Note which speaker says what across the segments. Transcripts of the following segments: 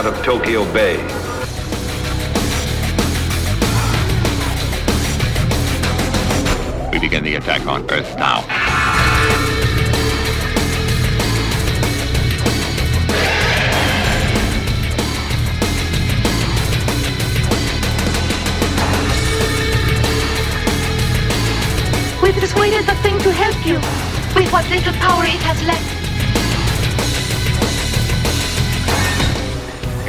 Speaker 1: Out of Tokyo Bay.
Speaker 2: We begin the attack on Earth now.
Speaker 3: We persuaded the thing to help you with what little power it has left.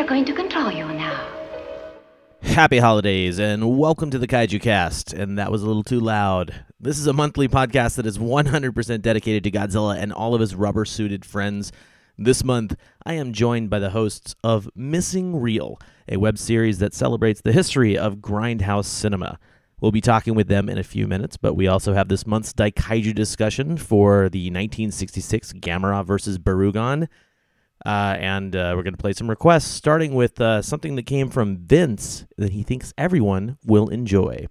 Speaker 3: Are going to control you now.
Speaker 4: Happy holidays and welcome to the Kaiju Cast. And that was a little too loud. This is a monthly podcast that is 100% dedicated to Godzilla and all of his rubber suited friends. This month, I am joined by the hosts of Missing Reel, a web series that celebrates the history of grindhouse cinema. We'll be talking with them in a few minutes, but we also have this month's Daikaiju discussion for the 1966 Gamera versus Barugon. Uh, and uh, we're going to play some requests, starting with uh, something that came from Vince that he thinks everyone will enjoy.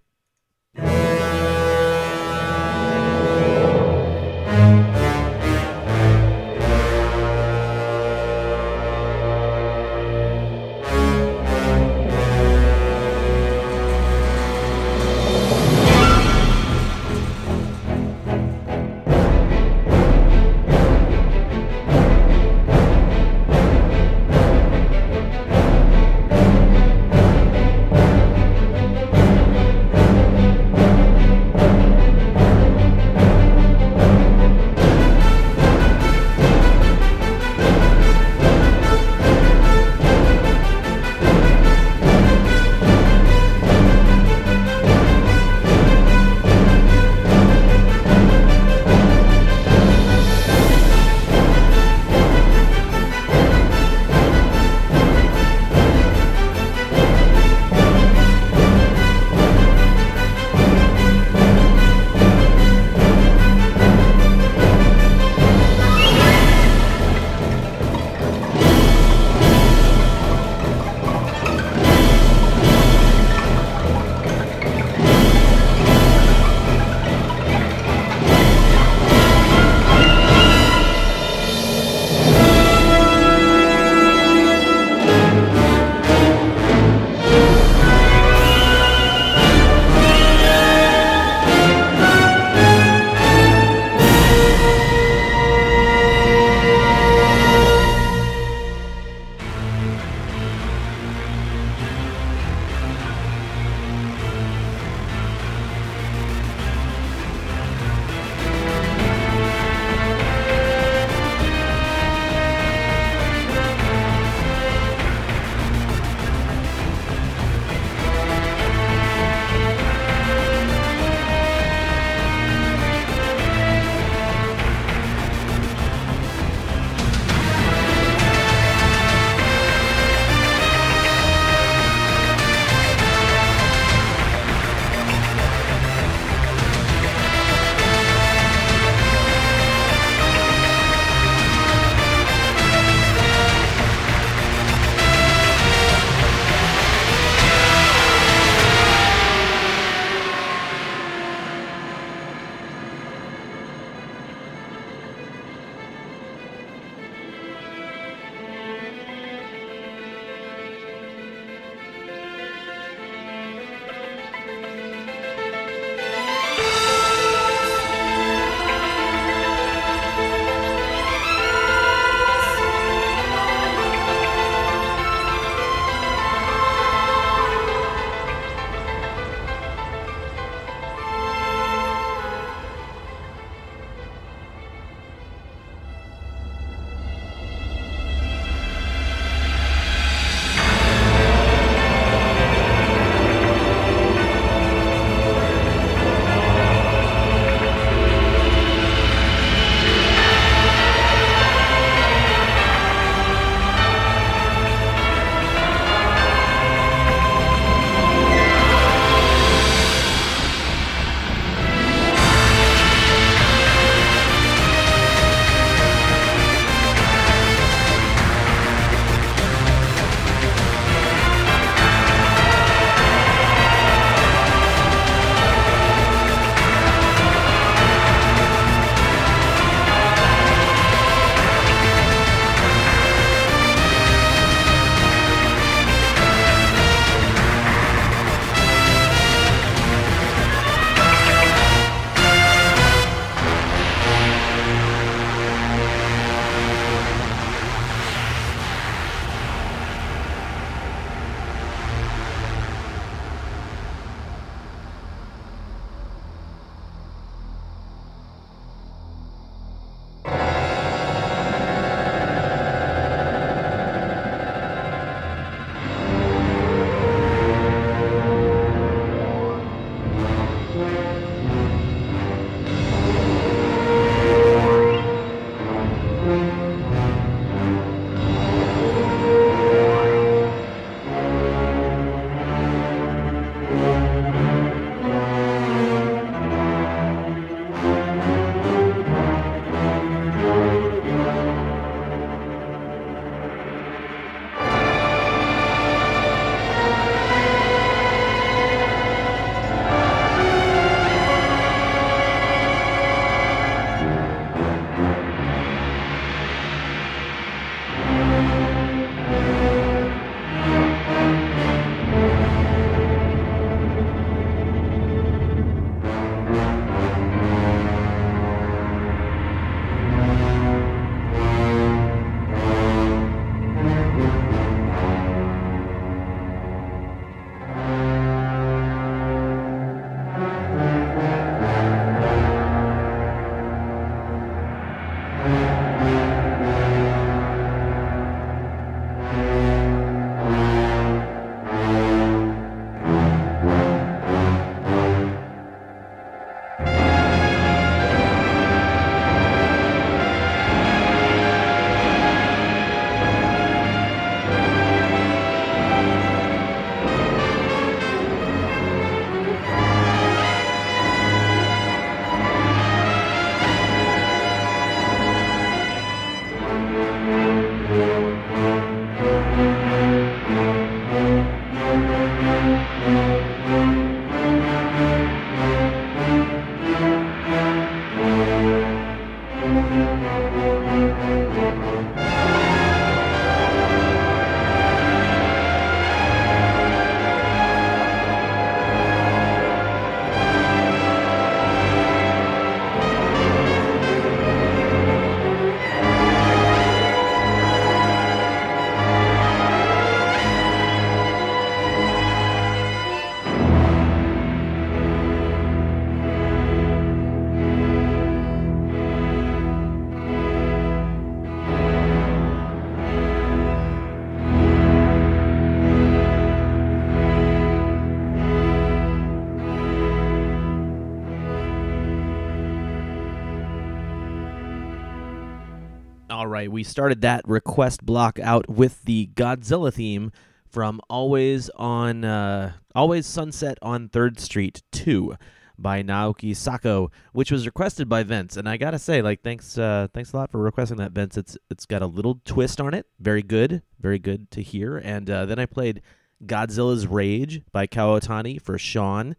Speaker 4: Right, we started that request block out with the Godzilla theme from Always on uh, Always Sunset on Third Street Two by Naoki Sato, which was requested by Vince. And I gotta say, like, thanks, uh, thanks a lot for requesting that, Vince. It's it's got a little twist on it, very good, very good to hear. And uh, then I played Godzilla's Rage by Kow Otani for Sean,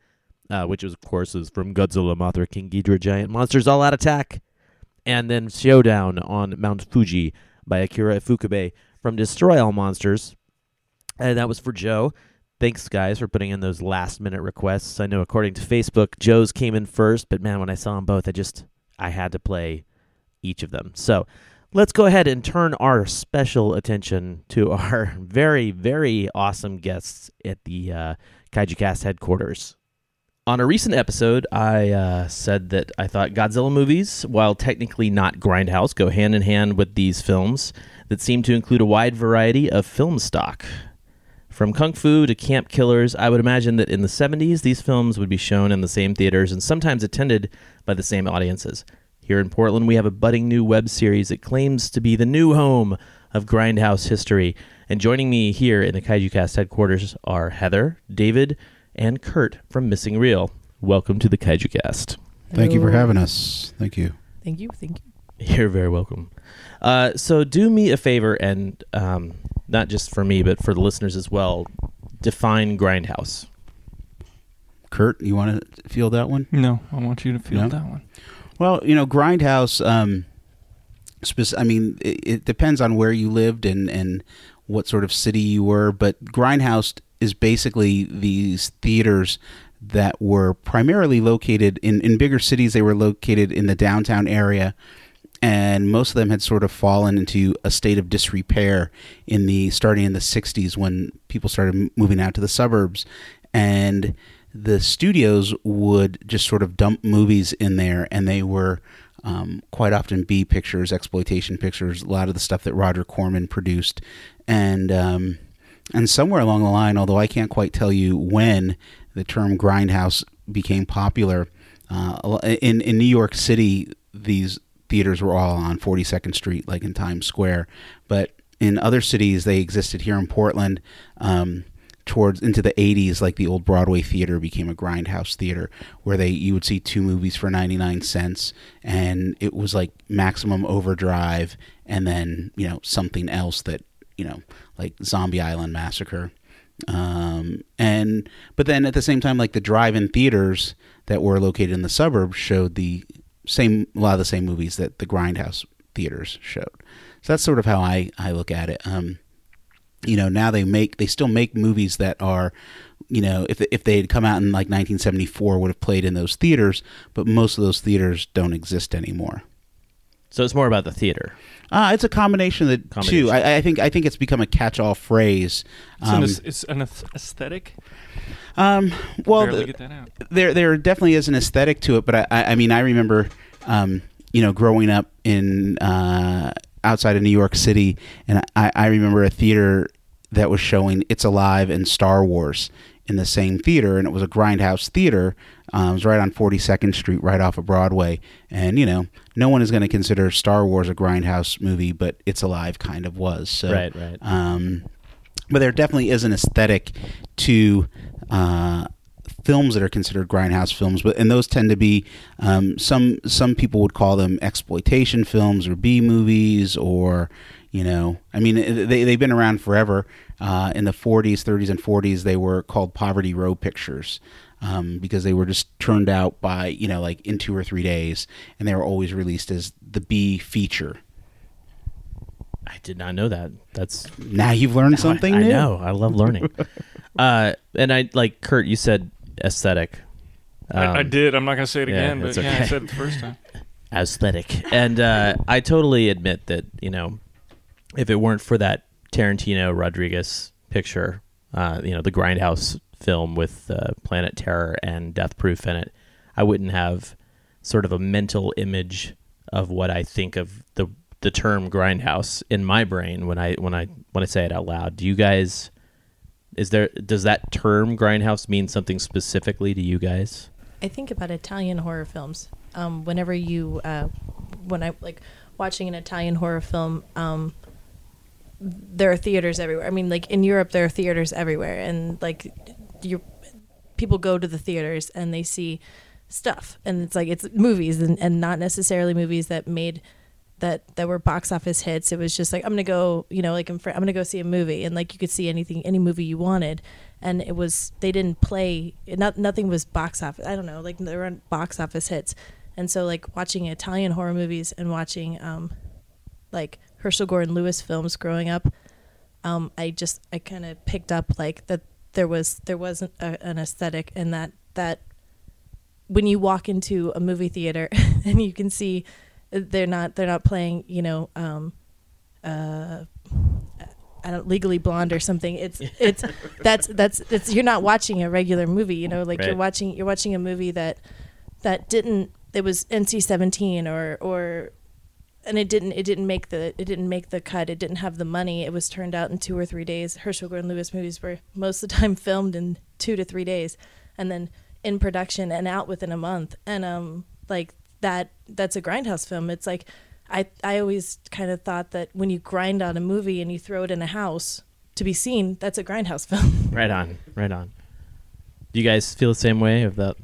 Speaker 4: uh, which was, of course is from Godzilla, Mothra, King Ghidorah, Giant Monsters All Out Attack and then Showdown on Mount Fuji by Akira Ifukube from Destroy All Monsters. And that was for Joe. Thanks, guys, for putting in those last minute requests. I know, according to Facebook, Joe's came in first, but man, when I saw them both, I just I had to play each of them. So let's go ahead and turn our special attention to our very, very awesome guests at the uh, Kaiju Cast headquarters. On a recent episode, I uh, said that I thought Godzilla movies, while technically not Grindhouse, go hand in hand with these films that seem to include a wide variety of film stock. From Kung Fu to Camp Killers, I would imagine that in the 70s, these films would be shown in the same theaters and sometimes attended by the same audiences. Here in Portland, we have a budding new web series that claims to be the new home of Grindhouse history. And joining me here in the Kaiju Cast headquarters are Heather, David, and Kurt from Missing Reel. Welcome to the Kaiju Cast.
Speaker 5: Thank you for having us. Thank you.
Speaker 6: Thank you. Thank you.
Speaker 4: You're very welcome. Uh, so, do me a favor, and um, not just for me, but for the listeners as well, define Grindhouse.
Speaker 5: Kurt, you want to feel that one?
Speaker 7: No, I want you to feel
Speaker 5: No?
Speaker 7: that one.
Speaker 5: Well, you know, Grindhouse. Um, spec- I mean, it, it depends on where you lived and and what sort of city you were, but Grindhouse is basically these theaters that were primarily located in in bigger cities. They were located in the downtown area. And most of them had sort of fallen into a state of disrepair in the starting in the 60s when people started moving out to the suburbs, and the studios would just sort of dump movies in there, and they were um, quite often B pictures, exploitation pictures, a lot of the stuff that Roger Corman produced, and um, and somewhere along the line, although I can't quite tell you when the term grindhouse became popular, uh, in in New York City, these theaters were all on 42nd Street, like in Times Square, but in other cities they existed here in Portland. Um, towards into the 80s like the old broadway theater became a grindhouse theater where they you would see two movies for 99 cents and it was like maximum overdrive and then you know something else that you know like zombie island massacre. Um, and but then at the same time like the drive-in theaters that were located in the suburbs showed the same a lot of the same movies that the grindhouse theaters showed. So that's sort of how i i look at it. Um, you know now they make they still make movies that are you know if if they had come out in like 1974 would have played in those theaters but most of those theaters don't exist anymore
Speaker 4: So it's more about the theater.
Speaker 5: uh, it's a combination of the
Speaker 4: Combination.
Speaker 5: two I, I think i think it's become a catch-all phrase
Speaker 7: It's, an,
Speaker 5: Um,
Speaker 7: it's an aesthetic.
Speaker 5: um, well the-
Speaker 7: get that out.
Speaker 5: there there definitely is an aesthetic to it, but I, I I mean I remember um, you know growing up in uh, outside of New York City, and I, I remember a theater that was showing It's Alive and Star Wars in the same theater, and it was a grindhouse theater. Um, it was right on 42nd Street, right off of Broadway, and you know no one is going to consider Star Wars a grindhouse movie, but It's Alive kind of was. So,
Speaker 4: Right, right.
Speaker 5: Um, but there definitely is an aesthetic to uh, films that are considered grindhouse films, but and those tend to be um, some some people would call them exploitation films or B movies or you know I mean they they've been around forever. Uh, in the 40s, 30s, and 40s, they were called poverty row pictures. Um, because they were just turned out by you know like in two or three days, and they were always released as the B feature.
Speaker 4: I did not know that. That's
Speaker 5: Now you've learned something
Speaker 4: I, I know. I love learning. uh, and I like Kurt. You said aesthetic.
Speaker 7: I, I
Speaker 4: Um,
Speaker 7: did. I'm not gonna say it
Speaker 4: yeah,
Speaker 7: again, but
Speaker 4: that's
Speaker 7: yeah, I said it the first time.
Speaker 4: aesthetic. And uh, I totally admit that, you know, if it weren't for that Tarantino Rodriguez picture, uh, you know, the Grindhouse film with uh, Planet Terror and Death Proof in it, I wouldn't have sort of a mental image of what I think of the the term grindhouse in my brain when I when I when I say it out loud. Do you guys is there does that term grindhouse mean something specifically to you guys?
Speaker 6: I think about Italian horror films. Um, whenever you, uh, when I like watching an Italian horror film, um, there are theaters everywhere. I mean, like in Europe, there are theaters everywhere, and like you, people go to the theaters and they see stuff, and it's like it's movies and, and not necessarily movies that made that that were box office hits. It was just like I'm gonna go, you know, like fr- I'm gonna go see a movie, and like you could see anything, any movie you wanted, and it was they didn't play. Not nothing was box office. I don't know, like there weren't box office hits, and so like watching Italian horror movies and watching um, like Herschell Gordon Lewis films growing up, um, I just I kind of picked up like that there was there wasn't a, an aesthetic and that that when you walk into a movie theater and you can see they're not they're not playing you know um, uh, I don't legally blonde or something. It's it's that's that's it's you're not watching a regular movie. You know, like you're watching you're watching a movie that that didn't it was NC-17 or or and it didn't it didn't make the it didn't make the cut. It didn't have the money. It was turned out in two or three days. Herschell Gordon Lewis movies were most of the time filmed in two to three days, and then in production and out within a month. And um like that that's a grindhouse film. It's like I I always kind of thought that when you grind on a movie and you throw it in a house to be seen, that's a grindhouse film.
Speaker 4: Right on, right on. Do you guys feel the same way of that?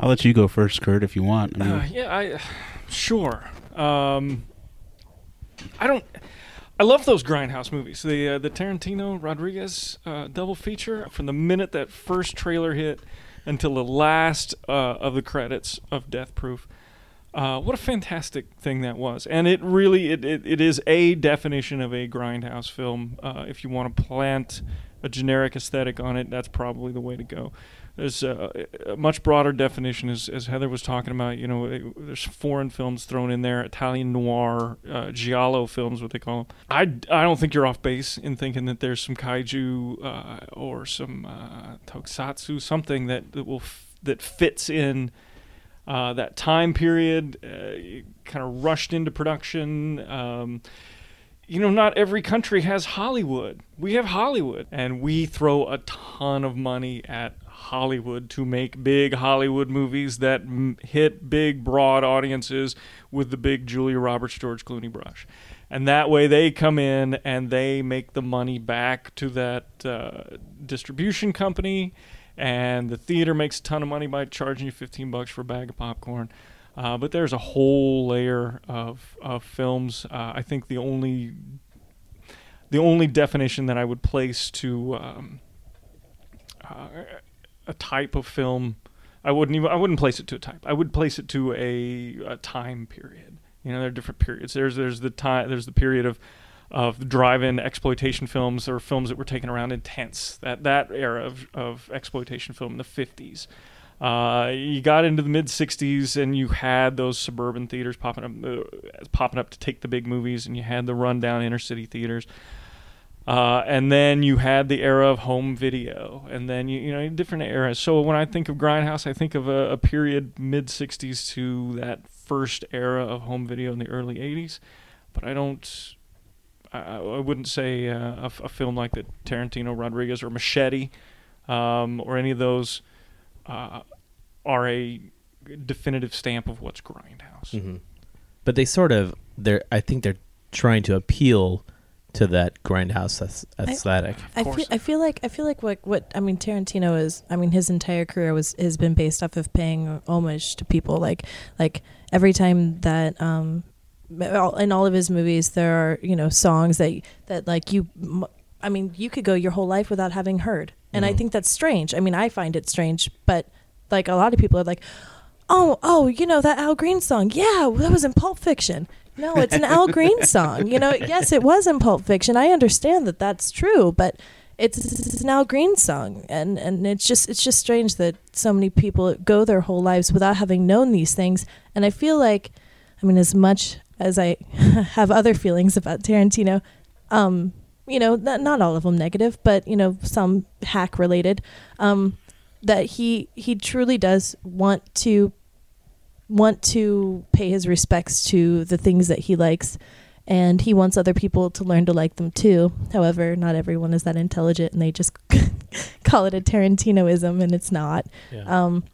Speaker 5: I'll let you go first, Kurt, if you want. I mean,
Speaker 7: Uh, yeah, I sure. Um, I don't. I love those grindhouse movies. The uh, the Tarantino Rodriguez uh, double feature from the minute that first trailer hit until the last uh, of the credits of Death Proof. Uh, what a fantastic thing that was, and it really it, it, it is a definition of a grindhouse film. Uh, if you want to plant a generic aesthetic on it, that's probably the way to go. There's a, a much broader definition, as, as Heather was talking about. You know, it- there's foreign films thrown in there, Italian noir, uh, giallo films, what they call them. I, I don't think you're off base in thinking that there's some kaiju uh, or some uh, tokusatsu, something that, that will f- that fits in uh, that time period, uh, kind of rushed into production. Um, you know, not every country has Hollywood. We have Hollywood, and we throw a ton of money at Hollywood to make big Hollywood movies that m- hit big, broad audiences with the big Julia Roberts, George Clooney brush. And that way they come in and they make the money back to that uh, distribution company, and the theater makes a ton of money by charging you 15 bucks for a bag of popcorn. Uh, but there's a whole layer of, of films. Uh, I think the only the only definition that I would place to um, uh, a type of film, I wouldn't even I wouldn't place it to a type. I would place it to a, a time period. You know, there are different periods. There's there's the time there's the period of of drive-in exploitation films or films that were taken around in tents. That that era of, of exploitation film in the 50s. Uh, you got into the mid '60s, and you had those suburban theaters popping up, uh, popping up to take the big movies, and you had the rundown inner city theaters. Uh, and then you had the era of home video, and then you you know different eras. So when I think of Grindhouse, I think of a, a period mid '60s to that first era of home video in the early '80s. But I don't, I, I wouldn't say uh, a, a film like the Tarantino, Rodriguez, or Machete, um, or any of those uh, are a definitive stamp of what's Grindhouse.
Speaker 4: Mm-hmm. But they sort of they're I think they're trying to appeal to that grindhouse aesthetic.
Speaker 6: I feel, I feel like I feel like what what I mean Tarantino is I mean his entire career was has been based off of paying homage to people. Like like every time that um in all of his movies there are you know songs that that like you I mean you could go your whole life without having heard. And I
Speaker 8: Mhm.
Speaker 6: think that's strange. I mean I find it strange but like a lot of people are like oh oh you know that Al Green song. Yeah that was in Pulp Fiction no it's an Al Green song. You know yes it was in Pulp Fiction. I understand that that's true but it's, it's an Al Green song. And and it's just it's just strange that so many people go their whole lives without having known these things. And I feel like I mean as much as I have other feelings about Tarantino um you know not, not all of them negative but you know some hack related um that he he truly does want to want to pay his respects to the things that he likes and he wants other people to learn to like them too. However, not everyone is that intelligent and they just call it a Tarantinoism and it's not.
Speaker 4: Yeah.
Speaker 6: Um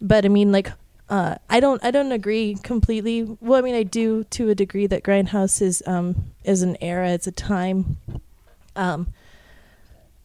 Speaker 6: but I mean like uh, I don't I don't agree completely. Well, I mean, I do to a degree that Grindhouse is um, is an era, it's a time. Um,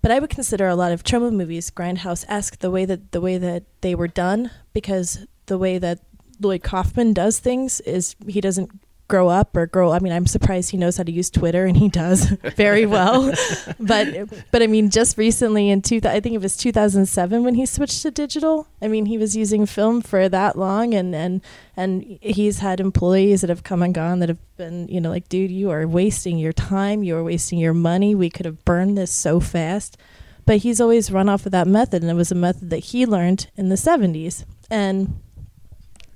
Speaker 6: but I would consider a lot of Troma movies Grindhouse esque the way that the way that they were done because the way that Lloyd Kaufman does things is he doesn't grow up or grow I mean I'm surprised he knows how to use Twitter and he does very well. But but I mean just recently in two I think it was 2007 when he switched to digital. I mean he was using film for that long and and and he's had employees that have come and gone that have been you know like dude you are wasting your time. You are wasting your money. We could have burned this so fast. But he's always run off of that method and it was a method that he learned in the 70s and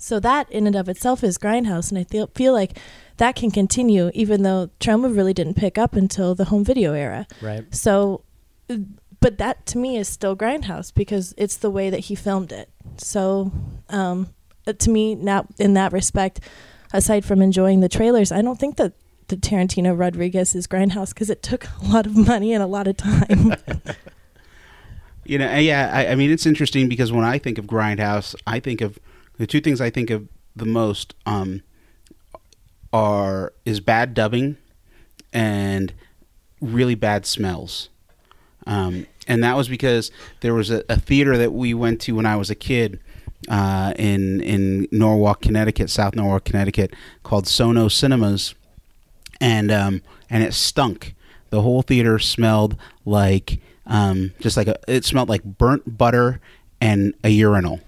Speaker 6: so that in and of itself is grindhouse, and I feel feel like that can continue even though Troma really didn't pick up until the home video era.
Speaker 4: Right.
Speaker 6: So, but that to me is still grindhouse because it's the way that he filmed it. So, um, uh, to me, now in that respect, aside from enjoying the trailers, I don't think that the Tarantino Rodriguez is grindhouse because it took a lot of money and a lot of time.
Speaker 5: You know, yeah, I, I mean, it's interesting because when I think of grindhouse, I think of the two things I think of the most um, are is bad dubbing and really bad smells. Um, and that was because there was a, a, theater that we went to when I was a kid uh, in in Norwalk, Connecticut, South Norwalk, Connecticut, called Sono Cinemas, and um, and it stunk. The whole theater smelled like um, just like a, it smelled like burnt butter and a urinal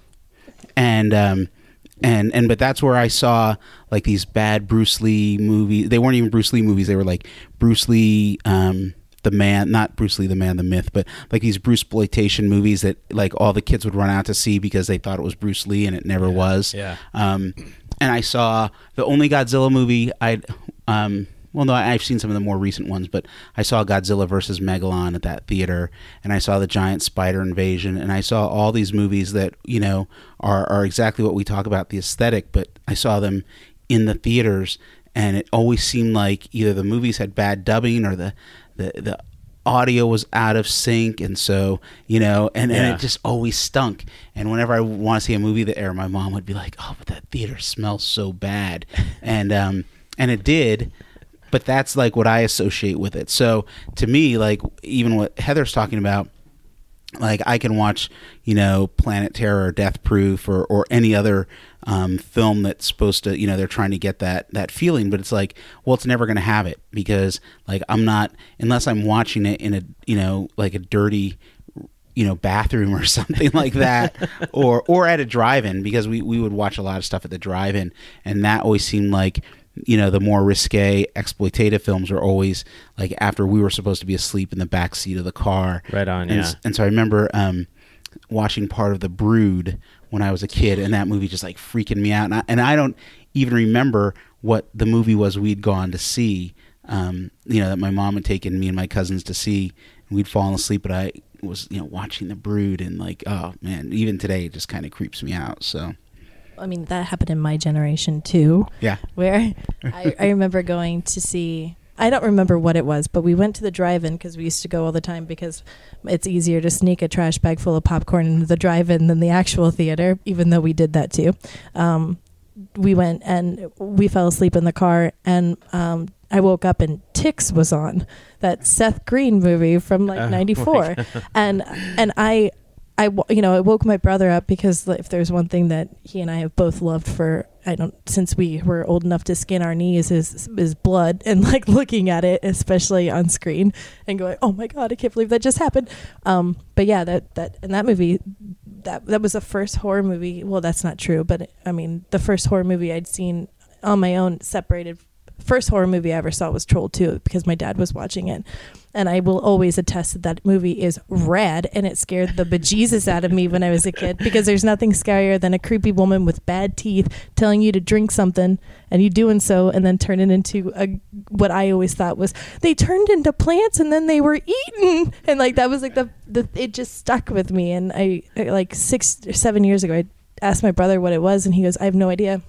Speaker 5: and um, and and but that's where I saw like these bad Bruce Lee movies. They weren't even Bruce Lee movies. They were like Bruce Lee, um, the man, not Bruce Lee, the man, the myth, but like these Bruce exploitation movies that like all the kids would run out to see because they thought it was Bruce Lee and it never
Speaker 4: yeah,
Speaker 5: was.
Speaker 4: Yeah.
Speaker 5: Um, and I saw the only Godzilla movie I um well, no, I've seen some of the more recent ones, but I saw Godzilla versus Megalon at that theater, and I saw the giant spider invasion, and I saw all these movies that you know are are exactly what we talk about the aesthetic, but I saw them in the theaters, and it always seemed like either the movies had bad dubbing or the the the audio was out of sync and so you know and, yeah. and it just always stunk and whenever i want to see a movie that air my mom would be like oh but that theater smells so bad and um and it did but that's like what I associate with it. So to me, like even what Heather's talking about, like I can watch, you know, Planet Terror, or Death Proof, or or any other um, film that's supposed to, you know, they're trying to get that that feeling, but it's like, well, it's never going to have it because like I'm not unless I'm watching it in a, you know, like a dirty you know bathroom or something like that or or at a drive-in because we, we would watch a lot of stuff at the drive-in and that always seemed like you know the more risque exploitative films are always like after we were supposed to be asleep in the back seat of the car.
Speaker 4: Right on
Speaker 5: and,
Speaker 4: yeah.
Speaker 5: and so i remember um, watching part of the brood when i was a kid and that movie just like freaking me out and I, and I don't even remember what the movie was we'd gone to see um, you know that my mom had taken me and my cousins to see and we'd fallen asleep but i was you know watching the brood and like oh man even today it just kind of creeps me out so
Speaker 6: I mean, that happened in my generation too.
Speaker 5: Yeah.
Speaker 6: Where I, I remember going to see, I don't remember what it was, but we went to the drive in because we used to go all the time because it's easier to sneak a trash bag full of popcorn into the drive in than the actual theater, even though we did that too. Um, we went and we fell asleep in the car and um, I woke up and Ticks was on that Seth Green movie from like '94, and and I I, you know, I woke my brother up because if there's one thing that he and I have both loved for, I don't, since we were old enough to skin our knees is, is blood and like looking at it, especially on screen and going, oh my God, I can't believe that just happened. Um, but yeah, that, that, and that movie, that, that was the first horror movie. Well, that's not true, but I mean, the first horror movie I'd seen on my own separated first horror movie I ever saw was Troll 2 because my dad was watching it. And I will always attest that that movie is rad and it scared the bejesus out of me when I was a kid because there's nothing scarier than a creepy woman with bad teeth telling you to drink something and you doing so and then turn it into a what I always thought was they turned into plants and then they were eaten and like that was like the, the it just stuck with me and I like 6 or 7 years ago I asked my brother what it was and he goes I have no idea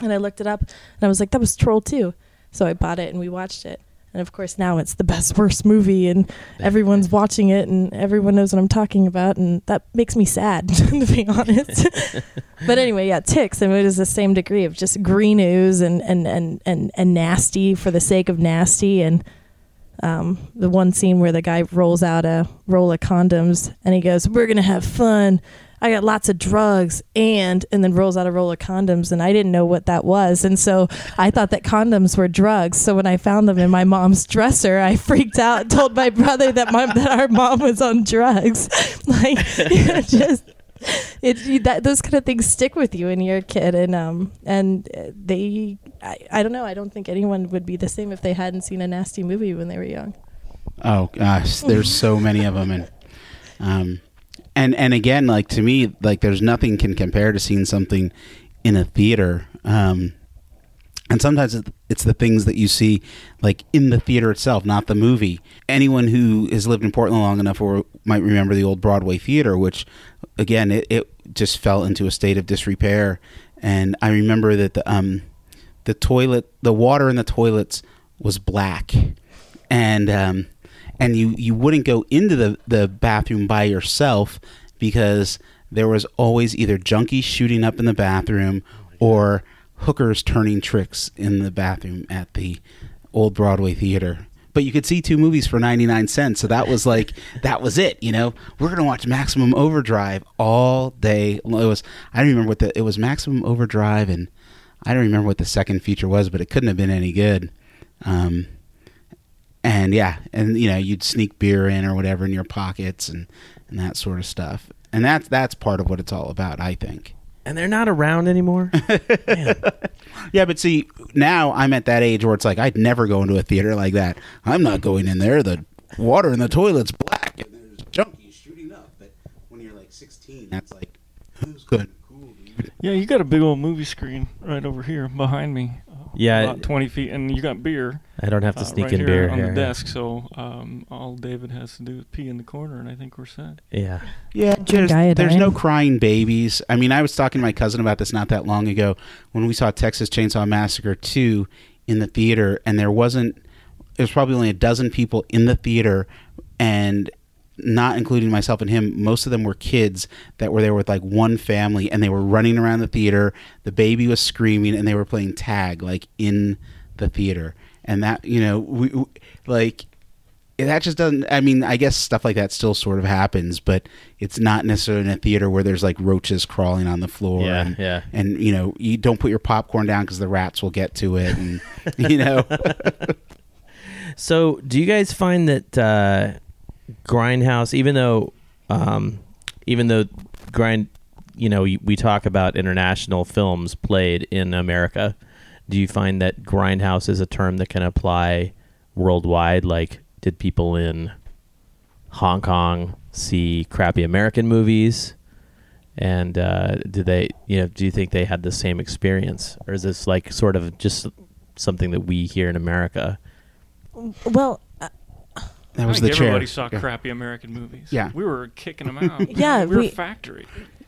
Speaker 6: and I looked it up and I was like, that was Troll 2. So I bought it and we watched it. And of course, now it's the best worst movie, and everyone's watching it, and everyone knows what I'm talking about, and that makes me sad, to be honest. but anyway, yeah, ticks. I mean, it is the same degree of just green ooze and and and and, and nasty for the sake of nasty, and um, the one scene where the guy rolls out a roll of condoms, and he goes, "We're gonna have fun." I got lots of drugs and and then rolls out a roll of condoms and I didn't know what that was. And so I thought that condoms were drugs. So when I found them in my mom's dresser I freaked out told my brother that my that our mom was on drugs. Like it just it that those kind of things stick with you when you're a kid. And um and they I, I don't know. I don't think anyone would be the same if they hadn't seen a nasty movie when they were young.
Speaker 5: Oh gosh, there's so many of them, and um, and and again, like to me, like there's nothing can compare to seeing something in a theater. Um, and sometimes it's the things that you see, like in the theater itself, not the movie. Anyone who has lived in Portland long enough or might remember the old Broadway theater, which, again, it, it just fell into a state of disrepair. And I remember that the um, the toilet, the water in the toilets was black, and um, and you you wouldn't go into the the bathroom by yourself because there was always either junkies shooting up in the bathroom or hookers turning tricks in the bathroom at the old Broadway theater. But you could see two movies for 99 cents. So that was like, that was it, you know? We're going to watch Maximum Overdrive all day. It was, I don't remember what the, it was Maximum Overdrive and I don't remember what the second feature was, but it couldn't have been any good. Um, and yeah, and you know, you'd sneak beer in or whatever in your pockets and, and that sort of stuff. And that's, that's part of what it's all about, I think.
Speaker 4: And they're not around anymore.
Speaker 5: Yeah, but see, now I'm at that age where it's like I'd never go into a theater like that. I'm not going in there. The water in the toilet's black and there's junkies shooting up. But when you're like 16, that's like who's good.
Speaker 7: Yeah, you got a big old movie screen right over here behind me.
Speaker 4: Yeah,
Speaker 7: about twenty feet, and you got beer.
Speaker 4: I don't have to
Speaker 7: uh,
Speaker 4: sneak
Speaker 7: right
Speaker 4: in
Speaker 7: here
Speaker 4: beer
Speaker 7: on
Speaker 4: here,
Speaker 7: the desk. So um, all David has to do is pee in the corner, and I think we're set.
Speaker 4: Yeah.
Speaker 5: Yeah, there's, there's no crying babies. I mean, I was talking to my cousin about this not that long ago when we saw Texas Chainsaw Massacre 2 in the theater, and there wasn't, there was probably only a dozen people in the theater, and not including myself and him, most of them were kids that were there with like one family, and they were running around the theater. The baby was screaming, and they were playing tag like in the theater. And that, you know, we, we- like, that just doesn't i mean i guess stuff like that still sort of happens but it's not necessarily in a theater where there's like roaches crawling on the floor
Speaker 4: Yeah,
Speaker 5: and,
Speaker 4: yeah.
Speaker 5: and you know you don't put your popcorn down because the rats will get to it and you know
Speaker 4: So, do you guys find that uh, Grindhouse, even though, um, even though Grind, you know, we talk about international films played in America, do you find that Grindhouse is a term that can apply worldwide? Like, did people in Hong Kong see crappy American movies? And uh, do they, you know, do you think they had the same experience, or is this like sort of just something that we here in America?
Speaker 6: well
Speaker 5: that
Speaker 7: I
Speaker 5: was
Speaker 7: think
Speaker 5: the chair
Speaker 7: everybody saw
Speaker 5: Yeah.
Speaker 7: crappy American movies.
Speaker 5: Yeah.
Speaker 7: we were kicking them out.
Speaker 6: Yeah,
Speaker 7: we were
Speaker 6: we-
Speaker 7: a factory.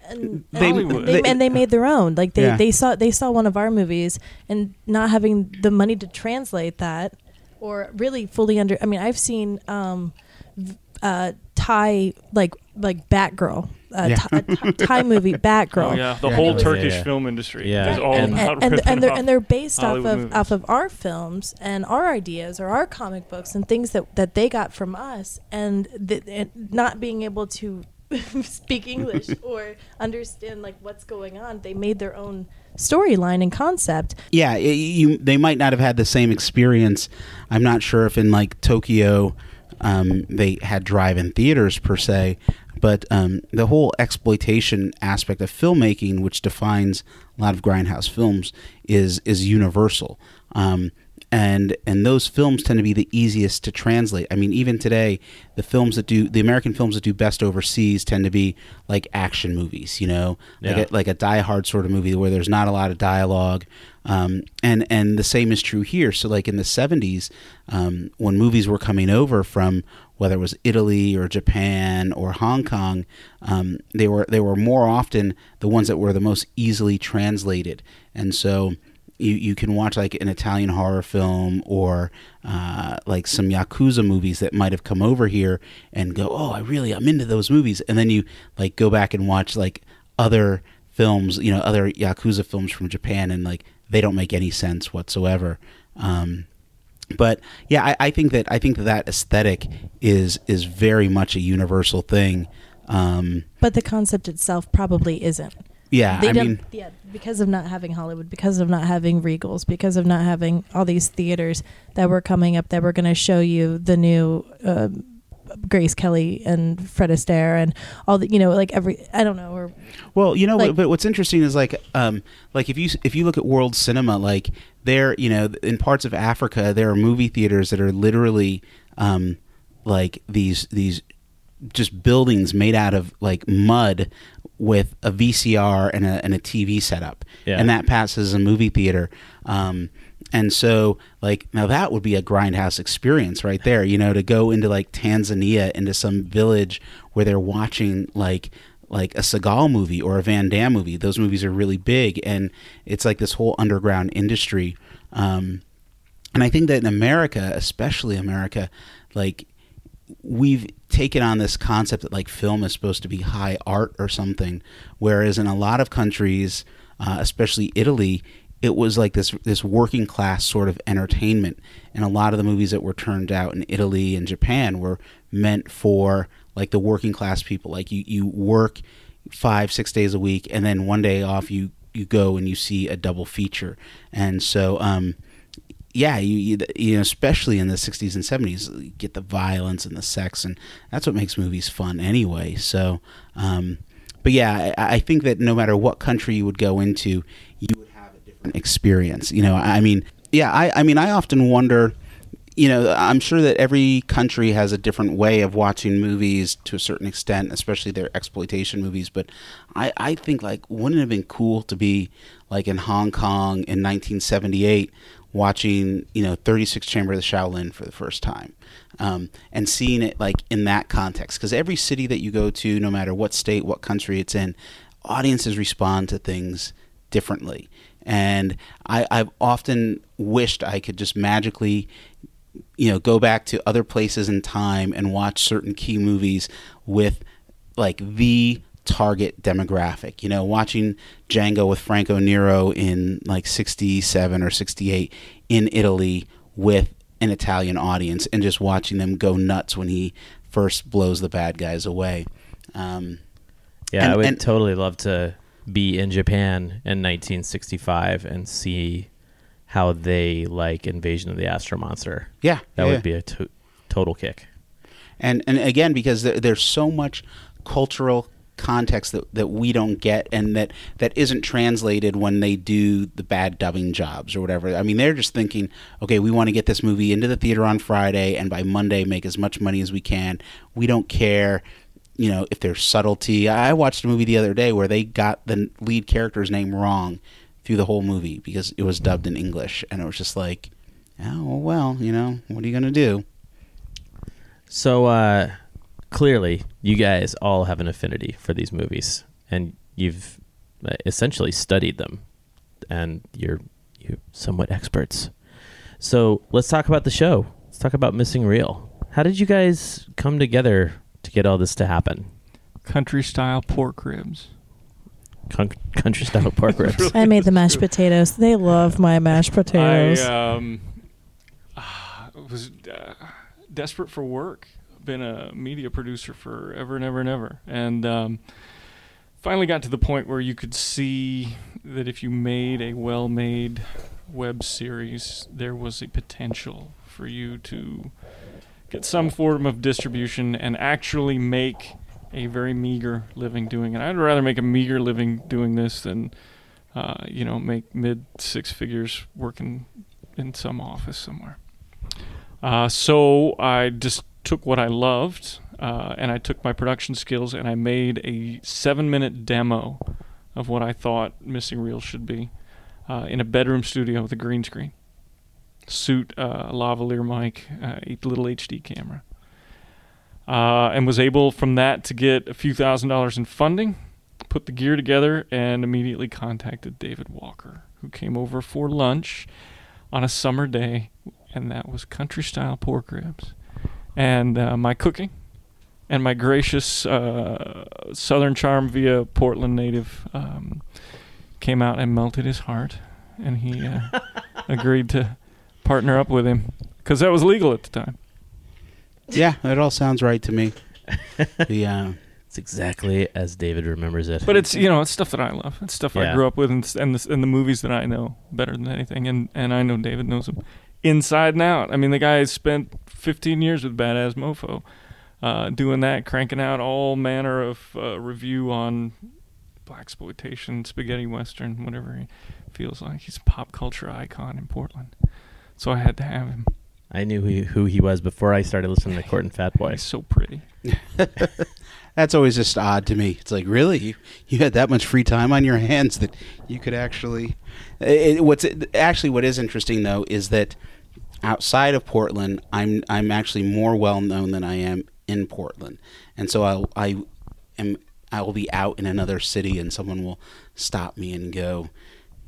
Speaker 6: and,
Speaker 5: They-
Speaker 6: and
Speaker 7: Hollywood.
Speaker 6: they,
Speaker 5: they-
Speaker 6: and they made their own. Like they,
Speaker 5: Yeah.
Speaker 6: they saw they saw one of our movies and not having the money to translate that or really fully under. I mean, I've seen um, uh, Thai like like Batgirl, uh,
Speaker 5: Yeah.
Speaker 6: Thai, Thai- Thai movie Batgirl.
Speaker 7: Oh yeah, the
Speaker 4: Yeah.
Speaker 7: whole
Speaker 4: Yeah,
Speaker 7: Turkish
Speaker 4: yeah.
Speaker 7: film industry
Speaker 4: Yeah.
Speaker 7: is all
Speaker 4: And-
Speaker 7: about
Speaker 6: and, and, and they're and they're based
Speaker 7: Hollywood
Speaker 6: off of
Speaker 7: movies.
Speaker 6: off of our films and our ideas or our comic books and things that that they got from us and, the, and not being able to speak English or understand like what's going on they made their own storyline and concept
Speaker 5: yeah i you they might not have had the same experience i'm not sure if in like tokyo um, they had drive-in theaters per se but um, the whole exploitation aspect of filmmaking which defines a lot of grindhouse films is is universal um, and and those films tend to be the easiest to translate. I mean, even today, the films that do the American films that do best overseas tend to be like action movies, you know, like a, like a Die Hard sort of movie where there's not a lot of dialogue. Um, and and the same is true here. So like in the '70s, um, when movies were coming over from whether it was Italy or Japan or Hong Kong, um, they were they were more often the ones that were the most easily translated. And so you you can watch like an Italian horror film or uh, like some yakuza movies that might have come over here and go, oh, I really I'm into those movies, and then you like go back and watch like other films, you know, other yakuza films from Japan, and like they don't make any sense whatsoever. Um, but yeah, I, I think that I think that, that aesthetic is is very much a universal thing. Um,
Speaker 6: But the concept itself probably isn't.
Speaker 5: yeah,
Speaker 6: They
Speaker 5: I
Speaker 6: don't,
Speaker 5: mean,
Speaker 6: yeah, because of not having Hollywood, because of not having Regals, because of not having all these theaters that were coming up that were going to show you the new uh, Grace Kelly and Fred Astaire and all the, you know, like every, I don't know, or
Speaker 5: Well, you know,
Speaker 6: Like-
Speaker 5: but what's interesting is like, um, like if you if you look at world cinema, like there, you know, in parts of Africa, there are movie theaters that are literally, um, like these these just buildings made out of like mud with a VCR and a and a TV setup,
Speaker 4: Yeah.
Speaker 5: and that passes as a movie theater. Um, and so, like, now that would be a grindhouse experience right there. You know, to go into like Tanzania, into some village where they're watching like like a Seagal movie or a Van Damme movie. Those movies are really big, and it's like this whole underground industry. Um, and I think that in America, especially America, like we've taken on this concept that like film is supposed to be high art or something, whereas in a lot of countries, uh, especially Italy, it was like this this working class sort of entertainment, and a lot of the movies that were turned out in Italy and Japan were meant for like the working class people. Like you you work five six days a week, and then one day off you you go and you see a double feature, and so um, yeah, you, you you know, especially in the '60s and '70s, you get the violence and the sex, and that's what makes movies fun anyway. So, um, but yeah, I, I think that no matter what country you would go into, you would have a different experience. You know, I mean, yeah, I, I mean, I often wonder. You know, I'm sure that every country has a different way of watching movies to a certain extent, especially their exploitation movies. But I, I think like, wouldn't it have been cool to be like in Hong Kong in 1978 watching you know 36 chamber of the shaolin for the first time um, and seeing it like in that context because every city that you go to no matter what state what country it's in audiences respond to things differently and I, i've often wished i could just magically you know go back to other places in time and watch certain key movies with like the target demographic. You know, watching Django with Franco Nero in like 67 or 68 in Italy with an Italian audience and just watching them go nuts when he first blows the bad guys away. Um,
Speaker 4: Yeah,
Speaker 5: and-
Speaker 4: I would
Speaker 5: and-
Speaker 4: totally love to be in Japan in 1965 and see how they like Invasion of the Astro Monster.
Speaker 5: Yeah,
Speaker 4: that
Speaker 5: yeah,
Speaker 4: would
Speaker 5: yeah.
Speaker 4: be a to- total kick.
Speaker 5: and and again because there, there's so much cultural context that, that we don't get and that that isn't translated when they do the bad dubbing jobs or whatever i mean they're just thinking okay we want to get this movie into the theater on friday and by monday make as much money as we can we don't care you know if there's subtlety i watched a movie the other day where they got the lead character's name wrong through the whole movie because it was dubbed in english and it was just like oh well you know what are you gonna do
Speaker 4: So uh, clearly, you guys all have an affinity for these movies, and you've uh, essentially studied them, and you're you're somewhat experts. So let's talk about the show. Let's talk about Missing Reel. How did you guys come together to get all this to happen?
Speaker 7: Country style pork ribs.
Speaker 4: Con- country style pork ribs.
Speaker 6: I made the mashed potatoes. They love my mashed potatoes.
Speaker 7: I um, was uh, desperate for work. Been a media producer forever and ever and ever, and um, finally got to the point where you could see that if you made a well-made web series, there was a potential for you to get some form of distribution and actually make a very meager living doing it. I'd rather make a meager living doing this than, uh, you know, make mid six figures working in some office somewhere. Uh, so I just took what I loved uh, and I took my production skills and I made a seven minute demo of what I thought Missing Reel should be uh, in a bedroom studio with a green screen, suit, uh, lavalier mic, uh, a little HD camera. Uh, and was able from that to get a few thousand dollars in funding, put the gear together and immediately contacted David Walker, who came over for lunch on a summer day, and that was country style pork ribs. And uh, my cooking and my gracious uh, Southern charm via Portland native um, came out and melted his heart, and he uh, agreed to partner up with him because that was legal at the time.
Speaker 5: Yeah, it all sounds right to me. the uh,
Speaker 4: It's exactly as David remembers it.
Speaker 7: But it's you know it's stuff that I love. It's stuff I
Speaker 4: Yeah.
Speaker 7: grew up with, and s- and the, and the movies that I know better than anything. And and I know David knows them inside and out. I mean, the guy has spent 15 years with Badass Mofo, uh, doing that, cranking out all manner of uh, review on black exploitation, spaghetti western, whatever he feels like. He's a pop culture icon in Portland, so I had to have him.
Speaker 4: I knew who, who he was before I started listening to Kurt and Fat Boy.
Speaker 7: He's so pretty.
Speaker 5: that's always just odd to me. It's like really you, you had that much free time on your hands that you could actually. It, what's actually what is interesting though is that outside of Portland, I'm I'm actually more well known than I am in Portland, and so I I am I will be out in another city and someone will stop me and go,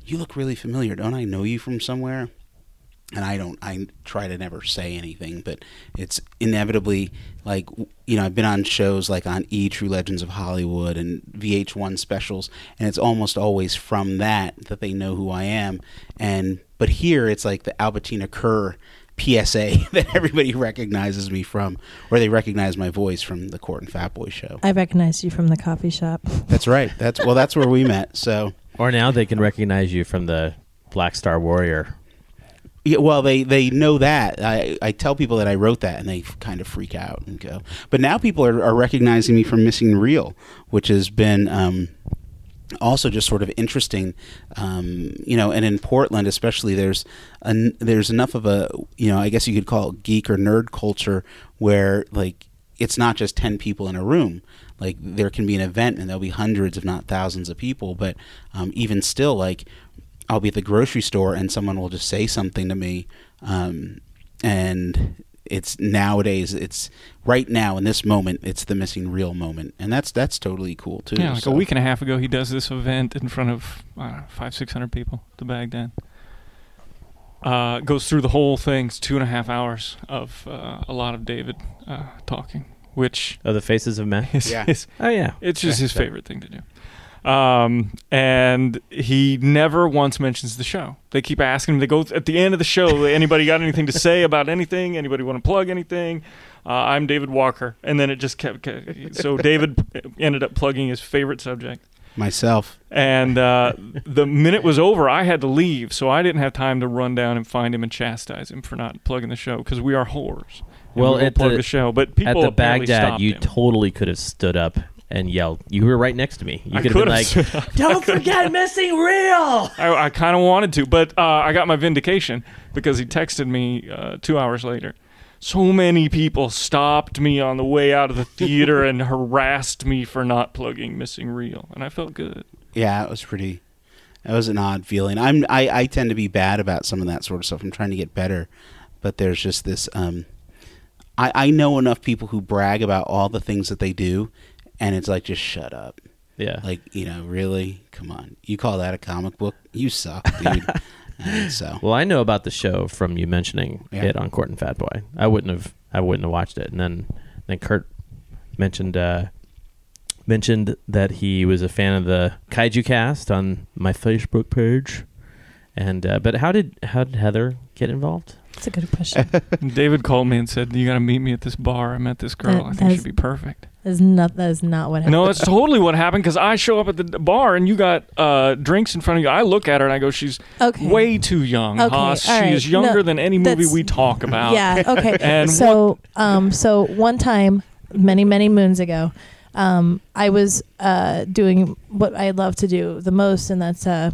Speaker 5: "You look really familiar. Don't I know you from somewhere?" And I don't I try to never say anything, but it's inevitably like you know I've been on shows like on E True Legends of Hollywood and VH1 specials, and it's almost always from that that they know who I am. And but here it's like the Albertina Kerr PSA that everybody recognizes me from, or they recognize my voice from the Kurt and Fat Boy show.
Speaker 6: I recognize you from the coffee shop.
Speaker 5: That's right. That's well, that's where we met. So
Speaker 4: Or now they can recognize you from the Black Star Warrior.
Speaker 5: Yeah, well, they, they know that. I, I tell people that I wrote that, and they kind of freak out and go. But now people are, are recognizing me from Missing Reel, which has been um, also just sort of interesting. Um, you know, and in Portland, especially, there's an, there's enough of a you know, I guess you could call it geek or nerd culture where like it's not just ten people in a room. Like there can be an event and there'll be hundreds, if not thousands, of people. But um, even still, like I'll be at the grocery store and someone will just say something to me, um, and it's nowadays it's right now in this moment it's the Missing Reel moment, and that's that's totally cool too.
Speaker 7: Yeah, like
Speaker 5: so.
Speaker 7: a week and a half ago, he does this event in front of I don't know, five, six hundred people at the Bagdad. Uh, goes through the whole thing. It's two and a half hours of uh, a lot of David uh, talking, which
Speaker 4: Oh, the Faces of Men?
Speaker 7: is,
Speaker 5: Yeah.
Speaker 7: is-
Speaker 4: Oh, yeah.
Speaker 7: it's just
Speaker 4: Yeah,
Speaker 7: his
Speaker 4: sure.
Speaker 7: favorite thing to do. Um, and he never once mentions the show. They keep asking him. They go at the end of the show. Anybody got anything to say about anything? Anybody want to plug anything? Uh, I'm David Walker, and then it just kept. kept so David ended up plugging his favorite subject.
Speaker 5: myself.
Speaker 7: And uh, the minute was over, I had to leave, so I didn't have time to run down and find him and chastise him for not plugging the show because we are whores.
Speaker 4: Well,
Speaker 7: we won't
Speaker 4: at
Speaker 7: plug
Speaker 4: the,
Speaker 7: the show, but people
Speaker 4: at the
Speaker 7: Bagdad,
Speaker 4: you
Speaker 7: him.
Speaker 4: totally could have stood up and yelled. You were right next to me. You
Speaker 7: I
Speaker 4: could have been like, "Don't forget Missing Reel."
Speaker 7: I, I kind of wanted to, but uh, I got my vindication because he texted me uh, two hours later. So many people stopped me on the way out of the theater and harassed me for not plugging Missing Reel, and I felt good.
Speaker 5: Yeah, it was pretty. It was an odd feeling. I'm I, I tend to be bad about some of that sort of stuff. I'm trying to get better, but there's just this. Um, I I know enough people who brag about all the things that they do, and it's like just shut up.
Speaker 4: Yeah.
Speaker 5: Like you know, really, come on. You call that a comic book? You suck, dude. and so
Speaker 4: Well, I know about the show from you mentioning
Speaker 5: Yeah.
Speaker 4: it on Kurt and Fat Boy. I wouldn't have. I wouldn't have watched it. And then, then Kurt mentioned uh, mentioned that he was a fan of the Kaiju Cast on my Facebook page. And uh, but how did how did Heather get involved?
Speaker 6: That's a good question.
Speaker 7: David called me and said, "You got to meet me at this bar. I met this girl.
Speaker 6: That-
Speaker 7: I think she'd be perfect."
Speaker 6: Is not. That is not what happened.
Speaker 7: No, that's totally what happened because I show up at the bar and you got uh, drinks in front of you. I look at her and I go, "She's
Speaker 6: Okay.
Speaker 7: way too young,
Speaker 6: Okay,
Speaker 7: Haas. She
Speaker 6: right.
Speaker 7: is younger
Speaker 6: No,
Speaker 7: than any movie we talk about."
Speaker 6: Yeah. Okay.
Speaker 7: And
Speaker 6: so, um, so one time, many many moons ago, um, I was uh doing what I love to do the most, and that's uh,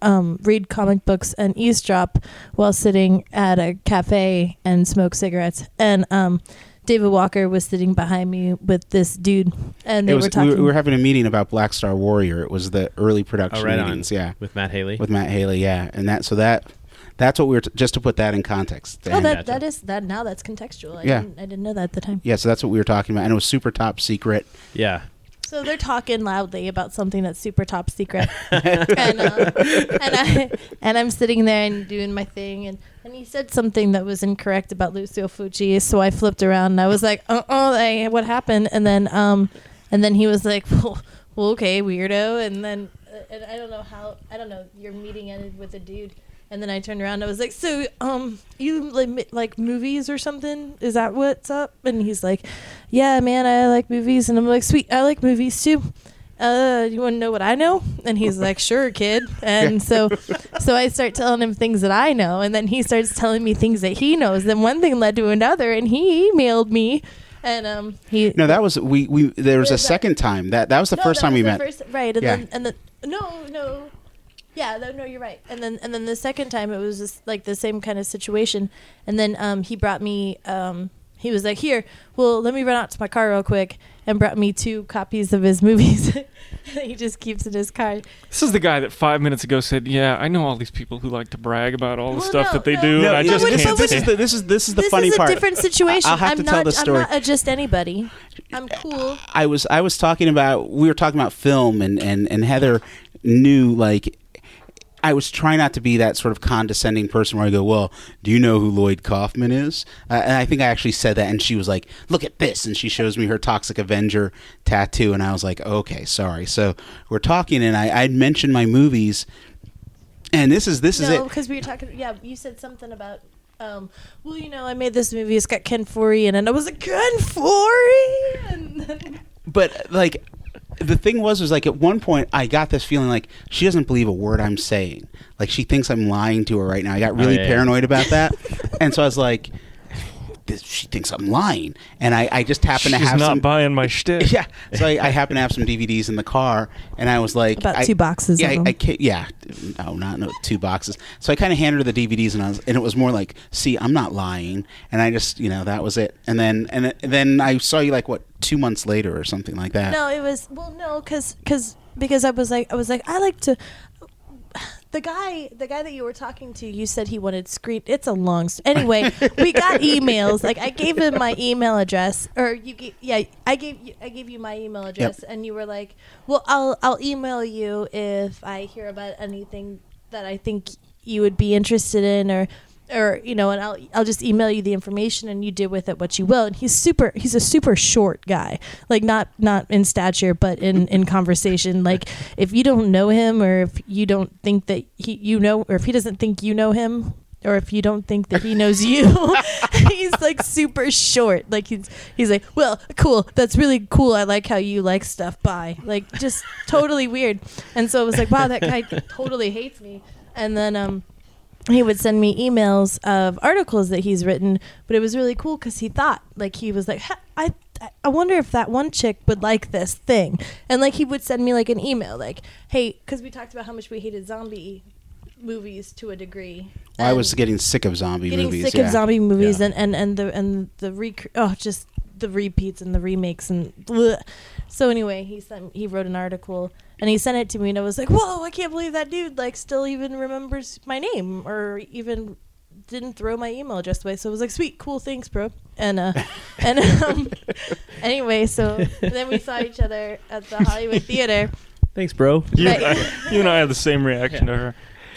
Speaker 6: um, read comic books and eavesdrop while sitting at a cafe and smoke cigarettes. And um, David Walker was sitting behind me with this dude, and they
Speaker 5: was
Speaker 6: were
Speaker 5: we
Speaker 6: talking.
Speaker 5: were, we were having a meeting about Black Star Warrior. It was the early production
Speaker 4: Oh, right on.
Speaker 5: meetings. Yeah,
Speaker 4: With Matt Haley.
Speaker 5: with Matt Haley. Yeah, and that so that that's what we were t- just to put that in context.
Speaker 6: oh,
Speaker 5: And-
Speaker 6: that that is that now that's contextual. I
Speaker 5: Yeah.
Speaker 6: didn't, I didn't know that at the time.
Speaker 5: yeah, so that's what we were talking about, and it was super top secret.
Speaker 4: yeah.
Speaker 6: So they're talking loudly about something that's super top secret, and uh, and I and I'm sitting there and doing my thing, and and he said something that was incorrect about Lucio Fulci, so I flipped around and I was like, uh oh, what happened? And then um, and then he was like, well, well okay, weirdo, and then uh, and I don't know how I don't know your meeting ended with a dude. And then I turned around and I was like, "So, um, you like, like movies or something? Is that what's up?" And he's like, "Yeah, man, I like movies." And I'm like, "Sweet, I like movies too." Uh, you want to know what I know? And he's like, "Sure, kid." And so, so I start telling him things that I know, and then he starts telling me things that he knows. Then one thing led to another, and he emailed me, and um, he
Speaker 5: No, that was we. We there was a second time that that was the
Speaker 6: no,
Speaker 5: first
Speaker 6: that
Speaker 5: time
Speaker 6: was
Speaker 5: we met.
Speaker 6: first- right, and
Speaker 5: Yeah.
Speaker 6: then and then no, no, yeah, no, no, you're right. And then and then the second time it was just like the same kind of situation. And then um, he brought me. Um, he was like, "Here, well, let me run out to my car real quick," and brought me two copies of his movies. he just keeps in his car.
Speaker 7: This is the guy that five minutes ago said, "Yeah, I know all these people who like to brag about all the
Speaker 6: Well,
Speaker 7: stuff
Speaker 6: no,
Speaker 7: that they
Speaker 6: no.
Speaker 7: do,
Speaker 5: No,
Speaker 7: and I just
Speaker 5: this,
Speaker 7: can't
Speaker 5: is, this is the this is this is the
Speaker 6: this
Speaker 5: funny
Speaker 6: is a
Speaker 5: part.
Speaker 6: different situation.
Speaker 5: I'll have
Speaker 6: I'm
Speaker 5: to
Speaker 6: not.
Speaker 5: tell the
Speaker 6: I'm not a just anybody. I'm cool.
Speaker 5: I was I was talking about we were talking about film and and and Heather knew like I was trying not to be that sort of condescending person where I go, well, do you know who Lloyd Kaufman is? Uh, and I think I actually said that, and she was like, look at this, and she shows me her Toxic Avenger tattoo, and I was like, okay, sorry. So we're talking, and I I'd mentioned my movies, and this is this is it.
Speaker 6: because we were talking. Yeah, you said something about. Um, well, you know, I made this movie. It's got Ken Foree in it. And I was like, Ken Foree, then
Speaker 5: but like the thing was was like at one point I got this feeling like she doesn't believe a word I'm saying. Like she thinks I'm lying to her right now. I got oh, really
Speaker 4: yeah, yeah.
Speaker 5: paranoid about that. and so I was like this, she thinks I'm lying. And I, I just happen to
Speaker 7: She's
Speaker 5: have
Speaker 7: not
Speaker 5: some
Speaker 7: buying my shtick.
Speaker 5: yeah. So I, I happen to have some DVDs in the car, and I was like,
Speaker 6: About
Speaker 5: I-
Speaker 6: two boxes
Speaker 5: Yeah,
Speaker 6: of
Speaker 5: I,
Speaker 6: them.
Speaker 5: I ca- yeah. No, not no two boxes. So I kind of handed her the DVDs, and I was, and it was more like, see, I'm not lying, and I just, you know, that was it. And then, and it- then I saw you like what two months later or something like that.
Speaker 6: No, it was well, no, because because because I was like I was like I like to. The guy, the guy that you were talking to, you said he wanted screen. It's a long. St- anyway, we got emails. Like I gave him my email address, or you, gave, yeah, I gave you, I gave you my email address, and you were like, "Well, I'll I'll email you if I hear about anything that I think you would be interested in, or or you know, and I'll I'll just email you the information, and you do with it what you will." And he's super. He's a super short guy, like not not in stature, but in in conversation. Like if you don't know him, or if you don't think that he you know, or if he doesn't think you know him. Or if you don't think that he knows you, he's like super short. Like he's he's like, well, cool. That's really cool. I like how you like stuff. Bye. Like just totally weird. And so it was like, wow, that guy totally hates me. And then um, he would send me emails of articles that he's written, but it was really cool because he thought like he was like, I I wonder if that one chick would like this thing, and like he would send me like an email like, hey, because we talked about how much we hated zombie movies to a degree.
Speaker 5: I was getting sick of zombie
Speaker 6: getting
Speaker 5: movies.
Speaker 6: sick
Speaker 5: yeah.
Speaker 6: of zombie movies
Speaker 5: Yeah.
Speaker 6: and, and and the and the rec- oh just the repeats and the remakes and bleh. so anyway he sent he wrote an article and he sent it to me and I was like whoa I can't believe that dude like still even remembers my name or even didn't throw my email address away so I was like sweet cool thanks bro and uh and um anyway so then we saw each other at the Hollywood Theater
Speaker 4: Thanks, bro.
Speaker 7: You,
Speaker 6: Right.
Speaker 7: and I, you and I had the same reaction to her.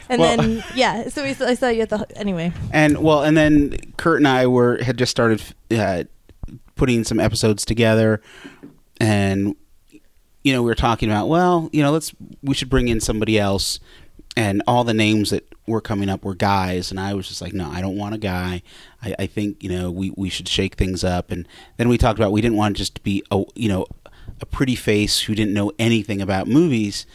Speaker 6: and
Speaker 5: Well-
Speaker 6: then yeah so we saw, I saw you at the anyway
Speaker 5: And well, and then Kurt and I were had just started uh, putting some episodes together, and you know we were talking about well, you know, let's we should bring in somebody else, and all the names that were coming up were guys, and I was just like, no, I don't want a guy. I, I think you know we we should shake things up, and then we talked about we didn't want just to be a you know a pretty face who didn't know anything about movies,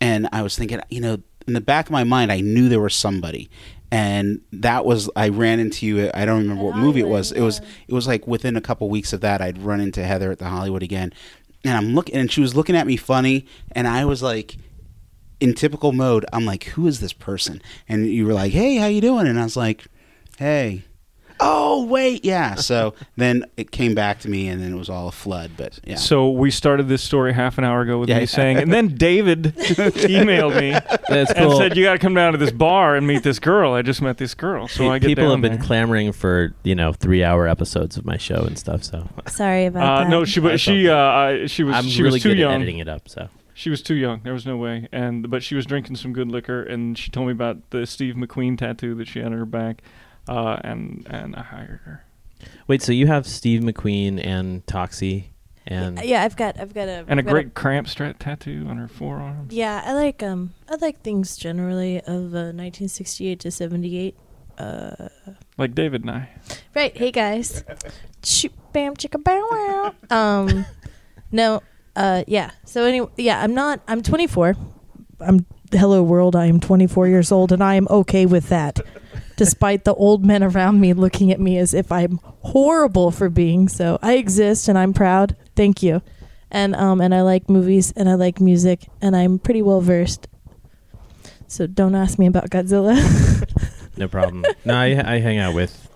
Speaker 5: and I was thinking, you know, in the back of my mind, I knew there was somebody, and that was I ran into you. I don't remember what movie it was. It was it was like within a couple weeks of that, I'd run into Heather at the Hollywood again, and I'm looking, and she was looking at me funny, and I was like. In typical mode, I'm like, "Who is this person?" And you were like, "Hey, how you doing?" And I was like, "Hey," oh wait, yeah. So then it came back to me, and then it was all a flood. But yeah,
Speaker 7: So we started this story half an hour ago with
Speaker 5: Yeah,
Speaker 7: me
Speaker 5: yeah.
Speaker 7: saying, and then David emailed me
Speaker 4: That's
Speaker 7: and
Speaker 4: cool.
Speaker 7: said, "You got to come down to this bar and meet this girl. I just met this girl." So I get
Speaker 4: People
Speaker 7: down
Speaker 4: have been
Speaker 7: there.
Speaker 4: clamoring for you know three hour episodes of my show and stuff. So
Speaker 6: Sorry about
Speaker 7: Uh,
Speaker 6: that.
Speaker 7: no, she but she uh, I- she was
Speaker 4: I'm
Speaker 7: she
Speaker 4: really
Speaker 7: was too
Speaker 4: good
Speaker 7: young.
Speaker 4: at editing it up. So
Speaker 7: She was too young. There was no way. And but she was drinking some good liquor, and she told me about the Steve McQueen tattoo that she had on her back, uh, and and I hired her.
Speaker 4: wait, so you have Steve McQueen and Toxie and
Speaker 6: Yeah, I've got I've got a
Speaker 7: And a
Speaker 6: I've got
Speaker 7: great cramp strap tattoo on her forearm.
Speaker 6: Yeah, I like um I like things generally of uh, 1968 to 78. Uh,
Speaker 7: Like David and I.
Speaker 6: right. Hey guys. Shoot, bam, chicka, bow, wow. Um, no. Uh, yeah. So anyway, yeah, I'm not. I'm 24. I'm hello world. I am 24 years old, and I am okay with that. Despite the old men around me looking at me as if I'm horrible for being so, I exist and I'm proud. Thank you. And um and I like movies and I like music and I'm pretty well versed. So don't ask me about Godzilla.
Speaker 4: no problem. no, I, I hang out with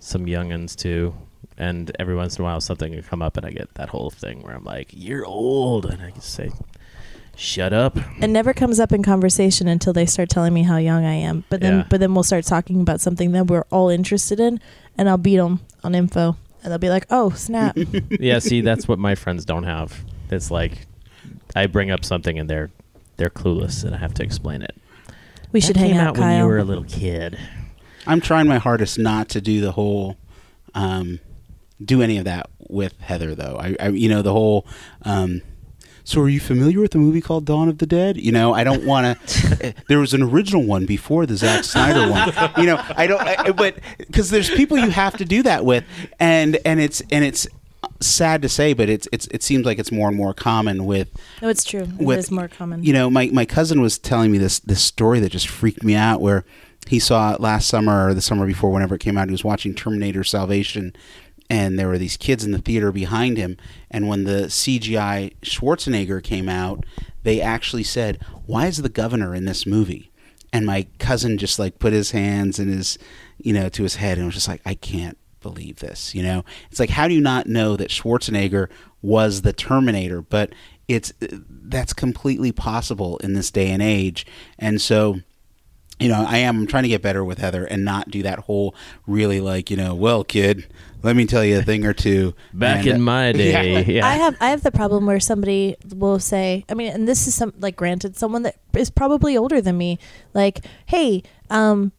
Speaker 4: some youngins too, and every once in a while something will come up, and I get that whole thing where I'm like, "You're old," and I just say, "Shut up."
Speaker 6: it never comes up in conversation until they start telling me how young I am. But then,
Speaker 4: Yeah.
Speaker 6: but then we'll start talking about something that we're all interested in, and I'll beat them on info, and they'll be like, "Oh, snap!"
Speaker 4: yeah, see, that's what my friends don't have. It's like I bring up something and they're they're clueless, and I have to explain it.
Speaker 6: We
Speaker 4: That
Speaker 6: should
Speaker 4: came
Speaker 6: hang out,
Speaker 4: out when
Speaker 6: Kyle.
Speaker 4: you were a little kid.
Speaker 5: I'm trying my hardest not to do the whole, um, do any of that with Heather though. I, I you know, the whole. Um, so, are you familiar with the movie called Dawn of the Dead? You know, I don't want to. Eh, there was an original one before the Zack Snyder one. You know, I don't. I, but because there's people you have to do that with, and and it's and it's sad to say, but it's it's it seems like it's more and more common with
Speaker 6: no, it's true. It
Speaker 5: with-
Speaker 6: is more common.
Speaker 5: you know, my, my cousin was telling me this this story that just freaked me out. Where he saw it last summer or the summer before, whenever it came out, he was watching Terminator Salvation, and there were these kids in the theater behind him. And when the CGI Schwarzenegger came out, they actually said, "Why is the governor in this movie?" And my cousin just like put his hands in his, you know, to his head and was just like, "I can't." believe this you know it's like how do you not know that schwarzenegger was the terminator but it's that's completely possible in this day and age and so you know i am trying to get better with heather and not do that whole really like you know well kid let me tell you a thing or two
Speaker 4: Back
Speaker 5: And,
Speaker 4: in my day, yeah.
Speaker 6: I have I have the problem where somebody will say, I mean, and this is some like granted someone that is probably older than me, like, hey, um,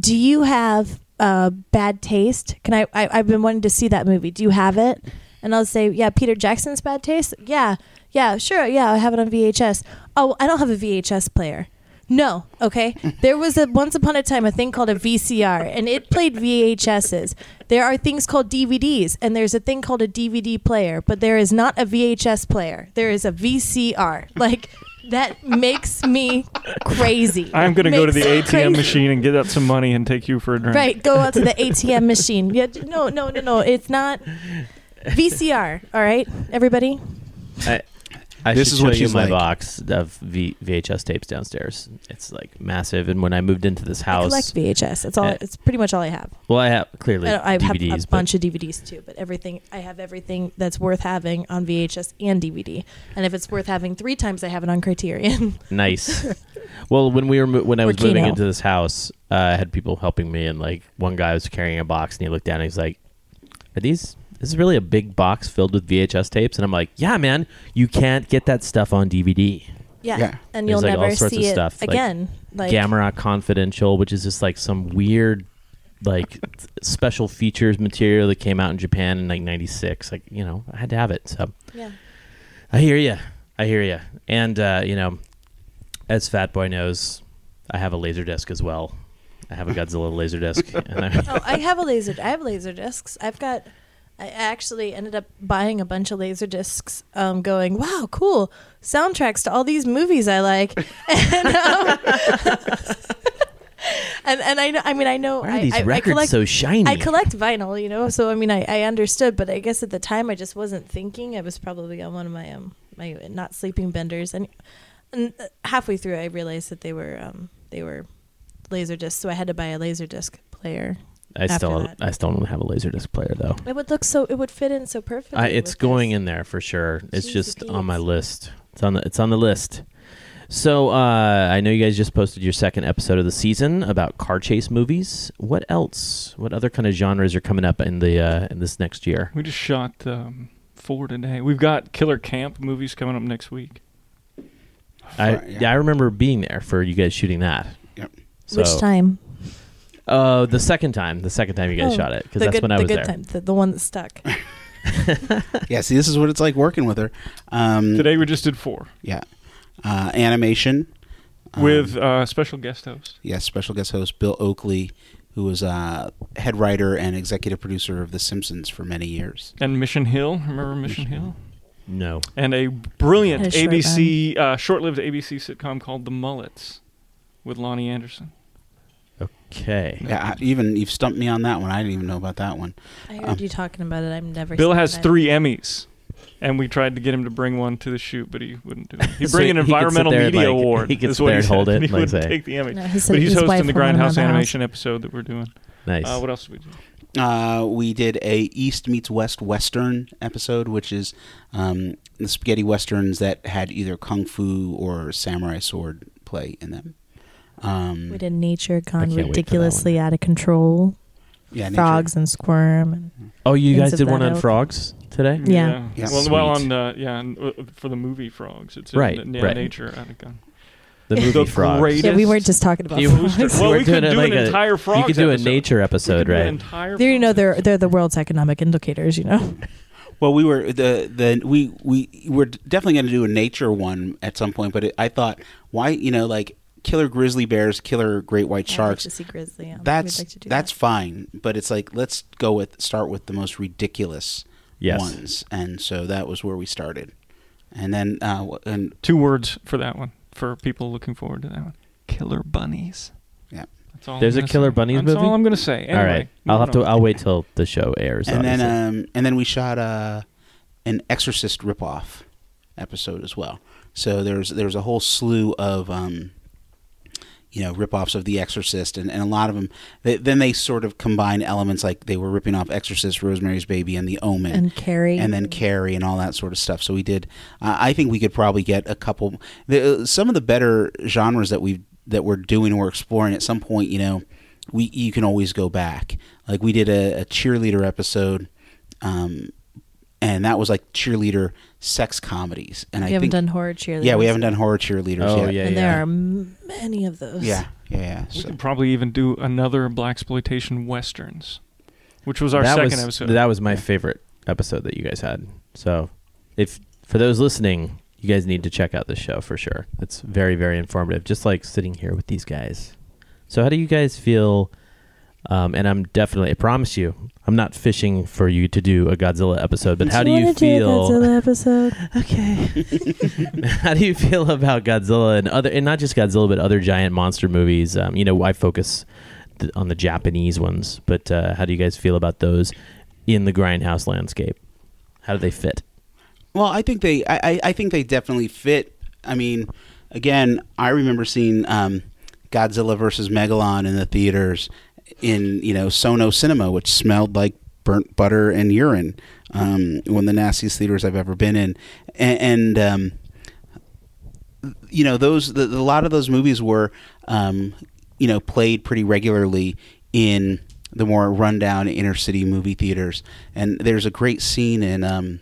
Speaker 6: do you have uh, bad taste? Can I, I? I've been wanting to see that movie. Do you have it? And I'll say, yeah, Peter Jackson's Bad Taste. Yeah, yeah, sure, yeah, I have it on VHS. Oh, I don't have a VHS player. No, okay. There was a once upon a time a thing called a VCR, and it played VHSs. There are things called DVDs, and there's a thing called a DVD player, but there is not a VHS player. There is a VCR. Like that makes me crazy.
Speaker 7: I'm gonna go to the ATM
Speaker 6: crazy.
Speaker 7: machine and get out some money and take you for a drink.
Speaker 6: Right, go out to the ATM machine. Yeah, no, no, no, no. It's not VCR. All right, everybody.
Speaker 4: I, I
Speaker 5: This is
Speaker 4: show
Speaker 5: what
Speaker 4: you
Speaker 5: she's
Speaker 4: my
Speaker 5: like.
Speaker 4: box of v- VHS tapes downstairs. It's like massive. And when I moved into this
Speaker 6: I
Speaker 4: house,
Speaker 6: collect VHS. It's all.
Speaker 4: Uh,
Speaker 6: it's pretty much all I have.
Speaker 4: well, I have clearly
Speaker 6: I, don't- I
Speaker 4: DVDs,
Speaker 6: have a bunch of DVDs too, but everything I have everything that's worth having on VHS and DVD. And if it's worth having three times, I have it on Criterion.
Speaker 4: nice. well, when we were mo- when I
Speaker 6: Or
Speaker 4: was moving into this house, uh, I had people helping me, and like one guy was carrying a box, and he looked down, and he's like, "Are these?" This is really a big box filled with VHS tapes, and I'm like, "Yeah, man, you can't get that stuff on DVD."
Speaker 6: yeah,
Speaker 5: Yeah.
Speaker 6: and
Speaker 4: There's,
Speaker 6: you'll
Speaker 4: like, all
Speaker 6: never
Speaker 4: sorts
Speaker 6: see
Speaker 4: of
Speaker 6: it
Speaker 4: stuff, like
Speaker 6: again. Like,
Speaker 4: Gamera Confidential, which is just like some weird, like special features material that came out in Japan in like '96. Like you know, I had to have it. So
Speaker 6: yeah.
Speaker 4: I hear you. I hear you. And uh, you know, as Fat Boy knows, I have a laser disc as well. I have a Godzilla laser disc. and I,
Speaker 6: oh, I have a laser. I have laser discs. I've got. I actually ended up buying a bunch of laser discs. Um, going, wow, cool soundtracks to all these movies I like, and um, and, and I know. I mean, I know.
Speaker 4: Why are
Speaker 6: I,
Speaker 4: these
Speaker 6: I, I
Speaker 4: records
Speaker 6: collect,
Speaker 4: so shiny?
Speaker 6: I collect vinyl, you know. So I mean, I, I understood, but I guess at the time I just wasn't thinking. I was probably on one of my um my not sleeping benders, and, and uh, halfway through I realized that they were um they were laser discs, so I had to buy a laser disc player.
Speaker 4: I still
Speaker 6: that.
Speaker 4: I still don't have a laserdisc player though.
Speaker 6: It would look so. It would fit in so perfectly.
Speaker 4: I, it's going
Speaker 6: this.
Speaker 4: in there for sure. It's
Speaker 6: Jeez
Speaker 4: just on my list. It's on the it's on the list. So uh, I know you guys just posted your second episode of the season about car chase movies. What else? What other kind of genres are coming up in the uh, in this next year?
Speaker 7: We just shot um, four today. We've got Killer Camp movies coming up next week.
Speaker 4: I yeah.
Speaker 5: yeah.
Speaker 4: I remember being there for you guys shooting that.
Speaker 5: Yep.
Speaker 4: So,
Speaker 6: Which time?
Speaker 4: Uh, the second time, the second time you guys
Speaker 6: Oh,
Speaker 4: shot it because
Speaker 6: the
Speaker 4: that's
Speaker 6: good,
Speaker 4: when I
Speaker 6: the
Speaker 4: was
Speaker 6: good
Speaker 4: there.
Speaker 6: time, the, the one that stuck.
Speaker 5: Yeah, see, this is what it's like working with her. Um,
Speaker 7: Today we just did four
Speaker 5: Yeah. Uh, animation. um,
Speaker 7: with uh, special guest host.
Speaker 5: yes, special guest host Bill Oakley, who was uh, head writer and executive producer of The Simpsons for many years.
Speaker 7: And Mission Hill. Remember Mission Hill?
Speaker 4: No.
Speaker 7: And a brilliant
Speaker 6: Had a short
Speaker 7: ABC, uh, short-lived ABC sitcom called The Mullets with Loni Anderson.
Speaker 4: Okay.
Speaker 5: Yeah, I, even you've stumped me on that one. I didn't even know about that one.
Speaker 6: I heard
Speaker 5: Um,
Speaker 6: you talking about it. I've never.
Speaker 7: Bill
Speaker 6: seen
Speaker 7: has
Speaker 6: it.
Speaker 7: three Emmys, and we tried to get him to bring one to the shoot, but he wouldn't do it. He'd
Speaker 4: So
Speaker 7: bring an
Speaker 4: he
Speaker 7: environmental
Speaker 4: there
Speaker 7: media
Speaker 4: like,
Speaker 7: award.
Speaker 4: he could
Speaker 7: is
Speaker 4: sit there
Speaker 7: he
Speaker 4: and hold
Speaker 7: said,
Speaker 4: it and,
Speaker 7: he
Speaker 4: like,
Speaker 7: wouldn't
Speaker 4: say-
Speaker 7: take the Emmy.
Speaker 6: No, he
Speaker 7: but he's
Speaker 6: his
Speaker 7: hosting the
Speaker 6: won't let him
Speaker 7: Grindhouse
Speaker 6: out the house.
Speaker 7: animation episode that we're doing.
Speaker 4: Nice.
Speaker 7: Uh, what else did we do?
Speaker 5: Uh, we did a East meets West Western episode, which is um, the spaghetti westerns that had either kung fu or samurai sword play in them. Um,
Speaker 6: We did nature gone
Speaker 4: can't wait for that
Speaker 6: ridiculously out of control.
Speaker 5: yeah, nature-
Speaker 6: Frogs and squirm. And
Speaker 4: oh, you guys did one on
Speaker 6: ilk.
Speaker 4: frogs today?
Speaker 6: Yeah.
Speaker 5: Yeah.
Speaker 7: Well, well, on uh, yeah, uh, for the movie Frogs, it's
Speaker 4: Right,
Speaker 7: in, yeah,
Speaker 4: right.
Speaker 7: nature out of gun.
Speaker 4: The movie
Speaker 7: The
Speaker 4: frogs.
Speaker 7: greatest-
Speaker 6: yeah, we weren't just talking about
Speaker 4: You-
Speaker 6: frogs.
Speaker 7: Well,
Speaker 4: were
Speaker 7: we could
Speaker 4: doing it
Speaker 7: do an
Speaker 4: like a-
Speaker 7: entire
Speaker 4: You
Speaker 7: frogs
Speaker 4: could do a
Speaker 7: episode.
Speaker 4: nature episode,
Speaker 7: could do an
Speaker 4: right?
Speaker 7: entire
Speaker 6: There, you know, they're they're the world's economic indicators. You know.
Speaker 5: Well, we were the the we we were definitely going to do a nature one at some point, but it, I thought, why you know like killer grizzly bears, killer great white
Speaker 6: I'd like
Speaker 5: sharks.
Speaker 6: to see grizzly. Yeah,
Speaker 5: that's
Speaker 6: like to do
Speaker 5: that's
Speaker 6: that.
Speaker 5: fine, but it's like let's go with start with the most ridiculous
Speaker 4: Yes.
Speaker 5: ones, and so that was where we started, and then uh, and
Speaker 7: Two words for that one for people looking forward to that one: killer bunnies.
Speaker 5: yeah,
Speaker 7: That's all.
Speaker 4: There's
Speaker 7: I'm
Speaker 4: a Killer
Speaker 7: say.
Speaker 4: Bunnies
Speaker 7: That's
Speaker 4: movie?
Speaker 7: all I'm going to say. Anyway,
Speaker 4: All right. I'll have
Speaker 7: moving
Speaker 4: to. I'll wait till the show airs.
Speaker 5: and then um and then we shot uh, an Exorcist ripoff episode as well. So there's there's a whole slew of um, you know ripoffs of The Exorcist, and, and a lot of them. They, then they sort of combine elements like they were ripping off Exorcist, Rosemary's Baby, and The Omen,
Speaker 6: And Carrie.
Speaker 5: and then Carrie, and all that sort of stuff. So we did. Uh, I think we could probably get a couple. The, some of the better genres that we that we're doing or exploring at some point. You know, we you can always go back. Like we did a, a cheerleader episode. Um, and that was like cheerleader sex comedies, and
Speaker 6: we
Speaker 5: I
Speaker 6: haven't
Speaker 5: think
Speaker 6: done horror cheerleaders.
Speaker 5: yeah, we haven't done horror cheerleaders
Speaker 4: Oh,
Speaker 5: yet.
Speaker 4: yeah,
Speaker 6: and
Speaker 4: yeah.
Speaker 6: there are many of those.
Speaker 5: yeah, yeah, yeah.
Speaker 7: We could probably even do another black exploitation westerns, which was our
Speaker 4: that
Speaker 7: second
Speaker 4: was
Speaker 7: episode.
Speaker 4: that was my favorite episode that you guys had. So, if for those listening, you guys need to check out this show for sure. It's very very informative, just like sitting here with these guys. So, how do you guys feel? Um, and I'm definitely, I promise you, I'm not fishing for you to do a Godzilla episode. But how do you
Speaker 6: wanna do a
Speaker 4: feel?
Speaker 6: Godzilla episode.
Speaker 4: Okay. How do you feel about Godzilla and other, and not just Godzilla, but other giant monster movies? Um, you know, I focus th- on the Japanese ones, but uh, how do you guys feel about those in the grindhouse landscape? How do they fit?
Speaker 5: well, I think they, I, I, I think they definitely fit. I mean, again, I remember seeing um, Godzilla versus Megalon in the theaters in you know Sono Cinema, which smelled like burnt butter and urine. Um, one of the nastiest theaters I've ever been in, and. and um, you know those the, a lot of those movies were um, you know played pretty regularly in the more rundown inner city movie theaters and there's a great scene in um,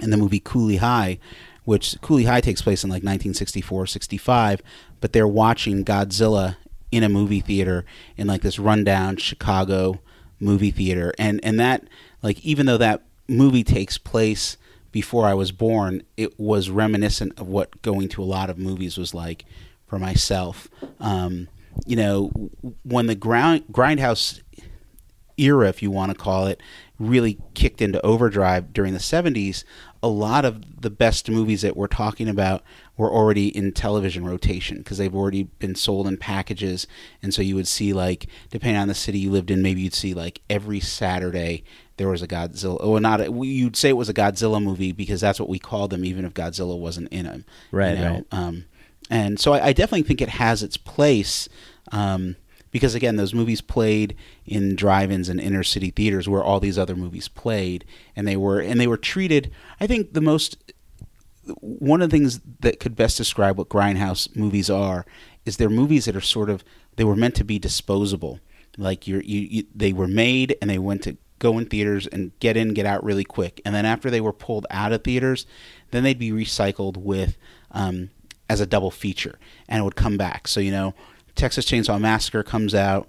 Speaker 5: in the movie Cooley High which Cooley High takes place in like 1964 65 but they're watching Godzilla in a movie theater in like this rundown Chicago movie theater and and that like even though that movie takes place before I was born, it was reminiscent of what going to a lot of movies was like for myself. Um, you know, when the ground grindhouse era, if you want to call it, really kicked into overdrive during the 70s, a lot of the best movies that we're talking about were already in television rotation because they've already been sold in packages. And so you would see, like, depending on the city you lived in, maybe you'd see, like, every Saturday there was a Godzilla. Well, not a, you'd say it was a Godzilla movie because that's what we called them, even if Godzilla wasn't in them.
Speaker 4: Right,
Speaker 5: you know?
Speaker 4: right.
Speaker 5: Um, and so I, I definitely think it has its place um, because again, those movies played in drive-ins and inner city theaters where all these other movies played, and they were and they were treated. I think the most one of the things that could best describe what grindhouse movies are is they're movies that are sort of they were meant to be disposable. Like you you they were made and they went to go in theaters and get in get out really quick. And then after they were pulled out of theaters then they'd be recycled with um, as a double feature and it would come back. So you know texas chainsaw massacre comes out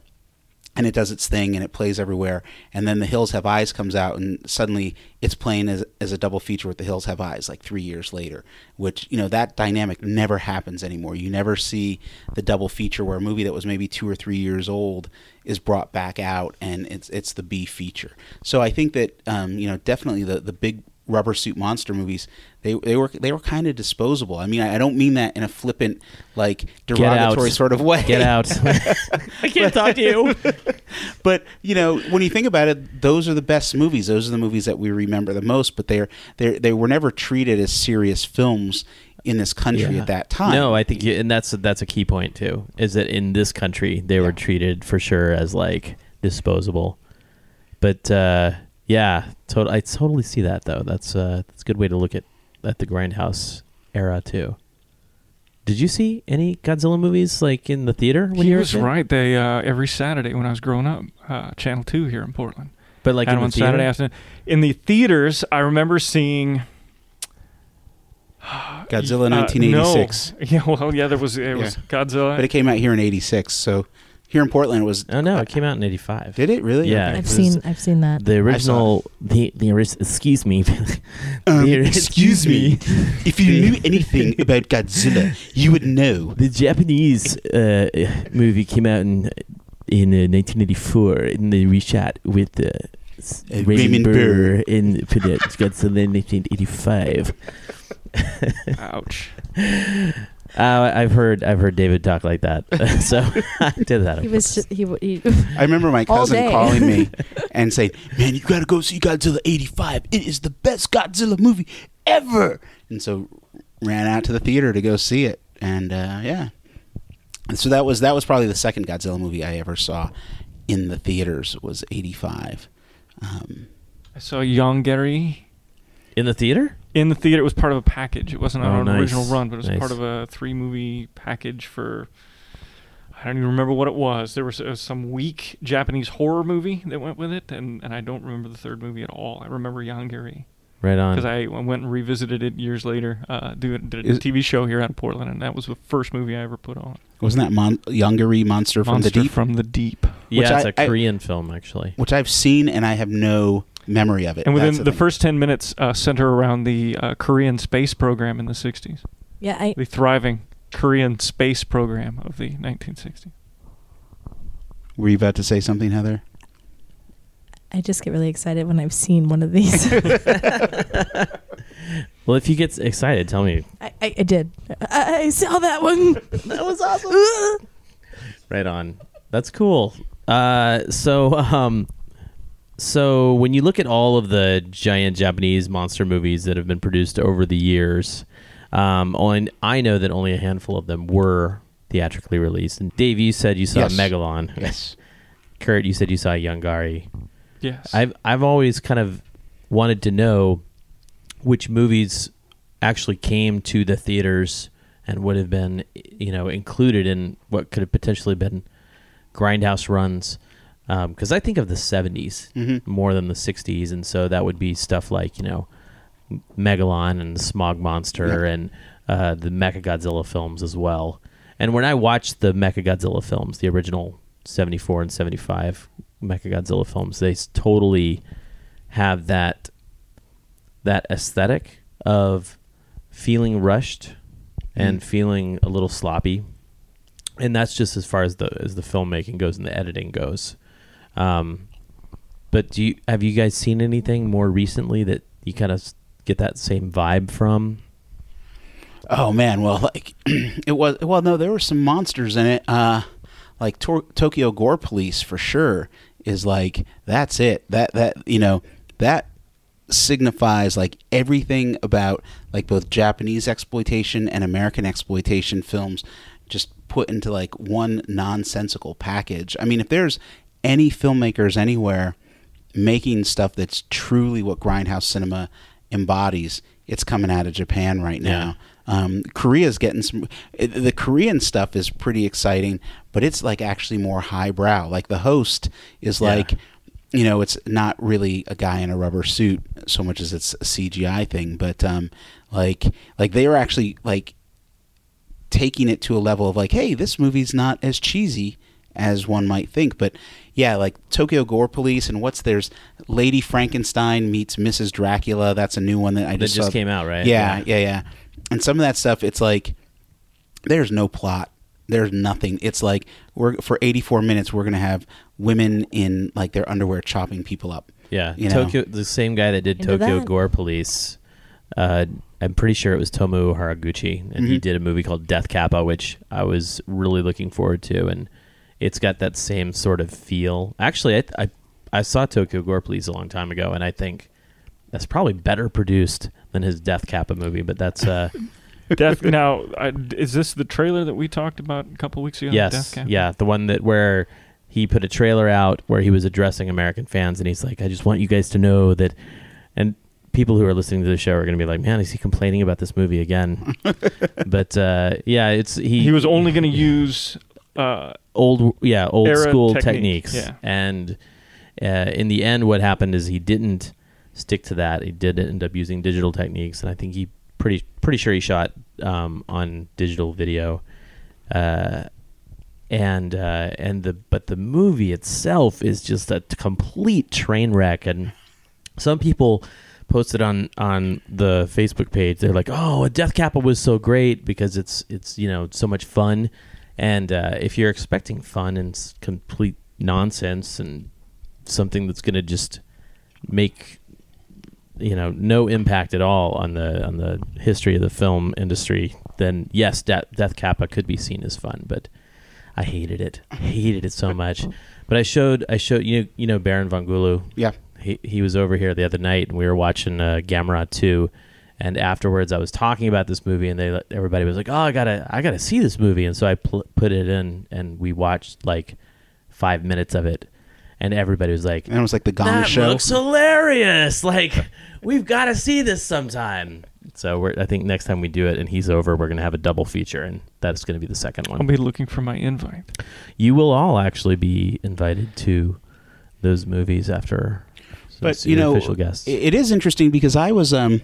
Speaker 5: and it does its thing and it plays everywhere. And then The Hills Have Eyes comes out and suddenly it's playing as, as a double feature with The Hills Have Eyes like three years later, which, you know, that dynamic never happens anymore. You never see the double feature where a movie that was maybe two or three years old is brought back out and it's, it's the B feature. So I think that, um, you know, definitely the, the big rubber suit monster movies they they were they were kind of disposable. I mean, I, I don't mean that in a flippant like derogatory sort of way.
Speaker 4: Get out. I can't talk to you.
Speaker 5: but you know, when you think about it, those are the best movies. Those are the movies that we remember the most. But they're they they were never treated as serious films in this country
Speaker 4: Yeah.
Speaker 5: at that time.
Speaker 4: No, I think, you, and that's that's a key point too. Is that in this country they were treated for sure as like disposable, but uh, yeah, to- I totally see that though. That's uh, that's a good way to look at at the grindhouse era too. Did you see any Godzilla movies like in the theater when
Speaker 7: he
Speaker 4: you were a
Speaker 7: was
Speaker 4: kid?
Speaker 7: right. They uh, every Saturday when I was growing up, uh, Channel Two here in Portland.
Speaker 4: But like
Speaker 7: Had
Speaker 4: in
Speaker 7: them
Speaker 4: the
Speaker 7: on Saturday
Speaker 4: theater?
Speaker 7: afternoon. In the theaters, I remember seeing
Speaker 5: Godzilla
Speaker 7: uh,
Speaker 5: 1986.
Speaker 7: no. Yeah, well, yeah, there was it was Godzilla.
Speaker 5: But it came out here in '86, so here in Portland it was.
Speaker 4: Oh no, it came out in '85.
Speaker 5: Did it really?
Speaker 4: Yeah,
Speaker 5: Okay.
Speaker 6: I've
Speaker 4: it
Speaker 6: seen I've seen that.
Speaker 4: the original. The the oris- excuse me.
Speaker 5: Um,
Speaker 4: The-
Speaker 5: excuse me. If you knew anything about Godzilla, you would know.
Speaker 4: The Japanese uh, movie came out in in uh, 1984, and they reshot with uh, s-
Speaker 5: Uh,
Speaker 4: Raymond,
Speaker 5: Raymond
Speaker 4: Burr in for the Godzilla in 1985.
Speaker 7: Ouch.
Speaker 4: Uh, I've heard I've heard David talk like that, so I did that.
Speaker 6: He was just, he, he
Speaker 5: I remember my cousin calling me and saying, "Man, you got to go see Godzilla '85. It is the best Godzilla movie ever." And so ran out to the theater to go see it, and uh, yeah. And so that was that was probably the second Godzilla movie I ever saw in the theaters was '85. Um,
Speaker 7: I saw Yongari
Speaker 4: in the theater.
Speaker 7: In the theater. It was part of a package. It wasn't
Speaker 4: Oh,
Speaker 7: an
Speaker 4: nice.
Speaker 7: original run, but it was
Speaker 4: Nice.
Speaker 7: part of a three movie package for. I don't even remember what it was. There was uh, some weak Japanese horror movie that went with it, and, and I don't remember the third movie at all. I remember Yongari
Speaker 4: Right on.
Speaker 7: because I went and revisited it years later. Uh, do it, did a
Speaker 5: Is-
Speaker 7: TV show here out of Portland, and that was the first movie I ever put on.
Speaker 5: wasn't that Mon- Yongari Monster, from
Speaker 7: Monster
Speaker 5: the Deep,
Speaker 7: from the Deep.
Speaker 4: yeah,
Speaker 5: which
Speaker 4: it's
Speaker 5: I-
Speaker 4: a
Speaker 5: I-
Speaker 4: Korean film actually.
Speaker 5: which I've seen and I have no memory of it.
Speaker 7: And within
Speaker 5: That's
Speaker 7: the,
Speaker 5: thing.
Speaker 7: first 10 minutes, uh, center around the uh, Korean space program in the 60s.
Speaker 6: yeah I
Speaker 7: The thriving Korean space program of the 1960s.
Speaker 5: were you about to say something, Heather?
Speaker 6: I just get really excited when I've seen one of these.
Speaker 4: Well, if you get excited, tell me.
Speaker 6: I, I, I did. I, I saw that one. that was awesome.
Speaker 4: Right on. That's cool. Uh, so, um, so when you look at all of the giant Japanese monster movies that have been produced over the years, um, on I know that only a handful of them were theatrically released. And Dave, you said you saw
Speaker 5: Yes.
Speaker 4: Megalon.
Speaker 5: Yes.
Speaker 4: Kurt, you said you saw Yongari.
Speaker 7: Yes.
Speaker 4: I've I've always kind of wanted to know which movies actually came to the theaters and would have been you know included in what could have potentially been grindhouse runs because I think of the 70s
Speaker 5: Mhm.
Speaker 4: more than the 60s and so that would be stuff like you know Megalon and the Smog Monster
Speaker 5: Yeah.
Speaker 4: and uh, the Mechagodzilla films as well and when I watched the Mechagodzilla films the original 74 and 75 Mechagodzilla films they totally have that that aesthetic of feeling rushed and feeling a little sloppy and that's just as far as the as the filmmaking goes and the editing goes um but do you have you guys seen anything more recently that you kind of get that same vibe from
Speaker 5: Oh man, well, like it was. Well, no, there were some monsters in it. Uh, like Tor- Tokyo Gore Police for sure is like that's it. That that you know that signifies like everything about like both Japanese exploitation and American exploitation films just put into like one nonsensical package. I mean, if there's any filmmakers anywhere making stuff that's truly what grindhouse cinema embodies, it's coming out of Japan right now. Um, Korea's getting some. The Korean stuff is pretty exciting, but it's like actually more highbrow. Like the host is
Speaker 4: Yeah.
Speaker 5: like, you know, it's not really a guy in a rubber suit so much as it's a CGI thing. But um, like, like they were actually like taking it to a level of like, hey, this movie's not as cheesy as one might think. But yeah, like Tokyo Gore Police and what's there's Lady Frankenstein meets Mrs. Dracula. That's a new one that I
Speaker 4: That
Speaker 5: just
Speaker 4: just
Speaker 5: saw.
Speaker 4: came out, right?
Speaker 5: Yeah,
Speaker 4: Yeah.
Speaker 5: yeah, yeah. And some of that stuff, it's like there's no plot. There's nothing. It's like we're for 84 minutes we're gonna have women in like their underwear chopping people up.
Speaker 4: Yeah,
Speaker 5: You know?
Speaker 4: Tokyo. The same guy that did
Speaker 6: Into
Speaker 4: Tokyo
Speaker 6: that.
Speaker 4: Gore Police. Uh, I'm pretty sure it was Tomoo Haraguchi, and he
Speaker 5: Mhm.
Speaker 4: did a movie called Death Kappa, which I was really looking forward to, and it's got that same sort of feel. Actually, I I, I saw Tokyo Gore Police a long time ago, and I think that's probably better produced than his Death Kappa movie. But that's uh,
Speaker 7: Death. Now, I, is this the trailer that we talked about a couple weeks ago?
Speaker 4: yes,
Speaker 7: Death Cab?
Speaker 4: yeah, the one that where he put a trailer out where he was addressing American fans, and he's like, "I just want you guys to know that," and people who are listening to the show are going to be like, "Man, is he complaining about this movie again?" but uh, yeah, it's he.
Speaker 7: He was only going to use. Uh,
Speaker 4: old, yeah, old school
Speaker 7: technique,
Speaker 4: techniques,
Speaker 7: yeah.
Speaker 4: and uh, in the end, what happened is he didn't stick to that. He did end up using digital techniques, and I think he pretty pretty sure he shot um, on digital video. Uh, and uh, and the but the movie itself is just a complete train wreck and some people posted on on the Facebook page they're like oh Death Kappa was so great because it's it's you know so much fun and uh, if you're expecting fun and complete nonsense and something that's going to just make you know no impact at all on the on the history of the film industry then yes Death, Death Kappa could be seen as fun but I hated it. I hated it so much. But I showed I showed you know, you know Baron von Gulu.
Speaker 5: Yeah.
Speaker 4: He he was over here the other night and we were watching uh, Gamera 2 and afterwards I was talking about this movie and they everybody was like, "Oh, I got to I got to see this movie." And so I pl- put it in and we watched like 5 minutes of it and everybody was like,
Speaker 5: And it was like the Gong
Speaker 4: that
Speaker 5: Show.
Speaker 4: looks hilarious. Like, we've got to see this sometime. So we're, I think next time we do it and he's over, we're going to have a double feature, and that's going to be the second one.
Speaker 7: I'll be looking for my invite.
Speaker 4: You will all actually be invited to those movies after. so
Speaker 5: but you know,
Speaker 4: official guests.
Speaker 5: it is interesting because I was um,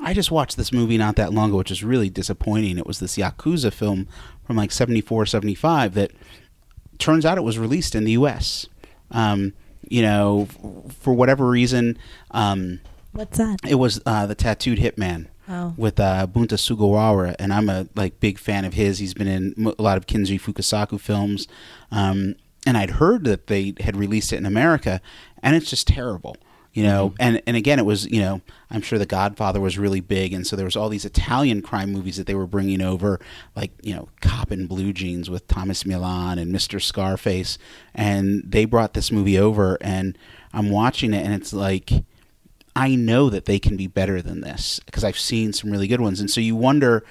Speaker 5: I just watched this movie not that long ago, which is really disappointing. It was this Yakuza film from like 74, 75 that turns out it was released in the U.S. Um, you know, f- for whatever reason, um,
Speaker 6: What's that?
Speaker 5: it was uh, the Tattooed Hitman
Speaker 6: Oh.
Speaker 5: with uh, Bunta Sugawara, and I'm a like big fan of his. He's been in a lot of Kinji Fukasaku films, um, and I'd heard that they had released it in America, and it's just terrible. You know, mm-hmm. and and again, it was you know, I'm sure The Godfather was really big, and so there was all these Italian crime movies that they were bringing over, like you know, Cop in Blue Jeans with Thomas Milian and Mr. Scarface, and they brought this movie over, and I'm watching it, and it's like. I know that they can be better than this because I've seen some really good ones. And so you wonder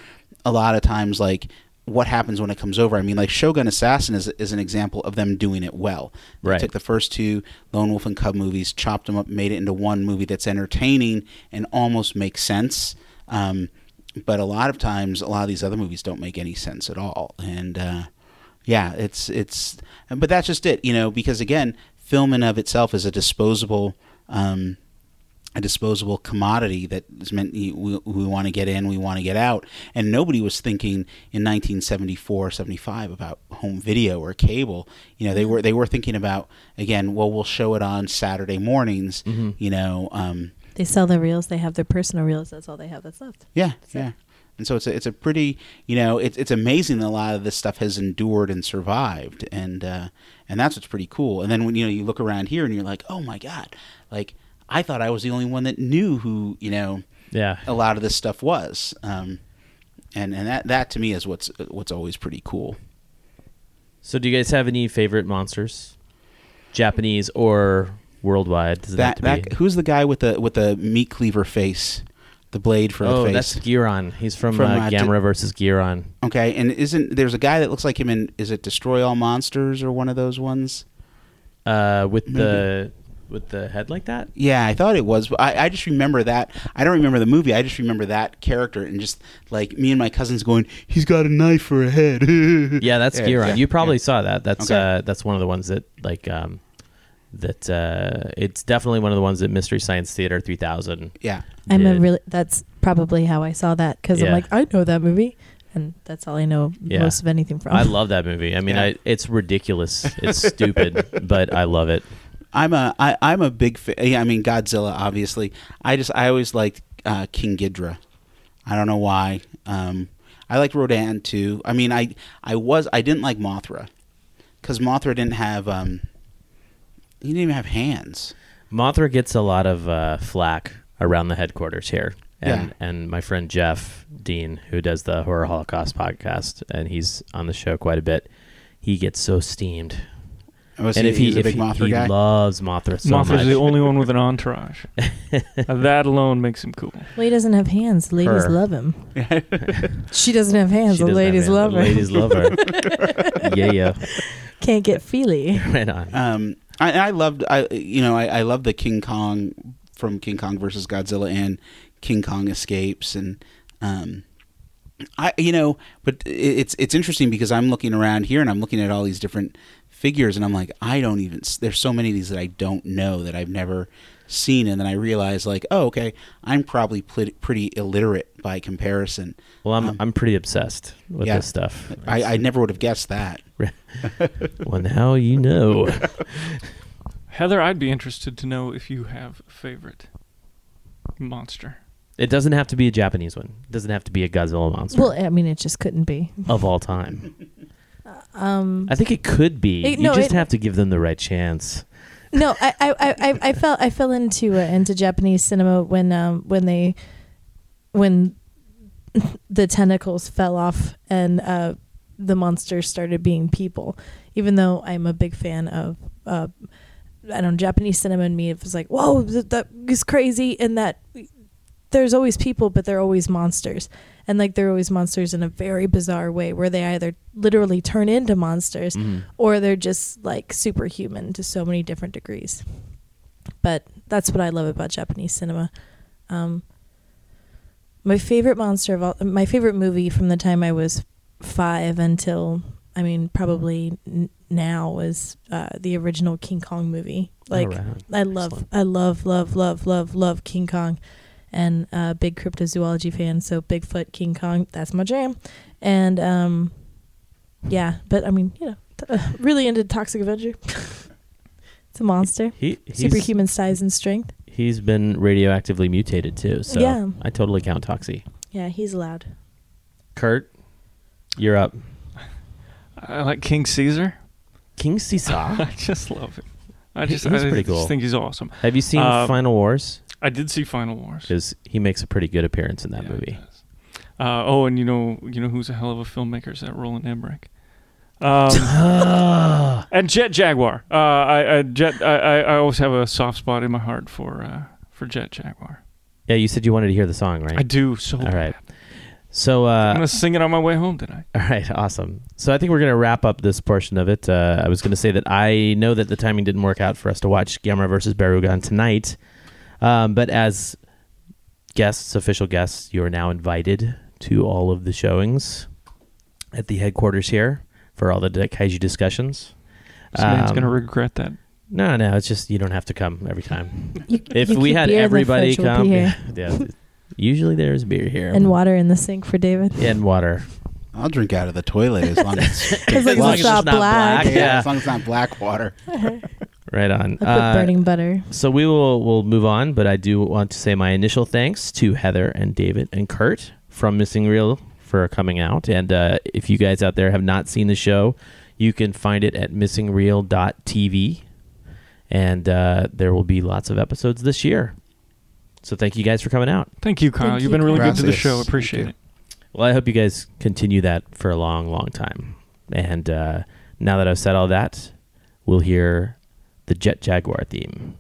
Speaker 5: a lot of times, like, what happens when it comes over? I mean, like Shogun Assassin is, is an example of them doing it well. They
Speaker 4: Right.
Speaker 5: took the first two Lone Wolf and Cub movies, chopped them up, made it into one movie that's entertaining and almost makes sense. Um, but a lot of times, a lot of these other movies don't make any sense at all. And uh, yeah, it's it's, but that's just it, you know, because again, film in of itself is a disposable. Um, a disposable commodity that is meant we, we want to get in, we want to get out. And nobody was thinking in 1974, 75 about home video or cable. You know, they were they were thinking about again, well, we'll show it on Saturday mornings. You know, um,
Speaker 6: They sell their reels. They have their personal reels. That's all they have that's left.
Speaker 5: yeah, yeah. And so it's a, it's a pretty, you know, it's it's amazing that a lot of this stuff has endured and survived, and uh, and that's what's pretty cool. And then when you know you look around here and you're like, oh my god, like I thought I was the only one that knew who you know
Speaker 4: yeah.
Speaker 5: a lot of this stuff was, um, and and that that to me is what's what's always pretty cool.
Speaker 4: So, do you guys have any favorite monsters, Japanese or worldwide? Does
Speaker 5: That
Speaker 4: to
Speaker 5: that who's the guy with the with the meat cleaver face? the blade for
Speaker 4: oh,
Speaker 5: the face.
Speaker 4: that's Giron. He's from,
Speaker 5: From,
Speaker 4: uh,
Speaker 5: uh,
Speaker 4: Gamera versus Giron.
Speaker 5: Okay, and isn't there's a guy that looks like him in is it Destroy All Monsters or one of those ones?
Speaker 4: Uh, with
Speaker 5: Maybe.
Speaker 4: the with the head like that.
Speaker 5: Yeah, I thought it was. But I, I just remember that. I don't remember the movie. I just remember that character and just like me and my cousins going, "He's got a knife for a head."
Speaker 4: Yeah, that's
Speaker 5: Yeah,
Speaker 4: Giron.
Speaker 5: yeah,
Speaker 4: you probably
Speaker 5: yeah.
Speaker 4: saw that. That's
Speaker 5: Okay.
Speaker 4: uh, that's one of the ones that like um, that uh, it's definitely one of the ones that Mystery Science Theater 3000.
Speaker 5: Yeah.
Speaker 6: I'm a
Speaker 4: did.
Speaker 6: really. That's probably how I saw that because
Speaker 4: Yeah.
Speaker 6: I'm like, I know that movie, and that's all I know
Speaker 4: Yeah.
Speaker 6: most of anything from.
Speaker 4: I love that movie. I mean,
Speaker 5: Yeah.
Speaker 4: I, it's ridiculous. It's stupid, but I love it.
Speaker 5: I'm a I, I'm a big fan. Yeah, I mean Godzilla, obviously. I just I always liked uh, King Ghidorah. I don't know why. Um, I liked Rodan too. I mean, I I was I didn't like Mothra because Mothra didn't have um, he didn't even have hands.
Speaker 4: Mothra gets a lot of uh, flack around the headquarters here. And,
Speaker 5: Yeah.
Speaker 4: and my friend Jeff Dean, who does the Horror Holocaust podcast, and he's on the show quite a bit, he gets so steamed.
Speaker 5: Was
Speaker 4: and
Speaker 5: he-
Speaker 4: if he,
Speaker 5: he's a
Speaker 4: if
Speaker 5: big
Speaker 4: he,
Speaker 5: Mothra
Speaker 4: he
Speaker 5: guy?
Speaker 4: loves Mothra so
Speaker 7: Mothra's
Speaker 4: much.
Speaker 7: the only one with an entourage. That alone makes him cool.
Speaker 6: Well, he doesn't have hands. The ladies
Speaker 4: Her.
Speaker 6: love him. she doesn't have hands.
Speaker 4: She
Speaker 6: the
Speaker 4: doesn't have
Speaker 6: ladies
Speaker 4: hands.
Speaker 6: love
Speaker 4: The
Speaker 6: her.
Speaker 4: ladies love her. yeah, yeah.
Speaker 6: Can't get feely.
Speaker 4: Right on.
Speaker 5: Um, I, I loved I you know I, I love the King Kong from King Kong versus Godzilla and King Kong escapes and um, I you know but i- it's it's interesting because I'm looking around here and I'm looking at all these different figures and I'm like I don't even there's so many of these that I don't know that I've never seen and then I realize like oh okay I'm probably pl- pretty illiterate by comparison.
Speaker 4: Well, I'm
Speaker 5: Um,
Speaker 4: I'm pretty obsessed with
Speaker 5: yeah.
Speaker 4: this stuff.
Speaker 5: I, I never would have guessed that.
Speaker 4: well, now you know.
Speaker 7: Heather, I'd be interested to know if you have a favorite monster.
Speaker 4: It doesn't have to be a Japanese one. It doesn't have to be a Godzilla monster
Speaker 6: Well, I mean, it just couldn't be.
Speaker 4: of all time.
Speaker 6: Um,
Speaker 4: I think it could be.
Speaker 6: It-
Speaker 4: you
Speaker 6: no,
Speaker 4: just
Speaker 6: it-
Speaker 4: have to give them the right chance.
Speaker 6: no, I, I, I, I- fell I fell into uh, into Japanese cinema when um when they when the tentacles fell off and uh the monsters started being people. Even though I'm a big fan of uh I don't know Japanese cinema and me it was like whoa that, that is crazy and that there's always people but they're always monsters and like they're always monsters in a very bizarre way where they either literally turn into monsters
Speaker 4: Mhm.
Speaker 6: or they're just like superhuman to so many different degrees but that's what i love about japanese cinema um, my favorite monster of all my favorite movie from the time i was five until i mean probably n- now was uh, the original king kong movie like
Speaker 4: right.
Speaker 6: i love
Speaker 4: Excellent.
Speaker 6: i love love love love love king kong and a big cryptozoology fan so bigfoot king kong that's my jam and um yeah but i mean you know t- uh, really into toxic avenger it's a monster
Speaker 4: He he's,
Speaker 6: superhuman size and strength
Speaker 4: He's been radioactively mutated too, so
Speaker 6: Yeah.
Speaker 4: I totally count Toxie.
Speaker 6: yeah he's allowed.
Speaker 4: Kurt, you're up.
Speaker 7: I like King Caesar.
Speaker 4: King Caesar.
Speaker 7: I just love him. I just,
Speaker 4: he's
Speaker 7: I
Speaker 4: pretty
Speaker 7: just
Speaker 4: cool.
Speaker 7: think he's awesome.
Speaker 4: Have you seen
Speaker 7: Uh,
Speaker 4: Final Wars?
Speaker 7: I did see Final Wars.
Speaker 4: Because he makes a pretty good appearance in that movie.
Speaker 7: Uh, oh, and you know, you know who's a hell of a filmmaker is that Roland Emmerich. Um, and Jet Jaguar. Uh, I, I Jet. I, I always have a soft spot in my heart for uh, for Jet Jaguar.
Speaker 4: Yeah, you said you wanted to hear the song, right?
Speaker 7: I do so.
Speaker 4: All right. So uh,
Speaker 7: I'm gonna sing it on my way home tonight.
Speaker 4: All right, awesome. So I think we're going to wrap up this portion of it. Uh, I was going to say that I know that the timing didn't work out for us to watch Gamera versus Barugon tonight, um, but as guests, official guests, you are now invited to all of the showings at the headquarters here for all the kaiju discussions.
Speaker 7: This man's
Speaker 4: Um,
Speaker 7: gonna regret that.
Speaker 4: No, no, it's just you don't have to come every time.
Speaker 6: You-
Speaker 4: if
Speaker 6: you
Speaker 4: we had everybody come,
Speaker 6: be here.
Speaker 4: yeah, usually there's beer here
Speaker 6: and water in the sink for david
Speaker 4: and water.
Speaker 5: I'll drink out of the toilet as long as,
Speaker 6: As long as it's not black.
Speaker 5: Yeah, as long as it's not black water.
Speaker 4: Right on. Uh,
Speaker 6: burning butter
Speaker 4: So we will will move on, but I do want to say my initial thanks to Heather and David and Kurt from Missing Reel for coming out. And uh, if you guys out there have not seen the show, you can find it at missingreel.tv. And uh, there will be lots of episodes this year. So thank you guys for coming out.
Speaker 7: Thank you, Kyle.
Speaker 6: Thank
Speaker 7: You've
Speaker 6: you,
Speaker 7: been really good to the show. Appreciate it.
Speaker 4: Well, I hope you guys continue that for a long, long time. And uh, now that I've said all that, we'll hear the Jet Jaguar theme.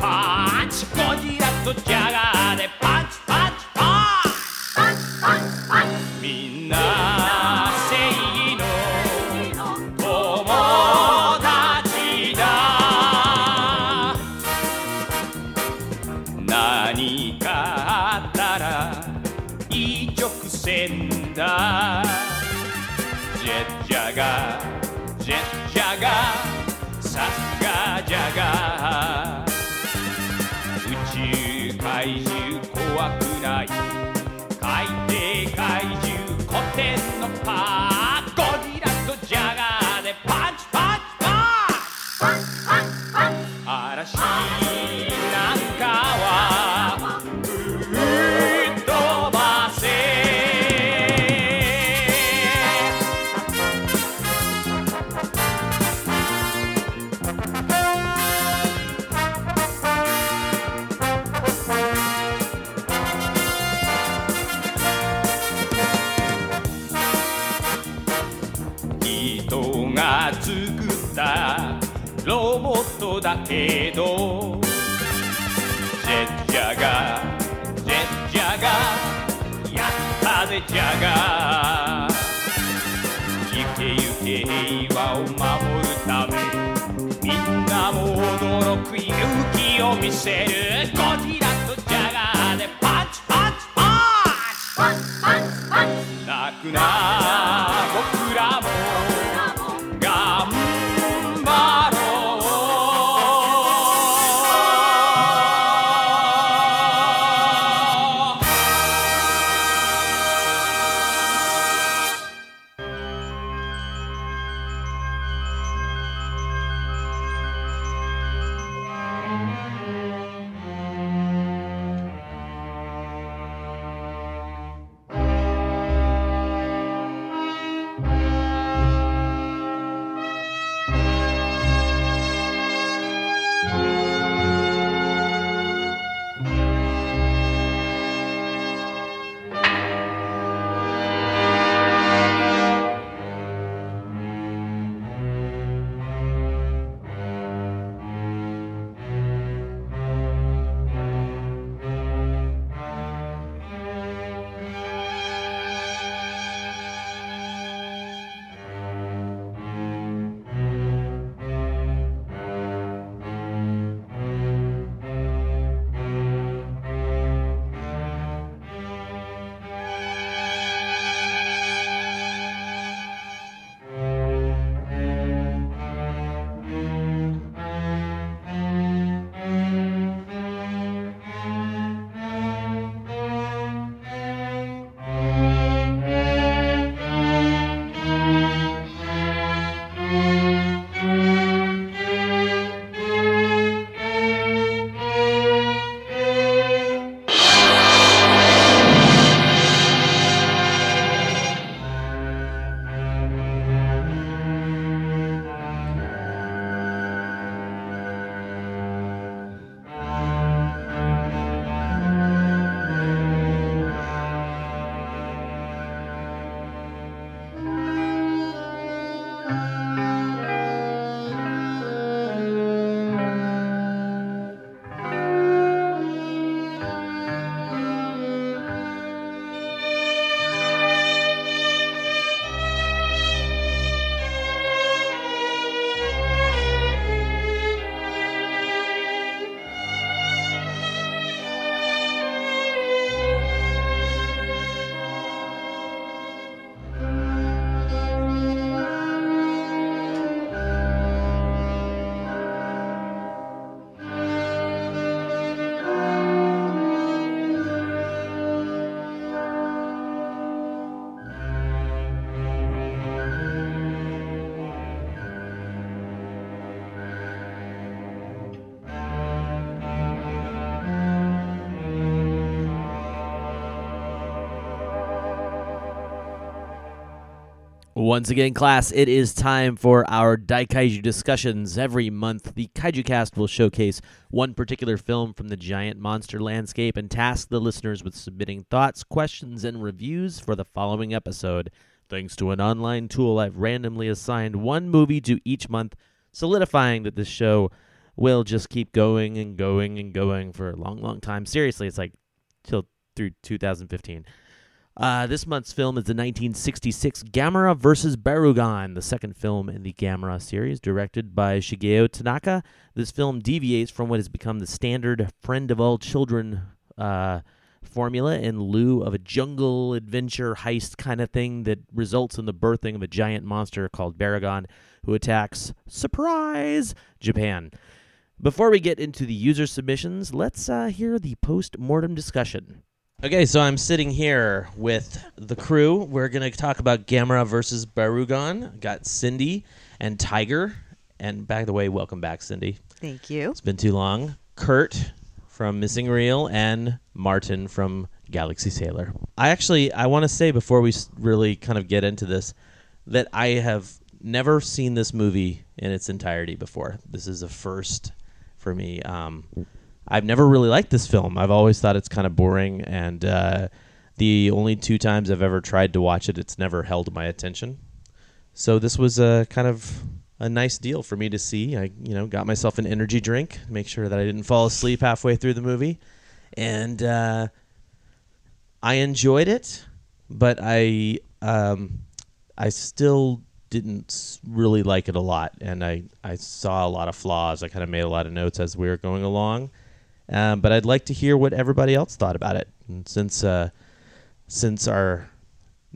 Speaker 8: パンチゴジラとジャガーでパンチ見せる。ゴジラとジャガーでパンチパンチ。パンチパンチパンチ。なくなる。
Speaker 4: Once again, class, it is time for our Daikaiju discussions. Every month, the Kaiju Cast will showcase one particular film from the giant monster landscape and task the listeners with submitting thoughts, questions, and reviews for the following episode. Thanks to an online tool, I've randomly assigned one movie to each month, solidifying that this show will just keep going and going and going for a long, long time. Seriously, it's like till through 2015. Uh, this month's film is the 1966 Gamera vs. Barugon, the second film in the Gamera series, directed by Shigeo Tanaka. This film deviates from what has become the standard friend of all children uh, formula in lieu of a jungle adventure heist kind of thing that results in the birthing of a giant monster called Baragon who attacks, surprise, Japan. Before we get into the user submissions, let's uh, hear the post mortem discussion. Okay, so I'm sitting here with the crew. We're going to talk about Gamera versus Barugon. Got Cindy and Tiger. And by the way, welcome back, Cindy.
Speaker 9: Thank you.
Speaker 4: It's been too long. Kurt from Missing Reel and Martin from Galaxy Sailor. I actually I want to say before we really kind of get into this that I have never seen this movie in its entirety before. This is a first for me. Um, I've never really liked this film. I've always thought it's kind of boring, and uh, the only two times I've ever tried to watch it, it's never held my attention. So this was a kind of a nice deal for me to see. I, you know, got myself an energy drink, make sure that I didn't fall asleep halfway through the movie, and uh, I enjoyed it, but I, um, I still didn't really like it a lot, and I, I saw a lot of flaws. I kind of made a lot of notes as we were going along, um, but I'd like to hear what everybody else thought about it. And since uh, since our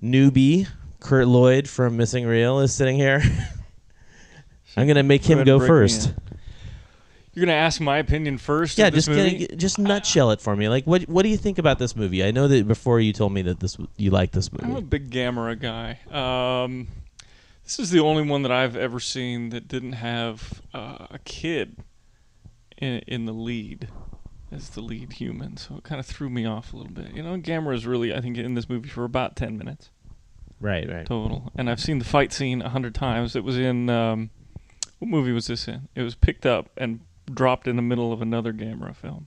Speaker 4: newbie Kurt Lloyd from Missing Reel is sitting here, I'm gonna make him go
Speaker 7: and break me
Speaker 4: first.
Speaker 7: You're gonna ask my opinion first.
Speaker 4: Yeah, just gonna, just nutshell it for me. Like, what what do you think about this movie? I know that before you told me that this you like this movie.
Speaker 7: I'm a big Gamera guy. Um, this is the only one that I've ever seen that didn't have uh, a kid in in the lead as the lead human, so it kind of threw me off a little bit. You know, Gamera is really, I think, in this movie for about ten minutes
Speaker 4: Right, right.
Speaker 7: total, and I've seen the fight scene a hundred times. It was in um, what movie was this in? It was picked up and dropped in the middle of another Gamera film.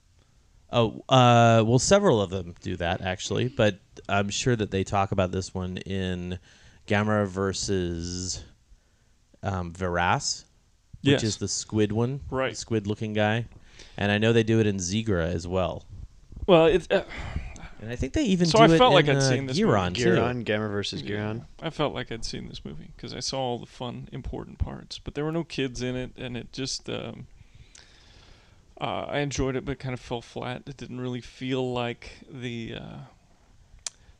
Speaker 4: Oh, uh, well, several of them do that actually, but I'm sure that they talk about this one in Gamera versus um, Viras, which
Speaker 7: Yes.
Speaker 4: is the squid one,
Speaker 7: Right.
Speaker 4: Squid-looking guy, and I know they do it in Zigra as well.
Speaker 7: Well, it's. Uh,
Speaker 4: and I think they even
Speaker 7: so
Speaker 4: do
Speaker 7: I
Speaker 4: it
Speaker 7: felt like
Speaker 4: in,
Speaker 7: I'd
Speaker 4: uh,
Speaker 7: seen this
Speaker 4: Giron,
Speaker 7: movie.
Speaker 4: too.
Speaker 10: Giron, Gamera versus
Speaker 7: Yeah.
Speaker 10: Giron.
Speaker 7: I felt like I'd seen this movie because I saw all the fun, important parts, but there were no kids in it, and it just. Um, uh, I enjoyed it, but it kind of fell flat. It didn't really feel like the uh,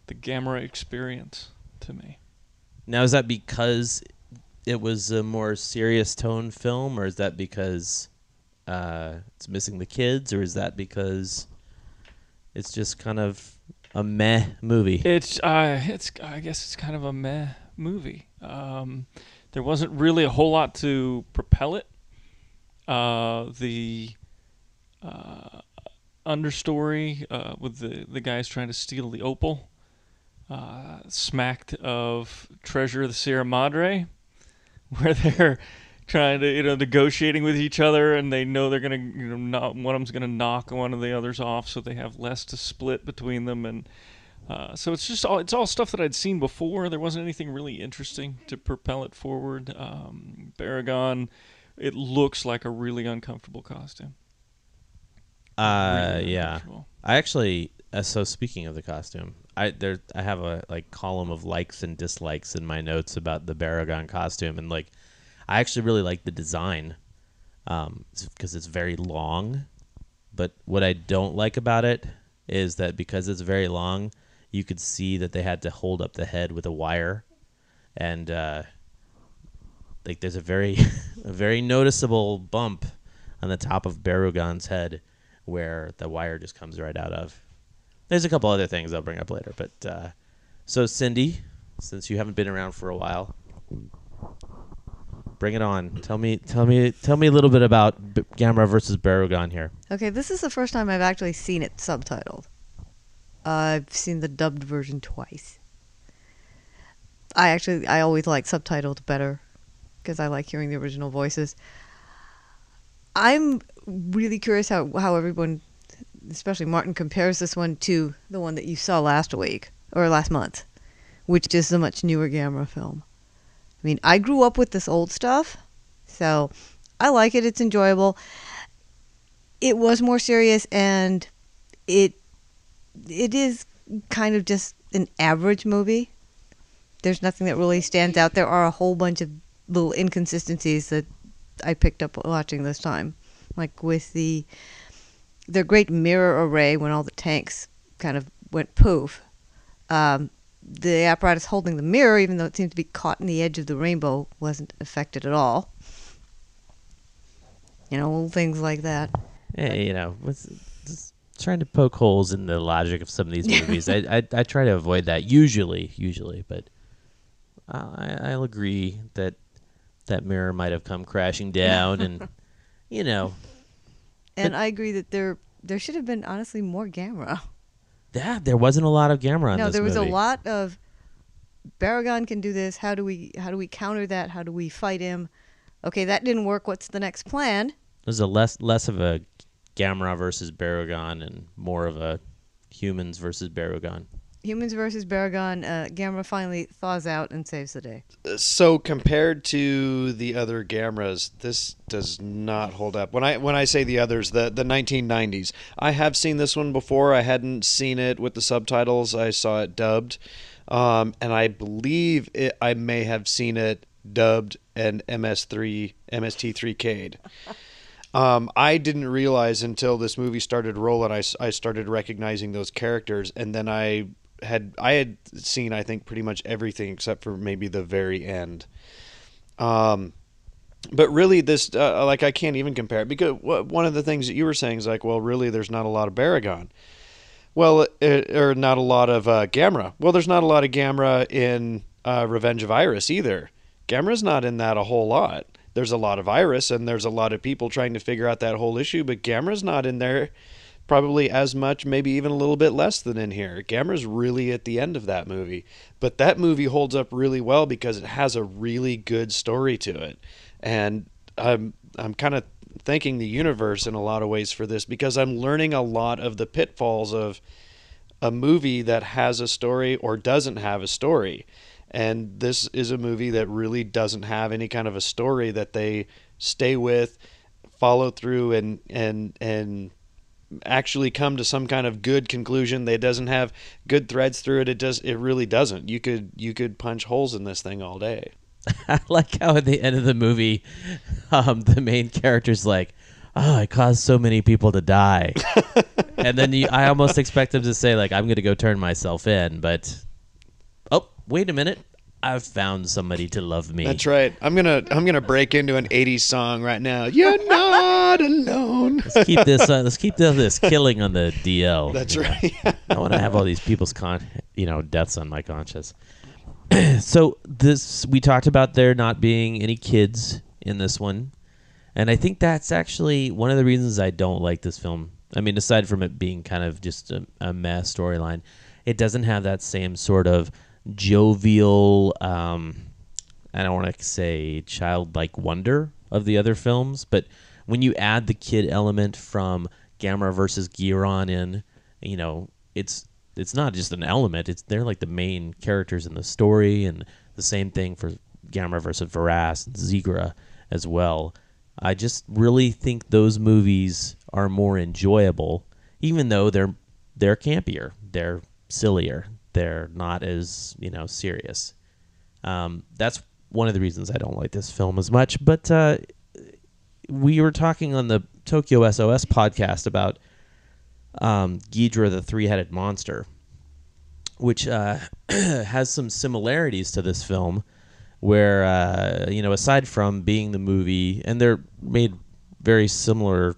Speaker 7: the Gamera experience to me.
Speaker 4: Now, is that because it was a more serious tone film, or is that because uh, it's missing the kids, or is that because it's just kind of a meh movie?
Speaker 7: It's uh, it's I guess it's kind of a meh movie. Um, there wasn't really a whole lot to propel it. Uh, the uh, understory uh, with the the guys trying to steal the opal uh, smacked of Treasure of the Sierra Madre, where they're trying to you know negotiating with each other and they know they're gonna you know not one of them's gonna knock one of the others off so they have less to split between them and uh, so it's just all it's all stuff that I'd seen before. There wasn't anything really interesting to propel it forward. Um, Baragon, it looks like a really uncomfortable costume.
Speaker 4: Uh,
Speaker 7: Really
Speaker 4: yeah. I actually. Uh, so speaking of the costume, I there I have a like column of likes and dislikes in my notes about the Baragon costume, and like I actually really like the design, um, because it's very long. But what I don't like about it is that because it's very long, you could see that they had to hold up the head with a wire, and uh, like there's a very a very noticeable bump on the top of Barugon's head where the wire just comes right out of. There's a couple other things I'll bring up later, but uh, so Cindy, since you haven't been around for a while, bring it on. Tell me, tell me, tell me a little bit about B- Gamera versus Barugon here.
Speaker 9: Okay, this is the first time I've actually seen it subtitled. I've seen the dubbed version twice. I actually I always like subtitled better because I like hearing the original voices. I'm really curious how how everyone, especially Martin, compares this one to the one that you saw last week or last month, which is a much newer Gamera film. I mean, I grew up with this old stuff, so I like it. It's enjoyable. It was more serious, and it it is kind of just an average movie. There's nothing that really stands out. There are a whole bunch of little inconsistencies that I picked up watching this time, like with the their great mirror array when all the tanks kind of went poof. Um, the apparatus holding the mirror, even though it seemed to be caught in the edge of the rainbow, wasn't affected at all. You know, little things like that.
Speaker 4: Yeah, you know, trying to poke holes in the logic of some of these movies. I, I I try to avoid that usually, usually, but I I'll agree that that mirror might have come crashing down, and you know,
Speaker 9: And I agree that there there should have been honestly more Gamera.
Speaker 4: Yeah, there wasn't a lot of Gamera in
Speaker 9: no, there was
Speaker 4: movie.
Speaker 9: a lot of Baragon can do this. How do we how do we counter that? How do we fight him? Okay, that didn't work. What's the next plan?
Speaker 4: There's a less less of a Gamera versus Baragon and more of a humans versus Baragon.
Speaker 9: Humans versus Baragon. Uh, Gamera finally thaws out and saves the day.
Speaker 10: so compared to the other Gameras, this does not hold up. When I when I say the others, the the 1990s, I have seen this one before. I hadn't seen it with the subtitles. I saw it dubbed, um, and I believe it, I may have seen it dubbed and MS3 MST3K'd. Um, I didn't realize until this movie started rolling. I, I started recognizing those characters, and then I had I had seen I think pretty much everything except for maybe the very end. Um, but really, this uh, like I can't even compare it because one of the things that you were saying is like, well, really, there's not a lot of Baragon. Well, uh, or not a lot of uh, Gamera. Well, there's not a lot of Gamera in uh, Revenge of Iris either. Gamera's not in that a whole lot. There's a lot of Iris, and there's a lot of people trying to figure out that whole issue, but Gamera's not in there probably as much, maybe even a little bit less than in here. Gamera's really at the end of that movie. But that movie holds up really well because it has a really good story to it. And I'm I'm kind of thanking the universe in a lot of ways for this because I'm learning a lot of the pitfalls of a movie that has a story or doesn't have a story. And this is a movie that really doesn't have any kind of a story that they stay with, follow through and and and actually come to some kind of good conclusion. That doesn't have good threads through it. It does it really doesn't. You could you could punch holes in this thing all day.
Speaker 4: I like how at the end of the movie, um, the main character's like, "Oh, I caused so many people to die," and then you, I almost expect him to say like, "I'm going to go turn myself in," but oh, wait a minute, I've found somebody to love me.
Speaker 10: That's right. I'm gonna I'm gonna break into an '80s song right now. You're not alone.
Speaker 4: Let's keep this. Uh, let's keep this, this killing on the DL.
Speaker 10: That's right.
Speaker 4: I want to have all these people's con, you know, deaths on my conscience. so this we talked about there not being any kids in this one, and I think that's actually one of the reasons I don't like this film. I mean, aside from it being kind of just a, a mess storyline, it doesn't have that same sort of jovial. Um, I don't want to say childlike wonder of the other films, but when you add the kid element from Gamera versus Giron in, you know, it's it's not just an element; it's they're like the main characters in the story, and the same thing for Gamera versus Viras and Zigra as well. I just really think those movies are more enjoyable, even though they're they're campier, they're sillier, they're not as you know serious. Um, that's one of the reasons I don't like this film as much. But uh, we were talking on the Tokyo SOS podcast about um, Ghidra, the three-headed monster, which uh, has some similarities to this film, where uh, you know, aside from being the movie, and they're made very similar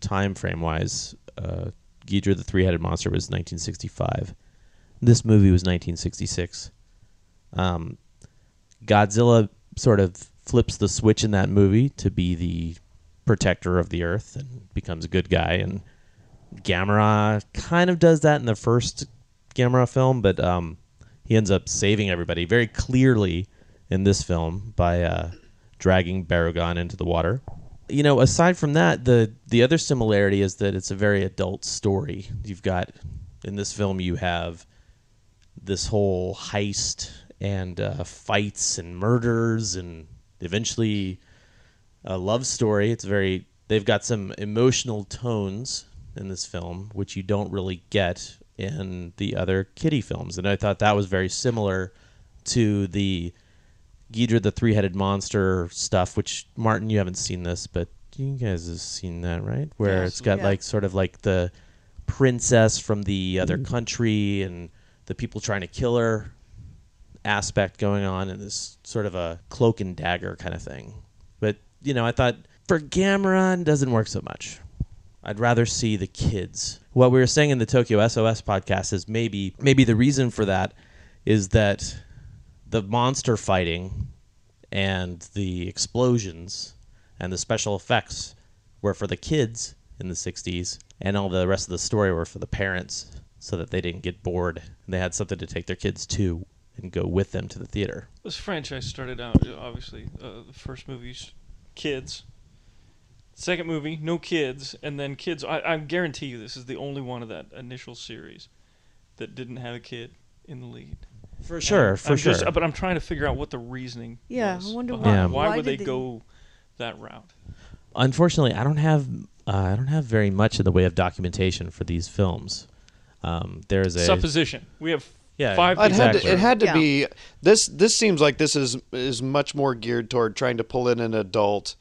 Speaker 4: time frame wise. Uh, Ghidra, the three-headed monster, was 1965. This movie was 1966. Um, Godzilla sort of flips the switch in that movie to be the protector of the Earth and becomes a good guy, and Gamera kind of does that in the first Gamera film, but um, he ends up saving everybody very clearly in this film by uh, dragging Baragon into the water. You know, aside from that, the the other similarity is that it's a very adult story. You've got in this film you have this whole heist and uh, fights and murders and eventually a love story. It's very they've got some emotional tones in this film which you don't really get in the other kitty films and I thought that was very similar to the Ghidra the three-headed monster stuff which Martin you haven't seen this but you guys have seen that right where
Speaker 11: Yes.
Speaker 4: it's got
Speaker 11: Yeah.
Speaker 4: like sort of like the princess from the other country and the people trying to kill her aspect going on and this sort of a cloak and dagger kind of thing. But, you know, I thought for Gamera doesn't work so much. I'd rather see the kids. What we were saying in the Tokyo SOS podcast is maybe maybe the reason for that is that the monster fighting and the explosions and the special effects were for the kids in the 60s and all the rest of the story were for the parents so that they didn't get bored and they had something to take their kids to and go with them to the theater.
Speaker 7: This franchise started out uh, obviously uh, the first movie's kids, second movie no kids, and then kids. I, I guarantee you this is the only one of that initial series that didn't have a kid in the lead.
Speaker 4: For sure,
Speaker 7: And
Speaker 4: for
Speaker 7: I'm just-
Speaker 4: sure.
Speaker 7: but I'm trying to figure out what the reasoning.
Speaker 6: Yeah,
Speaker 7: was
Speaker 6: I wonder
Speaker 4: why-
Speaker 7: it.
Speaker 4: why
Speaker 7: would they
Speaker 6: they-
Speaker 7: go that route?
Speaker 4: Unfortunately, I don't have uh, I don't have very much in the way of documentation for these films. Um, there's a
Speaker 7: Supposition. We have
Speaker 4: Yeah,
Speaker 7: five.
Speaker 10: It had to, it had to
Speaker 6: Yeah.
Speaker 10: be this. This seems like this is is much more geared toward trying to pull in an adult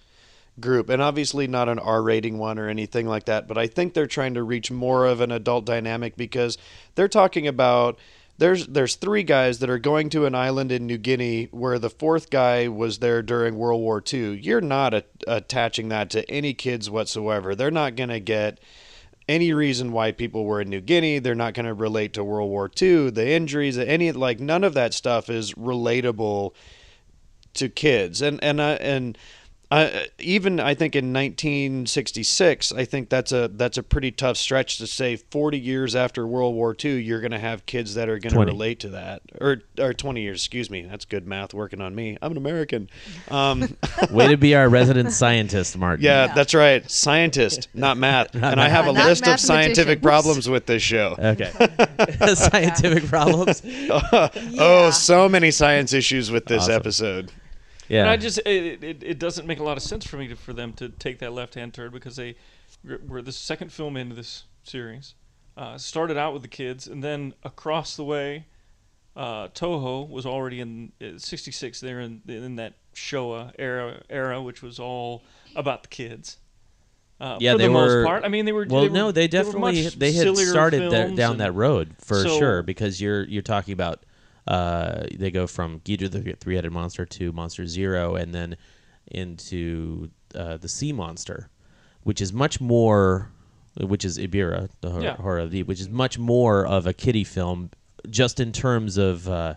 Speaker 10: group, and obviously not an R rating one or anything like that. But I think they're trying to reach more of an adult dynamic because they're talking about there's there's three guys that are going to an island in New Guinea where the fourth guy was there during World War II. You're not a, attaching that to any kids whatsoever. They're not going to get any reason why people were in New Guinea. They're not going to relate to World War II, the injuries, any like none of that stuff is relatable to kids. And and I and I, even I think in 1966, I think that's a that's a pretty tough stretch to say. 40 years after World War II, you're going to have kids that are going to relate to that, or or 20 years. Excuse me, that's good math working on me. I'm an American. Um,
Speaker 4: way to be our resident scientist, Martin.
Speaker 10: yeah, that's right. Scientist, not math.
Speaker 4: Not
Speaker 10: and I have a
Speaker 6: math.
Speaker 10: list of scientific
Speaker 6: mathematician.
Speaker 10: problems with this show.
Speaker 4: Okay. Scientific problems.
Speaker 10: Oh, so many science issues with this
Speaker 4: Awesome.
Speaker 10: episode.
Speaker 4: Yeah.
Speaker 7: And I just it, it, it doesn't make a lot of sense for me to, for them to take that left hand turn because they were the second film into this series. Uh, started out with the kids, and then across the way, uh, Toho was already in '66. They're in in that Showa era era, which was all about the kids. Uh,
Speaker 4: yeah,
Speaker 7: for
Speaker 4: they
Speaker 7: the
Speaker 4: were.
Speaker 7: most part. I mean, they were.
Speaker 4: Well,
Speaker 7: they were-
Speaker 4: no, they
Speaker 7: they
Speaker 4: definitely
Speaker 7: much
Speaker 4: they had started that, down
Speaker 7: and-
Speaker 4: that road for
Speaker 7: So-
Speaker 4: sure because you're you're talking about uh, they go from Ghidra the three-headed monster to Monster Zero and then into uh, the Sea Monster, which is much more, which is Ebirah, the hor-
Speaker 7: Yeah.
Speaker 4: horror of the, which is much more of a kiddie film, just in terms of uh,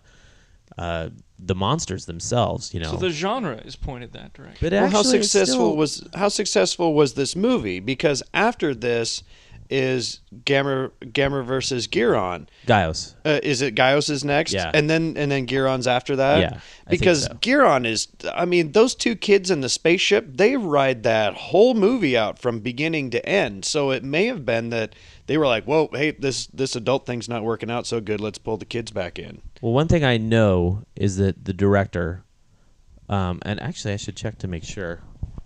Speaker 4: uh, the monsters themselves. You know,
Speaker 7: So the genre is pointed that direction.
Speaker 4: but
Speaker 10: well, how successful
Speaker 4: still-
Speaker 10: was how successful was this movie? Because after this is Gamera Gamera versus Giron.
Speaker 4: Gyaos.
Speaker 10: Uh, is it Gyaos is next?
Speaker 4: Yeah.
Speaker 10: And then and then Giron's after that?
Speaker 4: Yeah, I
Speaker 10: Because
Speaker 4: so.
Speaker 10: Giron is I mean, those two kids in the spaceship, they ride that whole movie out from beginning to end. So it may have been that they were like, Whoa, hey, this this adult thing's not working out so good, let's pull the kids back in.
Speaker 4: Well, one thing I know is that the director, um, and actually I should check to make sure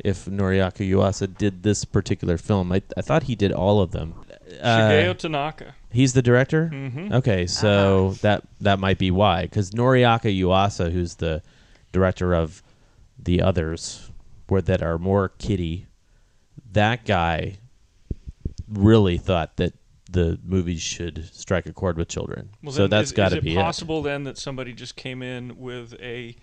Speaker 4: if Noriaki Yuasa did this particular film. I, I thought he did all of them.
Speaker 7: Shigeo
Speaker 4: Uh,
Speaker 7: Tanaka.
Speaker 4: He's the director.
Speaker 7: Mhm.
Speaker 4: Okay, so that that might be why, because Noriaki Yuasa, who's the director of the others, where that are more kiddie, that guy really thought that the movies should strike a chord with children.
Speaker 7: Well,
Speaker 4: so that's
Speaker 7: is,
Speaker 4: got
Speaker 7: is
Speaker 4: to
Speaker 7: it
Speaker 4: be
Speaker 7: possible then that somebody just came in with a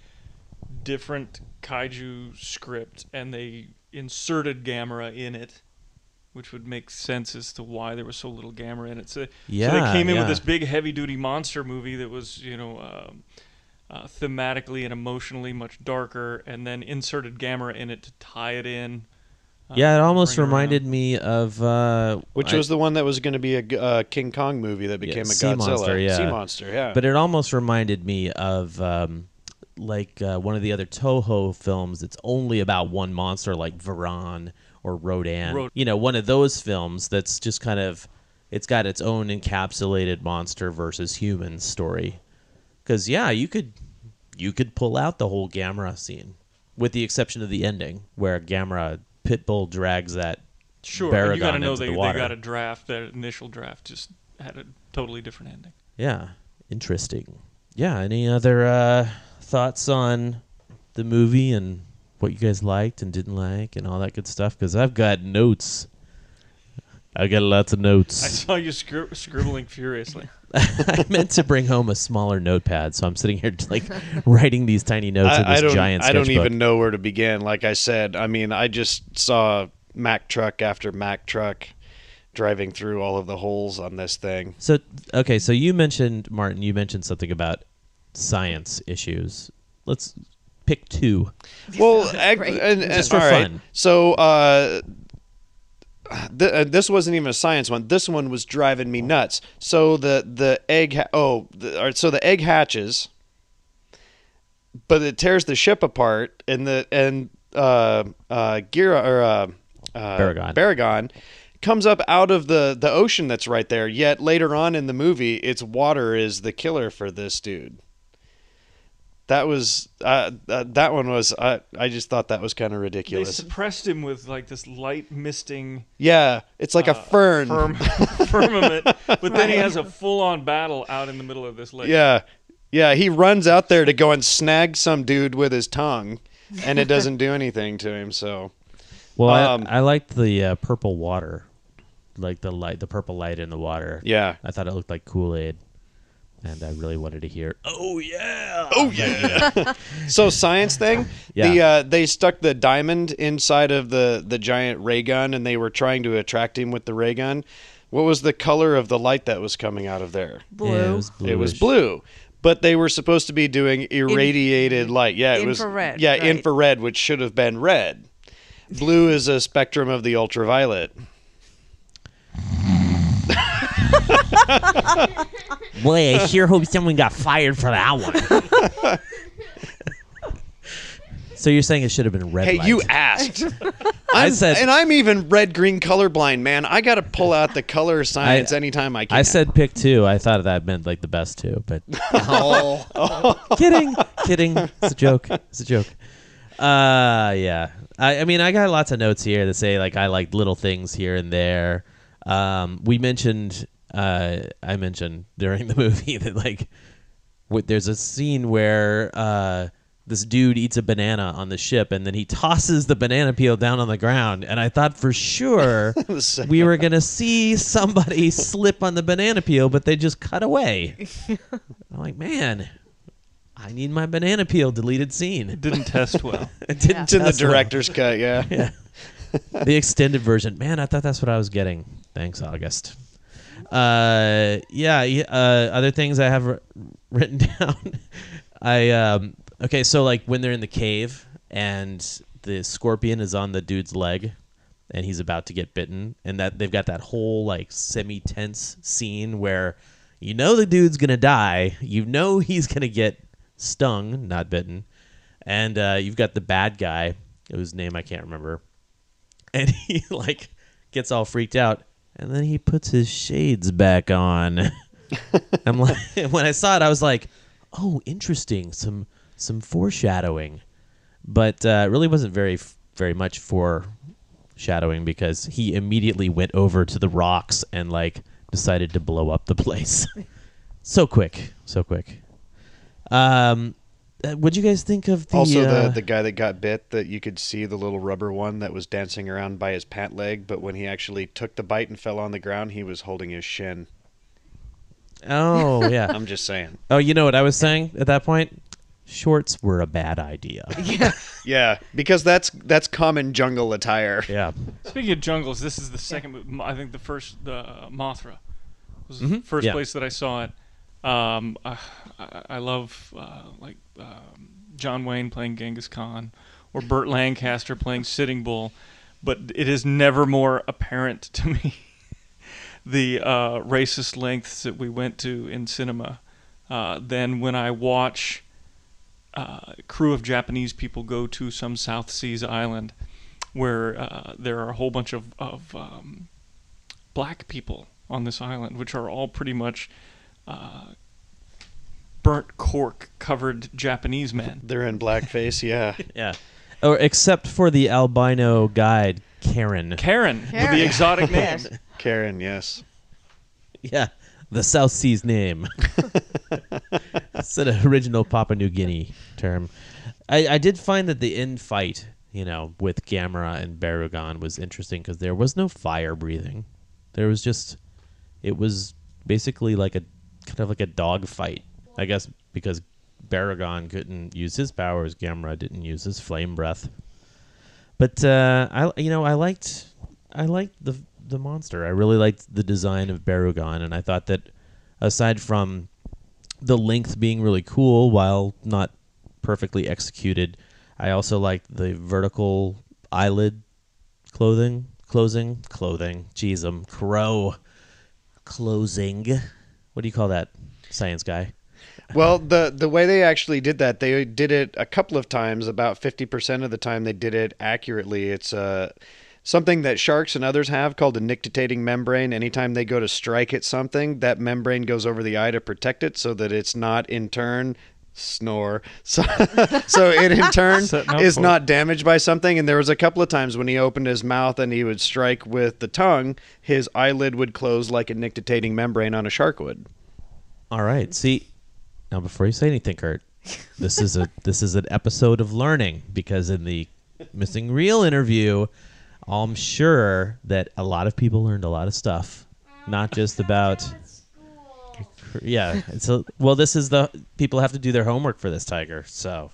Speaker 7: different kaiju script and they inserted Gamera in it, which would make sense as to why there was so little Gamera in it. So, so
Speaker 4: Yeah,
Speaker 7: they came in
Speaker 4: yeah.
Speaker 7: with this big heavy-duty monster movie that was, you know. Um, uh, thematically and emotionally much darker, and then inserted Gamera in it to tie it in
Speaker 4: Yeah, it almost
Speaker 7: bring around.
Speaker 4: reminded me of uh,
Speaker 10: Which
Speaker 4: I-
Speaker 10: was the one that was going to be a uh, King Kong movie that became a
Speaker 4: sea
Speaker 10: Godzilla.
Speaker 4: monster. Yeah,
Speaker 10: Sea monster. Yeah.
Speaker 4: But it almost reminded me of um, like uh, one of the other Toho films. that's only about one monster, like Varan or Rodan.
Speaker 7: Rod-
Speaker 4: you know, one of those films that's just kind of it's got its own encapsulated monster versus human story. Because yeah, you could you could pull out the whole Gamera scene, with the exception of the ending where Gamera Pitbull drags that
Speaker 7: Sure,
Speaker 4: Baragon
Speaker 7: you got to know they,
Speaker 4: the
Speaker 7: they got a draft. That initial draft just had a totally different ending.
Speaker 4: Yeah, interesting. Yeah, any other uh, thoughts on the movie and what you guys liked and didn't like and all that good stuff? Because I've got notes. I got lots of notes.
Speaker 7: I saw you scri- scribbling furiously.
Speaker 4: I meant to bring home a smaller notepad, so I'm sitting here like writing these tiny notes in
Speaker 10: I,
Speaker 4: this
Speaker 10: I don't.
Speaker 4: giant
Speaker 10: I don't even know where to begin. Like I said, I mean, I just saw Mack truck after Mack truck driving through all of the holes on this thing.
Speaker 4: So okay, so you mentioned Martin. You mentioned something about science issues. Let's pick two.
Speaker 10: Well, ag-
Speaker 9: Great.
Speaker 10: and, and,
Speaker 4: Just for
Speaker 10: all right.
Speaker 4: fun.
Speaker 10: So uh, th- uh, this wasn't even a science one. This one was driving me nuts. So the the egg. Ha- oh, the, all right, so the egg hatches, but it tears the ship apart, and the and uh, uh, Gira or uh, uh,
Speaker 4: Baragon.
Speaker 10: Baragon comes up out of the the ocean that's right there. Yet later on in the movie, it's water is the killer for this dude. That was uh, uh, that one was I I just thought that was kind of ridiculous.
Speaker 7: They
Speaker 10: ridiculous.
Speaker 7: suppressed him with like this light misting
Speaker 10: Yeah, it's like a fern.
Speaker 7: firm, firmament, but then he has a full-on battle out in the middle of this lake.
Speaker 10: Yeah, yeah. He runs out there to go and snag some dude with his tongue, and it doesn't do anything to him. So
Speaker 4: Well,
Speaker 10: Um,
Speaker 4: I, I liked the uh, purple water, like the light, the purple light in the water.
Speaker 10: Yeah.
Speaker 4: I thought it looked like Kool Aid, and I really wanted to hear. Oh yeah,
Speaker 10: oh yeah. so science thing. The
Speaker 4: Yeah.
Speaker 10: uh, they stuck the diamond inside of the the giant ray gun, and they were trying to attract him with the ray gun. What was the color of the light that was coming out of there?
Speaker 4: Yeah, it was
Speaker 10: It was blue. But they were supposed to be doing irradiated light. Yeah, it was
Speaker 9: Infrared,
Speaker 10: was yeah,
Speaker 9: right.
Speaker 10: infrared, which should have been red. Blue is a spectrum of the ultraviolet.
Speaker 4: Boy, I sure hope someone got fired for that one. so you're saying it should have been red?
Speaker 10: Hey,
Speaker 4: light.
Speaker 10: you asked.
Speaker 4: I said-
Speaker 10: and I'm even red green colorblind, man. I got to pull out the color science anytime I can.
Speaker 4: I said pick two. I thought that meant like the best two, but
Speaker 10: oh.
Speaker 4: kidding, kidding. It's a joke. It's a joke. Uh, yeah. I, I mean, I got lots of notes here that say like I like little things here and there. Um, we mentioned, uh, I mentioned during the movie that like, what, there's a scene where uh, this dude eats a banana on the ship and then he tosses the banana peel down on the ground, and I thought for sure we were gonna see somebody slip on the banana peel, but they just cut away. I'm like, man, I need my banana peel deleted scene. It
Speaker 7: didn't test well.
Speaker 4: it didn't
Speaker 10: It's in the
Speaker 4: test well.
Speaker 10: director's cut, yeah.
Speaker 4: yeah. The extended version. Man, I thought that's what I was getting. Thanks, August. Uh, yeah. Uh, other things I have wr- written down. I um. Okay, so like when they're in the cave and the scorpion is on the dude's leg, and he's about to get bitten, and that they've got that whole like semi-tense scene where you know the dude's gonna die, you know he's gonna get stung, not bitten, and uh, you've got the bad guy whose name I can't remember, and he like gets all freaked out, and then he puts his shades back on. I'm like, when I saw it, I was like, oh, interesting, some some foreshadowing, but uh, really wasn't very very much foreshadowing because he immediately went over to the rocks and like decided to blow up the place. so quick, so quick. Um, uh, what'd you guys think of the
Speaker 10: also,
Speaker 4: uh,
Speaker 10: the the guy that got bit, that you could see the little rubber one that was dancing around by his pant leg, but when he actually took the bite and fell on the ground, he was holding his shin.
Speaker 4: Oh yeah.
Speaker 10: I'm just saying.
Speaker 4: Oh, you know what I was saying at that point? Shorts were a bad idea.
Speaker 9: Yeah.
Speaker 10: Yeah, because that's that's common jungle attire.
Speaker 4: Yeah.
Speaker 7: Speaking of jungles, this is the second. mo- I think the first, the uh, Mothra, was the
Speaker 4: Mhm,
Speaker 7: first
Speaker 4: yeah.
Speaker 7: place that I saw it. Um, I, I, I love uh, like um, John Wayne playing Genghis Khan, or Burt Lancaster playing Sitting Bull. but it is never more apparent to me the uh, racist lengths that we went to in cinema uh, than when I watch uh, a crew of Japanese people go to some South Seas island where uh, there are a whole bunch of, of um, black people on this island, which are all pretty much uh, burnt cork covered Japanese men.
Speaker 10: They're in blackface, yeah.
Speaker 4: yeah. Or except for the albino guide, Karen.
Speaker 7: Karen, with the exotic name.
Speaker 10: Karen, yes.
Speaker 4: Yeah, the South Seas name. it's an original Papua New Guinea term. I, I did find that the end fight, you know, with Gamera and Barugon was interesting because there was no fire breathing. There was just, it was basically like a kind of like a dog fight. I guess because Baragon couldn't use his powers, Gamera didn't use his flame breath. But uh, I, you know, I liked, I liked the the monster. I really liked the design of Baragon, and I thought that aside from the length being really cool while not perfectly executed, I also liked the vertical eyelid clothing, closing, clothing. Jeez, I'm crow. Closing. What do you call that, science guy?
Speaker 10: Well, the the way they actually did that, they did it a couple of times. About fifty percent of the time, they did it accurately. It's uh, something that sharks and others have called a nictitating membrane. Anytime they go to strike at something, that membrane goes over the eye to protect it, so that it's not in turn snore. So, so it in turn is not damaged by something. And there was a couple of times when he opened his mouth and he would strike with the tongue, his eyelid would close like a nictitating membrane on a shark would.
Speaker 4: All right. See, now before you say anything, Kurt, this is a this is an episode of learning because in the Missing Reel interview, I'm sure that a lot of people learned a lot of stuff, not just about. Yeah. So well, this is the people have to do their homework for this tiger. So.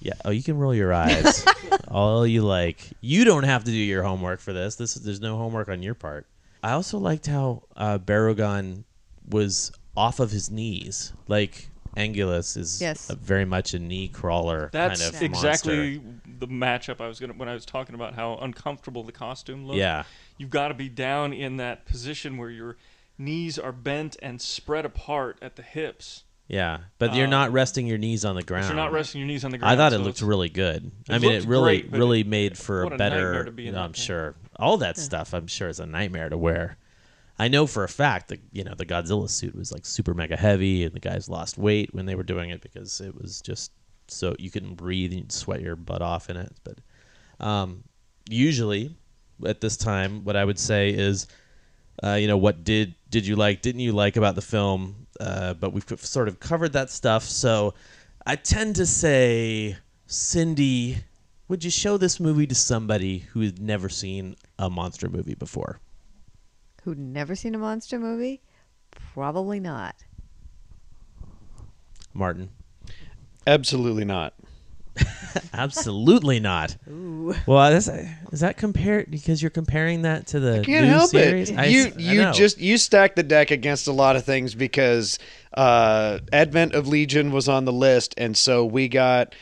Speaker 4: Yeah. Oh, you can roll your eyes all you like. You don't have to do your homework for this. This there's no homework on your part. I also liked how uh, Barugon was off of his knees. Like Anguirus is
Speaker 6: Yes.
Speaker 4: a- very much a knee crawler
Speaker 7: That's
Speaker 4: kind of
Speaker 7: exactly
Speaker 4: monster.
Speaker 7: the matchup I was gonna when I was talking about how uncomfortable the costume looked.
Speaker 4: Yeah.
Speaker 7: you've got to be down in that position where your knees are bent and spread apart at the hips.
Speaker 4: Yeah, but you're
Speaker 7: Um,
Speaker 4: not resting your knees on the ground.
Speaker 7: you're not resting your knees on the ground.
Speaker 4: I thought it
Speaker 7: so
Speaker 4: looked really good. I mean, it really,
Speaker 7: great,
Speaker 4: really
Speaker 7: it-
Speaker 4: made for a
Speaker 7: a
Speaker 4: better.
Speaker 7: to be in
Speaker 4: I'm sure all that stuff. I'm sure is a nightmare to wear. I know for a fact that you know the Godzilla suit was like super mega heavy, and the guys lost weight when they were doing it because it was just so you couldn't breathe and you'd sweat your butt off in it. But um, usually at this time, what I would say is, uh, you know, what did did you like, didn't you like about the film? Uh, but we've sort of covered that stuff, so I tend to say, Cindy, would you show this movie to somebody who has never seen a monster movie before?
Speaker 9: Who'd never seen a monster movie? Probably not.
Speaker 4: Martin.
Speaker 10: Absolutely not.
Speaker 4: Absolutely not.
Speaker 9: Ooh.
Speaker 4: Well, is, is that compared because you're comparing that to the
Speaker 10: Can't
Speaker 4: new
Speaker 10: help
Speaker 4: series?
Speaker 10: it.
Speaker 4: I-
Speaker 10: you
Speaker 4: I
Speaker 10: you
Speaker 4: know.
Speaker 10: just you stack the deck against a lot of things because uh, Advent of Legion was on the list, and so we got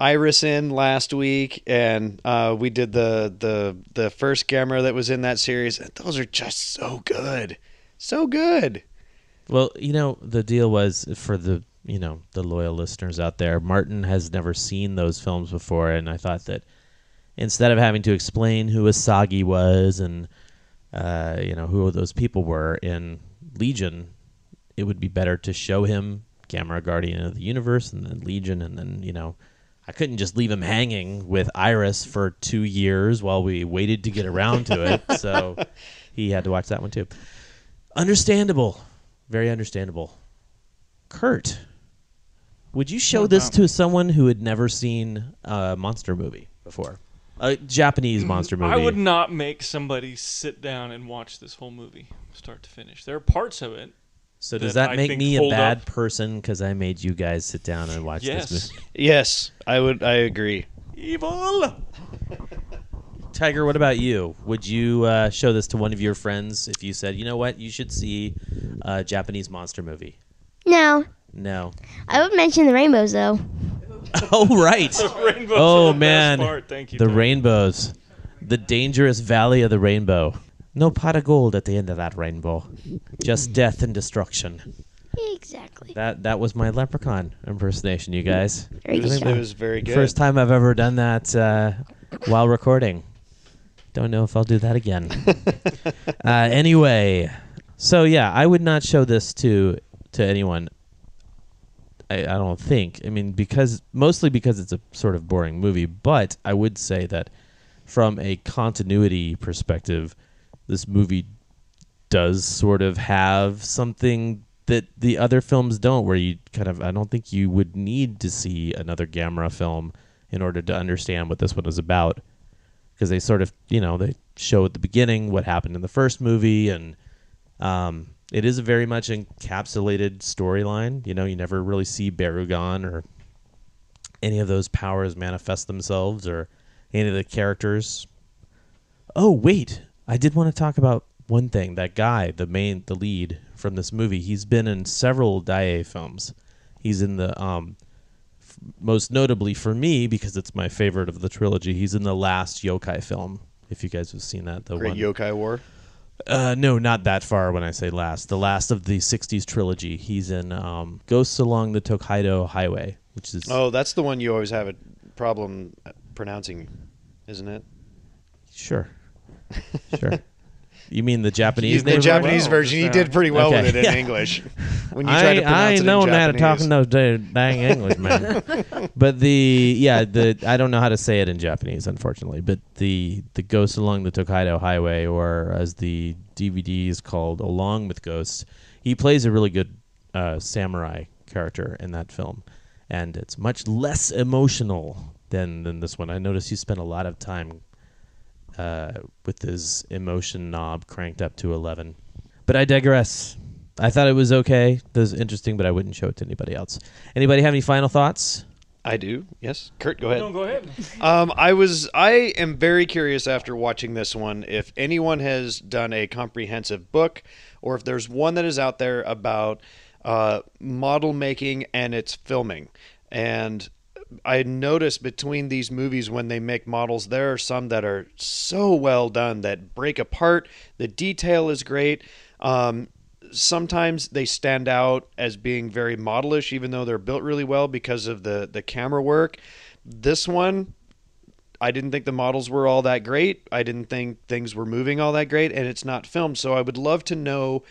Speaker 10: Iris in last week, and uh, we did the the the first Gamera that was in that series. And those are just so good, so good.
Speaker 4: Well, you know, the deal was for the you know the loyal listeners out there. Martin has never seen those films before, and I thought that instead of having to explain who Asagi was and uh, you know who those people were in Legion, it would be better to show him Gamera Guardian of the Universe and then Legion, and then you know. I couldn't just leave him hanging with Iris for two years while we waited to get around to it. so he had to watch that one too. Understandable. Very understandable. Kurt, would you show this to someone who had never seen a monster movie before? A Japanese monster movie.
Speaker 7: I would not make somebody sit down and watch this whole movie, start to finish. There are parts of it.
Speaker 4: So does that
Speaker 7: I
Speaker 4: make
Speaker 7: think
Speaker 4: me a
Speaker 7: hold
Speaker 4: bad
Speaker 7: up.
Speaker 4: person because I made you guys sit down and watch
Speaker 7: Yes.
Speaker 4: this movie?
Speaker 10: Yes, I would. I agree.
Speaker 7: Evil.
Speaker 4: Tiger, what about you? Would you uh, show this to one of your friends if you said, you know what, you should see a Japanese monster movie?
Speaker 11: No,
Speaker 4: No.
Speaker 11: I would mention the rainbows though.
Speaker 4: Oh right.
Speaker 7: The rainbows
Speaker 4: oh
Speaker 7: are the best
Speaker 4: man.
Speaker 7: part. Thank you,
Speaker 4: The
Speaker 7: Tiger.
Speaker 4: rainbows. the dangerous valley of the rainbow. No pot of gold at the end of that rainbow, just death and destruction.
Speaker 11: Exactly.
Speaker 4: That that was my leprechaun impersonation, you guys.
Speaker 11: Very
Speaker 10: It was-
Speaker 11: good
Speaker 10: it was very good.
Speaker 4: First time I've ever done that uh, while recording. Don't know if I'll do that again. uh, anyway, so yeah, I would not show this to to anyone. I, I don't think. I mean, because mostly because it's a sort of boring movie. But I would say that from a continuity perspective, this movie does sort of have something that the other films don't where you kind of I don't think you would need to see another Gamera film in order to understand what this one is about because they sort of you know they show at the beginning what happened in the first movie and um, it is a very much encapsulated storyline. You know you never really see Barugon or any of those powers manifest themselves or any of the characters. Oh wait. I did want to talk about one thing. That guy the main the lead from this movie he's been in several Daiei films. He's in the um f- most notably for me because it's my favorite of the trilogy he's in the last yokai film. If you guys have seen that the
Speaker 10: Great
Speaker 4: one
Speaker 10: Yokai War.
Speaker 4: Uh, no, not that far when I say last. The last of the 60s trilogy. He's in um, Ghosts Along the Tokaido Highway, which is.
Speaker 10: Oh, that's the one you always have a problem pronouncing, isn't it?
Speaker 4: Sure. Sure. You mean the Japanese
Speaker 10: The
Speaker 4: name?
Speaker 10: Japanese version. He did pretty well with it in
Speaker 4: yeah.
Speaker 10: English. When you
Speaker 4: I,
Speaker 10: tried to pronounce
Speaker 4: I
Speaker 10: it in
Speaker 4: know how to
Speaker 10: Japanese.
Speaker 4: talk in those dang English, man. but the yeah, the I don't know how to say it in Japanese, unfortunately. But the the Ghost Along the Tokaido Highway, or as the DVD is called, Along with Ghosts, he plays a really good uh, samurai character in that film, and it's much less emotional than than this one. I noticed you spent a lot of time uh, with his emotion knob cranked up to 11. But I digress. I thought it was okay. It was interesting, but I wouldn't show it to anybody else. Anybody have any final thoughts?
Speaker 10: I do. Yes, Kurt, go ahead.
Speaker 7: No, go ahead.
Speaker 10: Um, I was. I am very curious after watching this one if anyone has done a comprehensive book, or if there's one that is out there about uh, model making and its filming. And I noticed between these movies when they make models, there are some that are so well done that break apart. The detail is great. Um, sometimes they stand out as being very modelish, even though they're built really well because of the the camera work. This one, I didn't think the models were all that great. I didn't think things were moving all that great, and it's not filmed. So I would love to know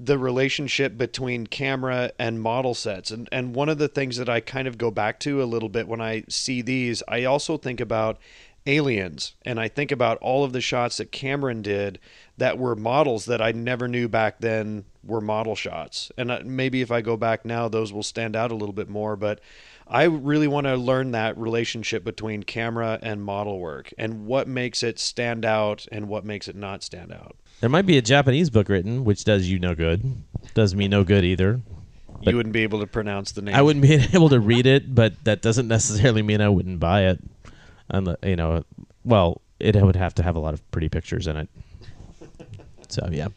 Speaker 10: the relationship between camera and model sets. And and one of the things that I kind of go back to a little bit when I see these, I also think about aliens and I think about all of the shots that Cameron did that were models that I never knew back then were model shots. And uh, maybe if I go back now those will stand out a little bit more, but I really want to learn that relationship between camera and model work and what makes it stand out and what makes it not stand out.
Speaker 4: There might be a Japanese book written, which does you no good. Does me no good either.
Speaker 10: you wouldn't be able to pronounce the name.
Speaker 4: I wouldn't be able to read it, but that doesn't necessarily mean I wouldn't buy it. Unless, you know, well, it would have to have a lot of pretty pictures in it. So yeah,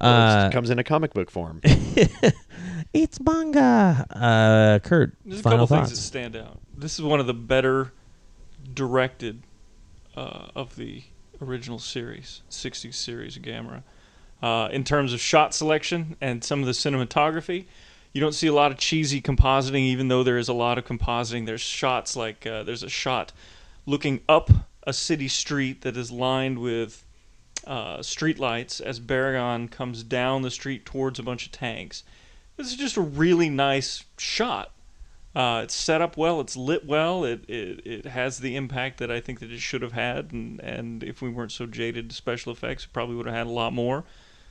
Speaker 10: Well,
Speaker 4: uh,
Speaker 10: it comes in a comic book form.
Speaker 4: it's manga. Uh, Kurt,
Speaker 7: There's a
Speaker 4: final
Speaker 7: couple
Speaker 4: thoughts.
Speaker 7: things that stand out. This is one of the better directed uh, of the original series, 60s series of Gamera. Uh, in terms of shot selection and some of the cinematography, you don't see a lot of cheesy compositing, even though there is a lot of compositing. There's shots like uh, there's a shot looking up a city street that is lined with uh, as Baragon comes down the street towards a bunch of tanks. This is just a really nice shot. Uh, it's set up well. It's lit well. It, it it has the impact that I think that it should have had, and and if we weren't so jaded to special effects, it probably would have had a lot more.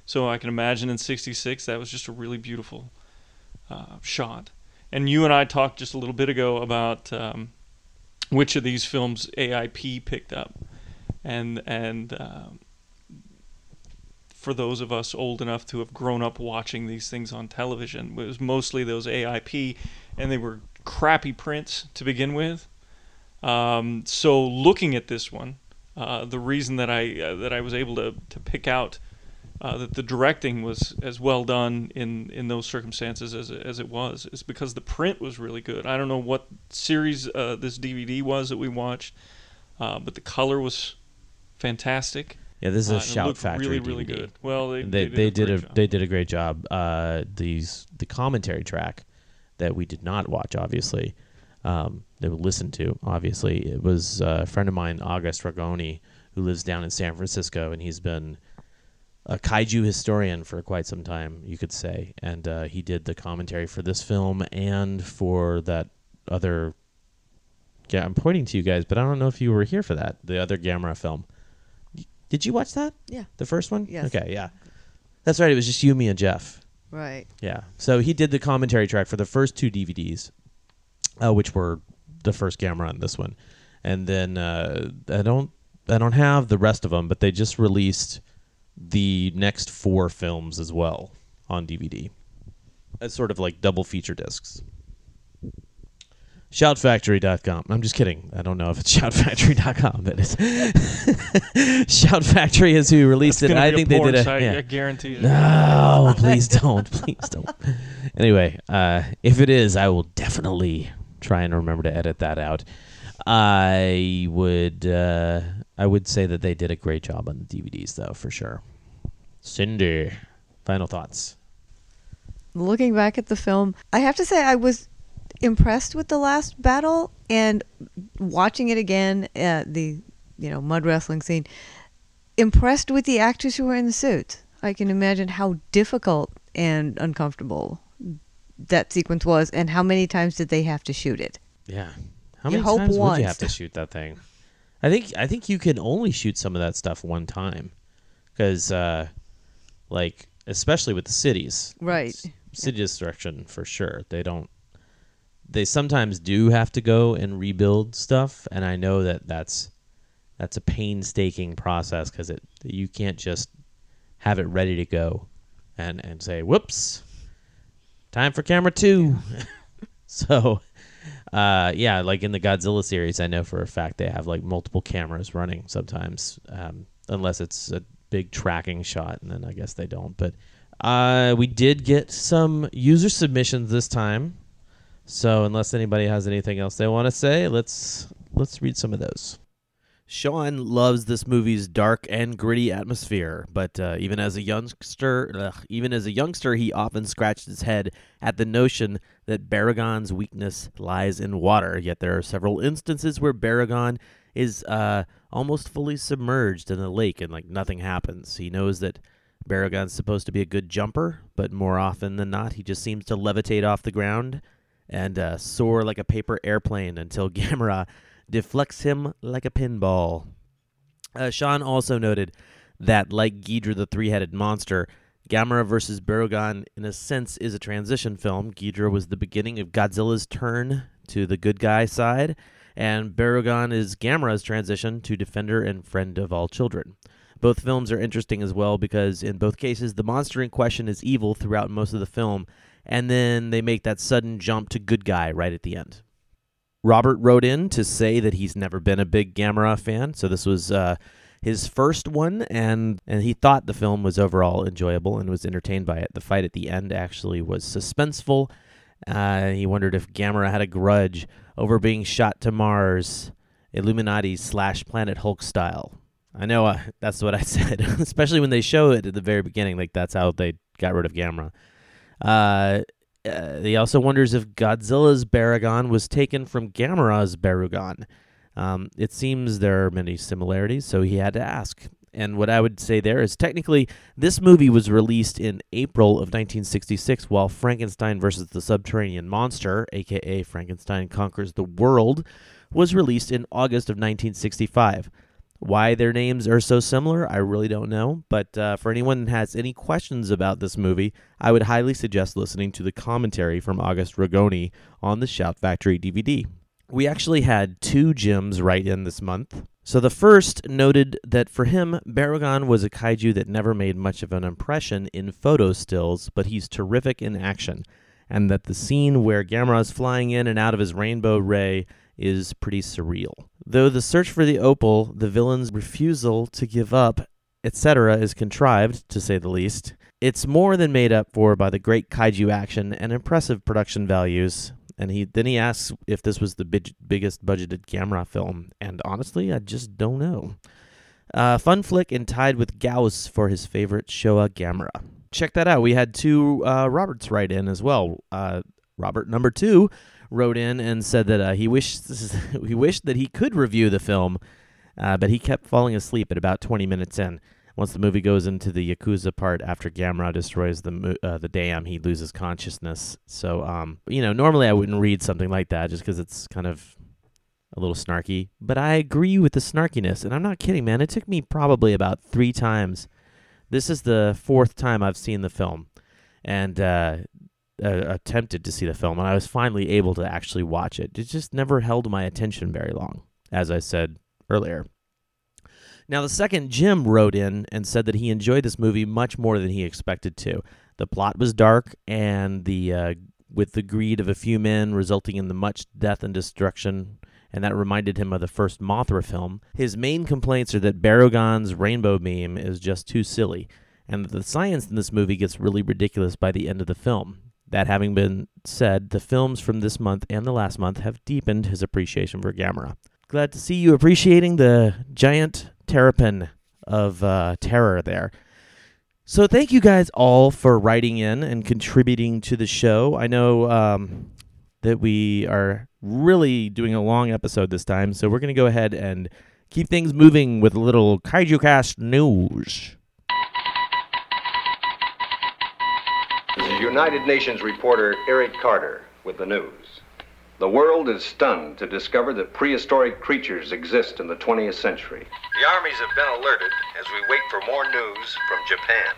Speaker 7: So I can imagine in '66 that was just a really beautiful uh, shot. And you and I talked just a little bit ago about um, which of these films AIP picked up, and and um, for those of us old enough to have grown up watching these things on television, it was mostly those AIP, and they were crappy prints to begin with. Um, so looking at this one, uh, the reason that I uh, that I was able to to pick out uh, that the directing was as well done in in those circumstances as it, as it was is because the print was really good. I don't know what series uh, this DVD was that we watched, uh, but the color was fantastic.
Speaker 4: Yeah, this is
Speaker 7: Uh,
Speaker 4: a
Speaker 7: and
Speaker 4: Shout Factory
Speaker 7: really, really
Speaker 4: DVD.
Speaker 7: good. Well, they,
Speaker 4: they,
Speaker 7: they did, a, great
Speaker 4: a
Speaker 7: job.
Speaker 4: they did a great job. Uh, these the commentary track that we did not watch, obviously, um, that we listened to. Obviously, it was uh, a friend of mine, August Ragone, who lives down in San Francisco, and he's been a kaiju historian for quite some time, you could say. And uh, he did the commentary for this film and for that other. Yeah, I'm pointing to you guys, but I don't know if you were here for that. The other Gamera film. Did you watch that?
Speaker 9: Yeah.
Speaker 4: The first one?
Speaker 9: Yes.
Speaker 4: Okay, yeah. That's right. It was just you, me, and Jeff.
Speaker 9: Right.
Speaker 4: Yeah. So he did the commentary track for the first two DVDs, uh, which were the first Gamera on this one, and then uh, I don't I don't have the rest of them, but they just released the next four films as well on DVD, as sort of like double feature discs. Shoutfactory.com. I'm just kidding. I don't know if it's shoutfactory.com, but it's Shout Factory is who released
Speaker 7: That's
Speaker 4: it.
Speaker 7: gonna
Speaker 4: I
Speaker 7: be a
Speaker 4: think they did a yeah.
Speaker 7: I guarantee it.
Speaker 4: No, please don't. Please don't. Anyway, uh, if it is, I will definitely try and remember to edit that out. I would uh, I would say that they did a great job on the DVDs though, for sure. Cindy, final thoughts.
Speaker 9: looking back at the film, I have to say I was impressed with the last battle and watching it again at the you know mud wrestling scene. Impressed with the actors who were in the suits. I can imagine how difficult and uncomfortable that sequence was, and how many times did they have to shoot it?
Speaker 4: Yeah. How
Speaker 9: You
Speaker 4: many
Speaker 9: hope
Speaker 4: times would
Speaker 9: once.
Speaker 4: you have to shoot that thing? I think I think you can only shoot some of that stuff one time, because uh, like especially with the cities,
Speaker 9: Right.
Speaker 4: City destruction for sure. They don't. They sometimes do have to go and rebuild stuff, and I know that that's that's a painstaking process because it you can't just have it ready to go and and say whoops time for camera two. So uh yeah like in the godzilla series i know for a fact they have like multiple cameras running sometimes um unless it's a big tracking shot and then i guess they don't. But uh we did get some user submissions this time so unless anybody has anything else they want to say let's let's read some of those Sean loves this movie's dark and gritty atmosphere, but uh, even as a youngster, ugh, even as a youngster, he often scratched his head at the notion that Baragon's weakness lies in water. Yet there are several instances where Baragon is uh, almost fully submerged in the lake, and like nothing happens. He knows that Baragon's supposed to be a good jumper, but more often than not, he just seems to levitate off the ground and uh, soar like a paper airplane until Gamera deflects him like a pinball. Uh, Sean also noted that, like Ghidorah the three headed monster, Gamera vs. Barugon, in a sense, is a transition film. Ghidorah was the beginning of Godzilla's turn to the good guy side, and Barugon is Gamera's transition to defender and friend of all children. Both films are interesting as well because, in both cases, the monster in question is evil throughout most of the film, and then they make that sudden jump to good guy right at the end. Robert wrote in to say that he's never been a big Gamera fan, so this was uh, his first one, and and he thought the film was overall enjoyable and was entertained by it. The fight at the end actually was suspenseful. Uh, he wondered if Gamera had a grudge over being shot to Mars, Illuminati slash Planet Hulk style. I know uh, that's what I said, especially when they show it at the very beginning. Like that's how they got rid of Gamera. Uh, uh, he also wonders if Godzilla's Baragon was taken from Gamera's Barugon. Um, it seems there are many similarities, so he had to ask. And what I would say there is technically, this movie was released in April of 1966, while Frankenstein versus the Subterranean Monster, aka Frankenstein Conquers the World, was released in August of 1965. Why their names are so similar, I really don't know. But uh, for anyone that has any questions about this movie, I would highly suggest listening to the commentary from August Ragone on the Shout Factory DVD. We actually had two Jims write in this month. So the first noted that for him, Baragon was a kaiju that never made much of an impression in photo stills, but he's terrific in action, and that the scene where Gamera's flying in and out of his rainbow ray is pretty surreal. Though the search for the opal, the villain's refusal to give up, etc., is contrived, to say the least, it's more than made up for by the great kaiju action and impressive production values. And he then he asks if this was the big, biggest budgeted Gamera film, and honestly, I just don't know. Uh, fun flick and tied with Gyaos for his favorite Showa Gamera. Check that out. We had two uh, Roberts write in as well. Uh, Robert number two wrote in and said that uh, he wished he wished that he could review the film, uh, but he kept falling asleep at about 20 minutes in. Once the movie goes into the Yakuza part after Gamera destroys the uh, the dam, he loses consciousness. So, um, you know, normally I wouldn't read something like that just because it's kind of a little snarky. But I agree with the snarkiness, and I'm not kidding, man. It took me probably about three times. This is the fourth time I've seen the film, and uh, attempted to see the film, and I was finally able to actually watch it. It just never held my attention very long, as I said earlier. Now, the second, Jim wrote in and said that he enjoyed this movie much more than he expected to. The plot was dark, and the uh, with the greed of a few men resulting in the much death and destruction, and that reminded him of the first Mothra film. His main complaints are that Barugon's rainbow beam is just too silly, and that the science in this movie gets really ridiculous by the end of the film. That having been said, the films from this month and the last month have deepened his appreciation for Gamera. Glad to see you appreciating the giant terrapin of uh, terror there. So thank you guys all for writing in and contributing to the show. I know um, that we are really doing a long episode this time, so we're going to go ahead and keep things moving with a little Kaiju Cast news.
Speaker 12: This is United Nations reporter Eric Carter with the news. The world is stunned to discover that prehistoric creatures exist in the 20th century. The armies have been alerted as we wait for more news from Japan.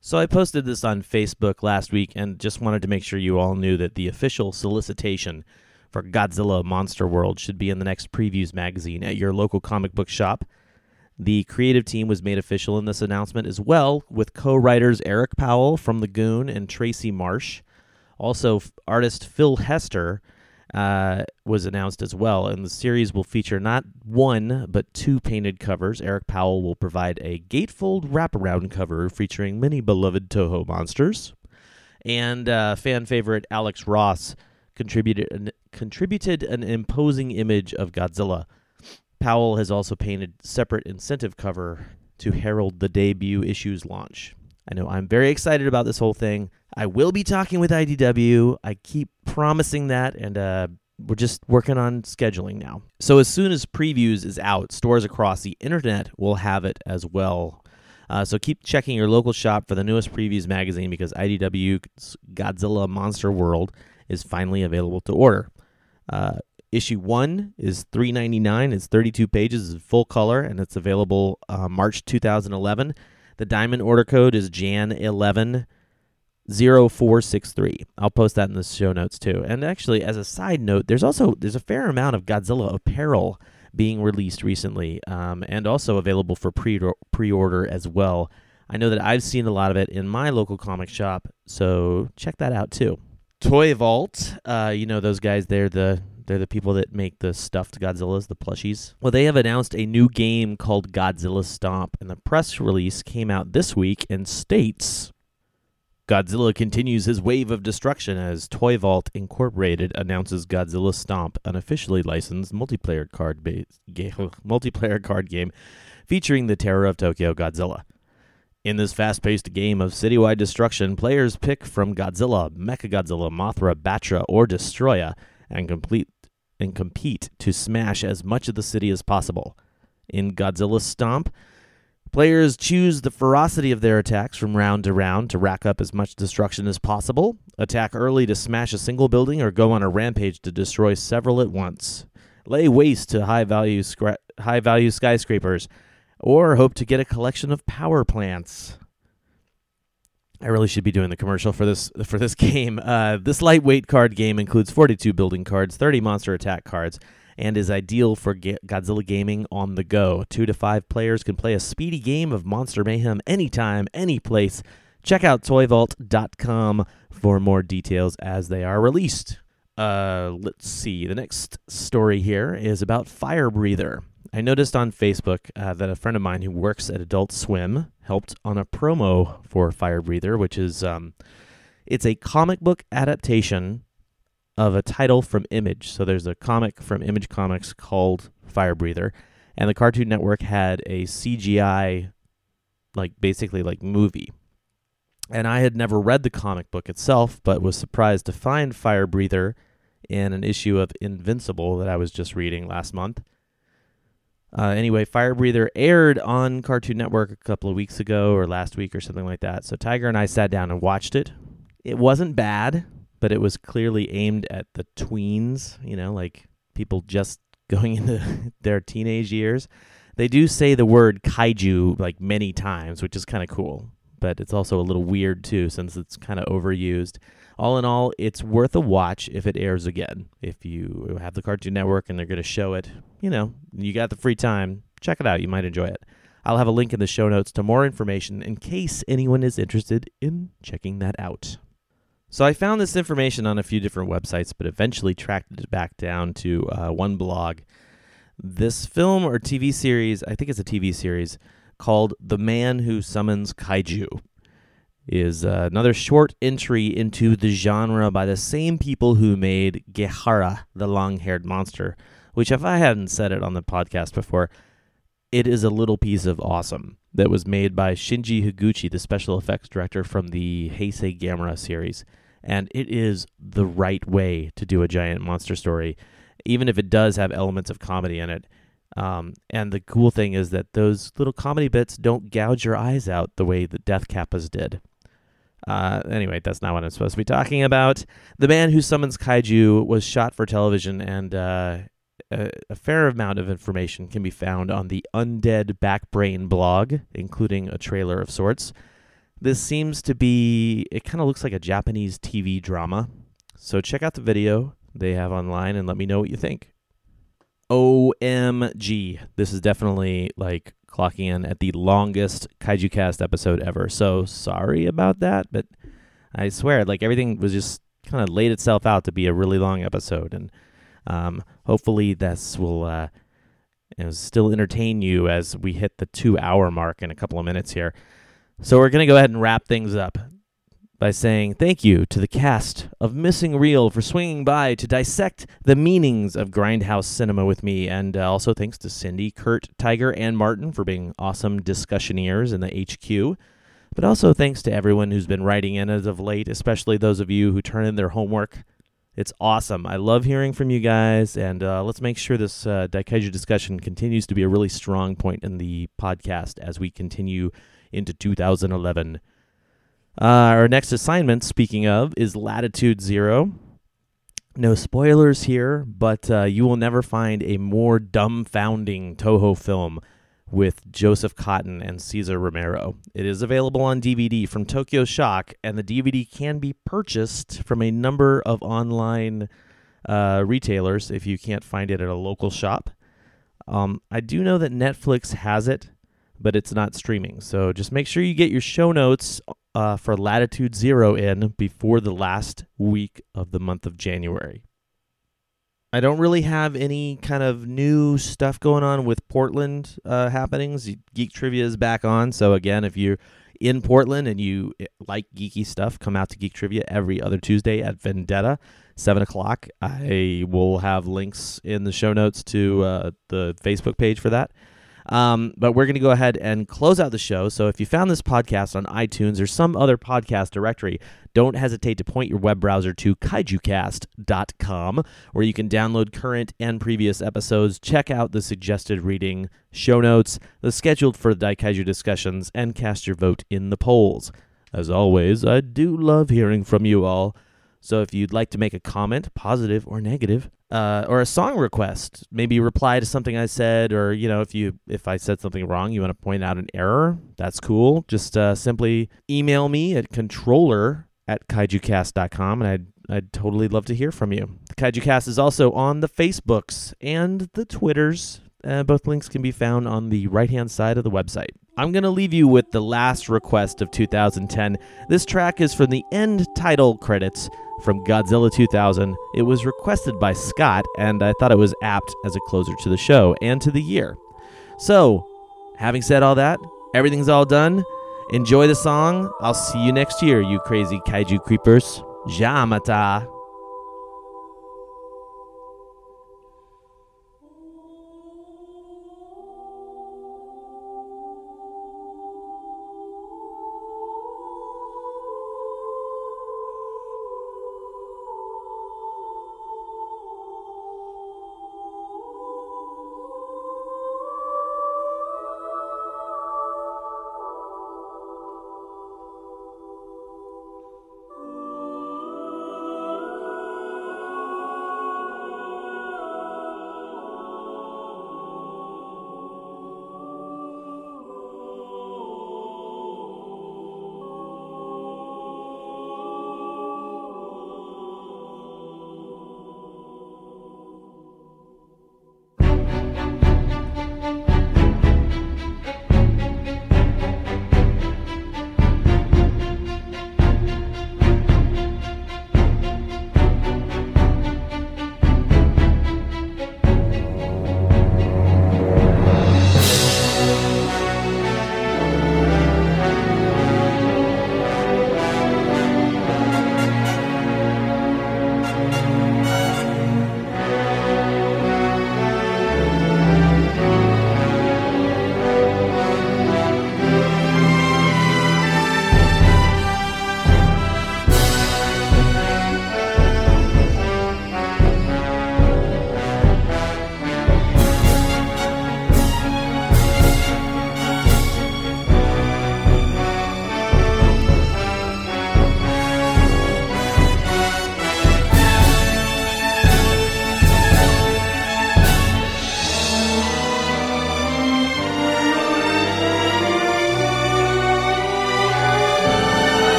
Speaker 4: So I posted this on Facebook last week and just wanted to make sure you all knew that the official solicitation for Godzilla Monster World should be in the next previews magazine at your local comic book shop. The creative team was made official in this announcement as well, with co-writers Eric Powell from The Goon and Tracy Marsh. Also, artist Phil Hester uh, was announced as well, and the series will feature not one but two painted covers. Eric Powell will provide a gatefold wraparound cover featuring many beloved Toho monsters, and uh, fan favorite Alex Ross contributed an, contributed an imposing image of Godzilla. Powell has also painted separate incentive cover to herald the debut issue's launch. I know I'm very excited about this whole thing. I will be talking with IDW. I keep promising that, and uh, we're just working on scheduling now. So as soon as previews is out, stores across the internet will have it as well. Uh, so keep checking your local shop for the newest previews magazine because IDW's Godzilla Monster World is finally available to order. Uh, issue one is three ninety nine. It's thirty two pages, it's full color, and it's available uh, March two thousand eleven. The diamond order code is Jan eleven 0463. I'll post that in the show notes too. And actually, as a side note, there's also there's a fair amount of Godzilla apparel being released recently, um, and also available for pre pre order as well. I know that I've seen a lot of it in my local comic shop, so check that out too. Toy Vault, uh, you know those guys. They're the they're the people that make the stuffed Godzillas, the plushies. Well, they have announced a new game called Godzilla Stomp, and the press release came out this week and states Godzilla continues his wave of destruction as Toy Vault Incorporated announces Godzilla Stomp, an officially licensed multiplayer card based ga- multiplayer card game featuring the terror of Tokyo Godzilla. In this fast-paced game of citywide destruction, players pick from Godzilla, Mechagodzilla, Mothra, Battra, or Destoroyah and complete and compete to smash as much of the city as possible. In Godzilla Stomp, Players choose the ferocity of their attacks from round to round to rack up as much destruction as possible, attack early to smash a single building, or go on a rampage to destroy several at once. Lay waste to high value, scra- high value skyscrapers, or hope to get a collection of power plants. I really should be doing the commercial for this for this game. Uh, this lightweight card game includes 42 building cards, 30 monster attack cards, and is ideal for Ga- Godzilla gaming on the go. Two to five players can play a speedy game of Monster Mayhem anytime, any place. Check out toyvault.com for more details as they are released. Uh, let's see. The next story here is about Fire Breather. I noticed on Facebook uh, that a friend of mine who works at Adult Swim helped on a promo for Fire Breather, which is um, it's a comic book adaptation of a title from Image. So there's a comic from Image Comics called Fire Breather, and the Cartoon Network had a CGI, like basically like movie. And I had never read the comic book itself, but was surprised to find Fire Breather in an issue of Invincible that I was just reading last month. Uh, anyway, Fire Breather aired on Cartoon Network a couple of weeks ago or last week or something like that. So Tiger and I sat down and watched it. It wasn't bad, but it was clearly aimed at the tweens, you know, like people just going into their teenage years. They do say the word kaiju like many times, which is kind of cool, but it's also a little weird too since it's kind of overused. All in all, it's worth a watch if it airs again. If you have the Cartoon Network and they're going to show it, you know, you got the free time, check it out. You might enjoy it. I'll have a link in the show notes to more information in case anyone is interested in checking that out. So I found this information on a few different websites, but eventually tracked it back down to uh, one blog. This film or TV series, I think it's a TV series, called The Man Who Summons Kaiju, is uh, another short entry into the genre by the same people who made Gehara, the long haired monster, which, if I hadn't said it on the podcast before, it is a little piece of awesome that was made by Shinji Higuchi, the special effects director from the Heisei Gamera series. And it is the right way to do a giant monster story, even if it does have elements of comedy in it. Um, and the cool thing is that those little comedy bits don't gouge your eyes out the way the Death Kappas did. Uh, anyway, that's not what I'm supposed to be talking about. The Man Who Summons Kaiju was shot for television, and uh, a, a, fair amount of information can be found on the Undead Backbrain blog, including a trailer of sorts. This seems to be, it kind of looks like a Japanese TV drama. So check out the video they have online and let me know what you think. OMG. This is definitely like clocking in at the longest Kaiju Cast episode ever. So sorry about that, but I swear, like everything was just kind of laid itself out to be a really long episode. And um, hopefully, this will uh, still entertain you as we hit the two hour mark in a couple of minutes here. So we're to go ahead and wrap things up by saying thank you to the cast of Missing Reel for swinging by to dissect the meanings of Grindhouse cinema with me, and uh, also thanks to Cindy, Kurt, Tiger, and Martin for being awesome discussioneers in the HQ. But also thanks to everyone who's been writing in as of late, especially those of you who turn in their homework. It's awesome. I love hearing from you guys, and uh, let's make sure this uh, Daikaiju discussion continues to be a really strong point in the podcast as we continue into 2011. Uh, our next assignment, speaking of, is Latitude Zero. No spoilers here, but uh, you will never find a more dumbfounding Toho film with Joseph Cotten and Cesar Romero. It is available on DVD from Tokyo Shock, and the DVD can be purchased from a number of online uh, retailers if you can't find it at a local shop. Um, I do know that Netflix has it, but it's not streaming. So just make sure you get your show notes uh, for Latitude Zero in before the last week of the month of January. I don't really have any kind of new stuff going on with Portland uh, happenings. Geek Trivia is back on. So, again, if you're in Portland and you eh, like geeky stuff, come out to Geek Trivia every other Tuesday at Vendetta, 7 o'clock. I will have links in the show notes to uh, the Facebook page for that. Um, but we're going to go ahead and close out the show. So if you found this podcast on iTunes or some other podcast directory, don't hesitate to point your web browser to kaijucast.com, where you can download current and previous episodes, check out the suggested reading, show notes, the scheduled for the Daikaiju discussions, and cast your vote in the polls. As always, I do love hearing from you all. So if you'd like to make a comment, positive or negative, uh, or a song request, maybe reply to something I said, or you know, if you if I said something wrong, you want to point out an error, that's cool. Just uh, simply email me at controller at kaijucast.com, and I'd I'd totally love to hear from you. The KaijuCast is also on the Facebooks and the Twitters. Uh, both links can be found on the right hand side of the website. I'm going to leave you with the last request of 2010. This track is from the end title credits from Godzilla 2000. It was requested by Scott, and I thought it was apt as a closer to the show and to the year. So, having said all that, everything's all done. Enjoy the song. I'll see you next year, you crazy kaiju creepers. Jamata.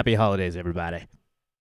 Speaker 4: Happy holidays, everybody.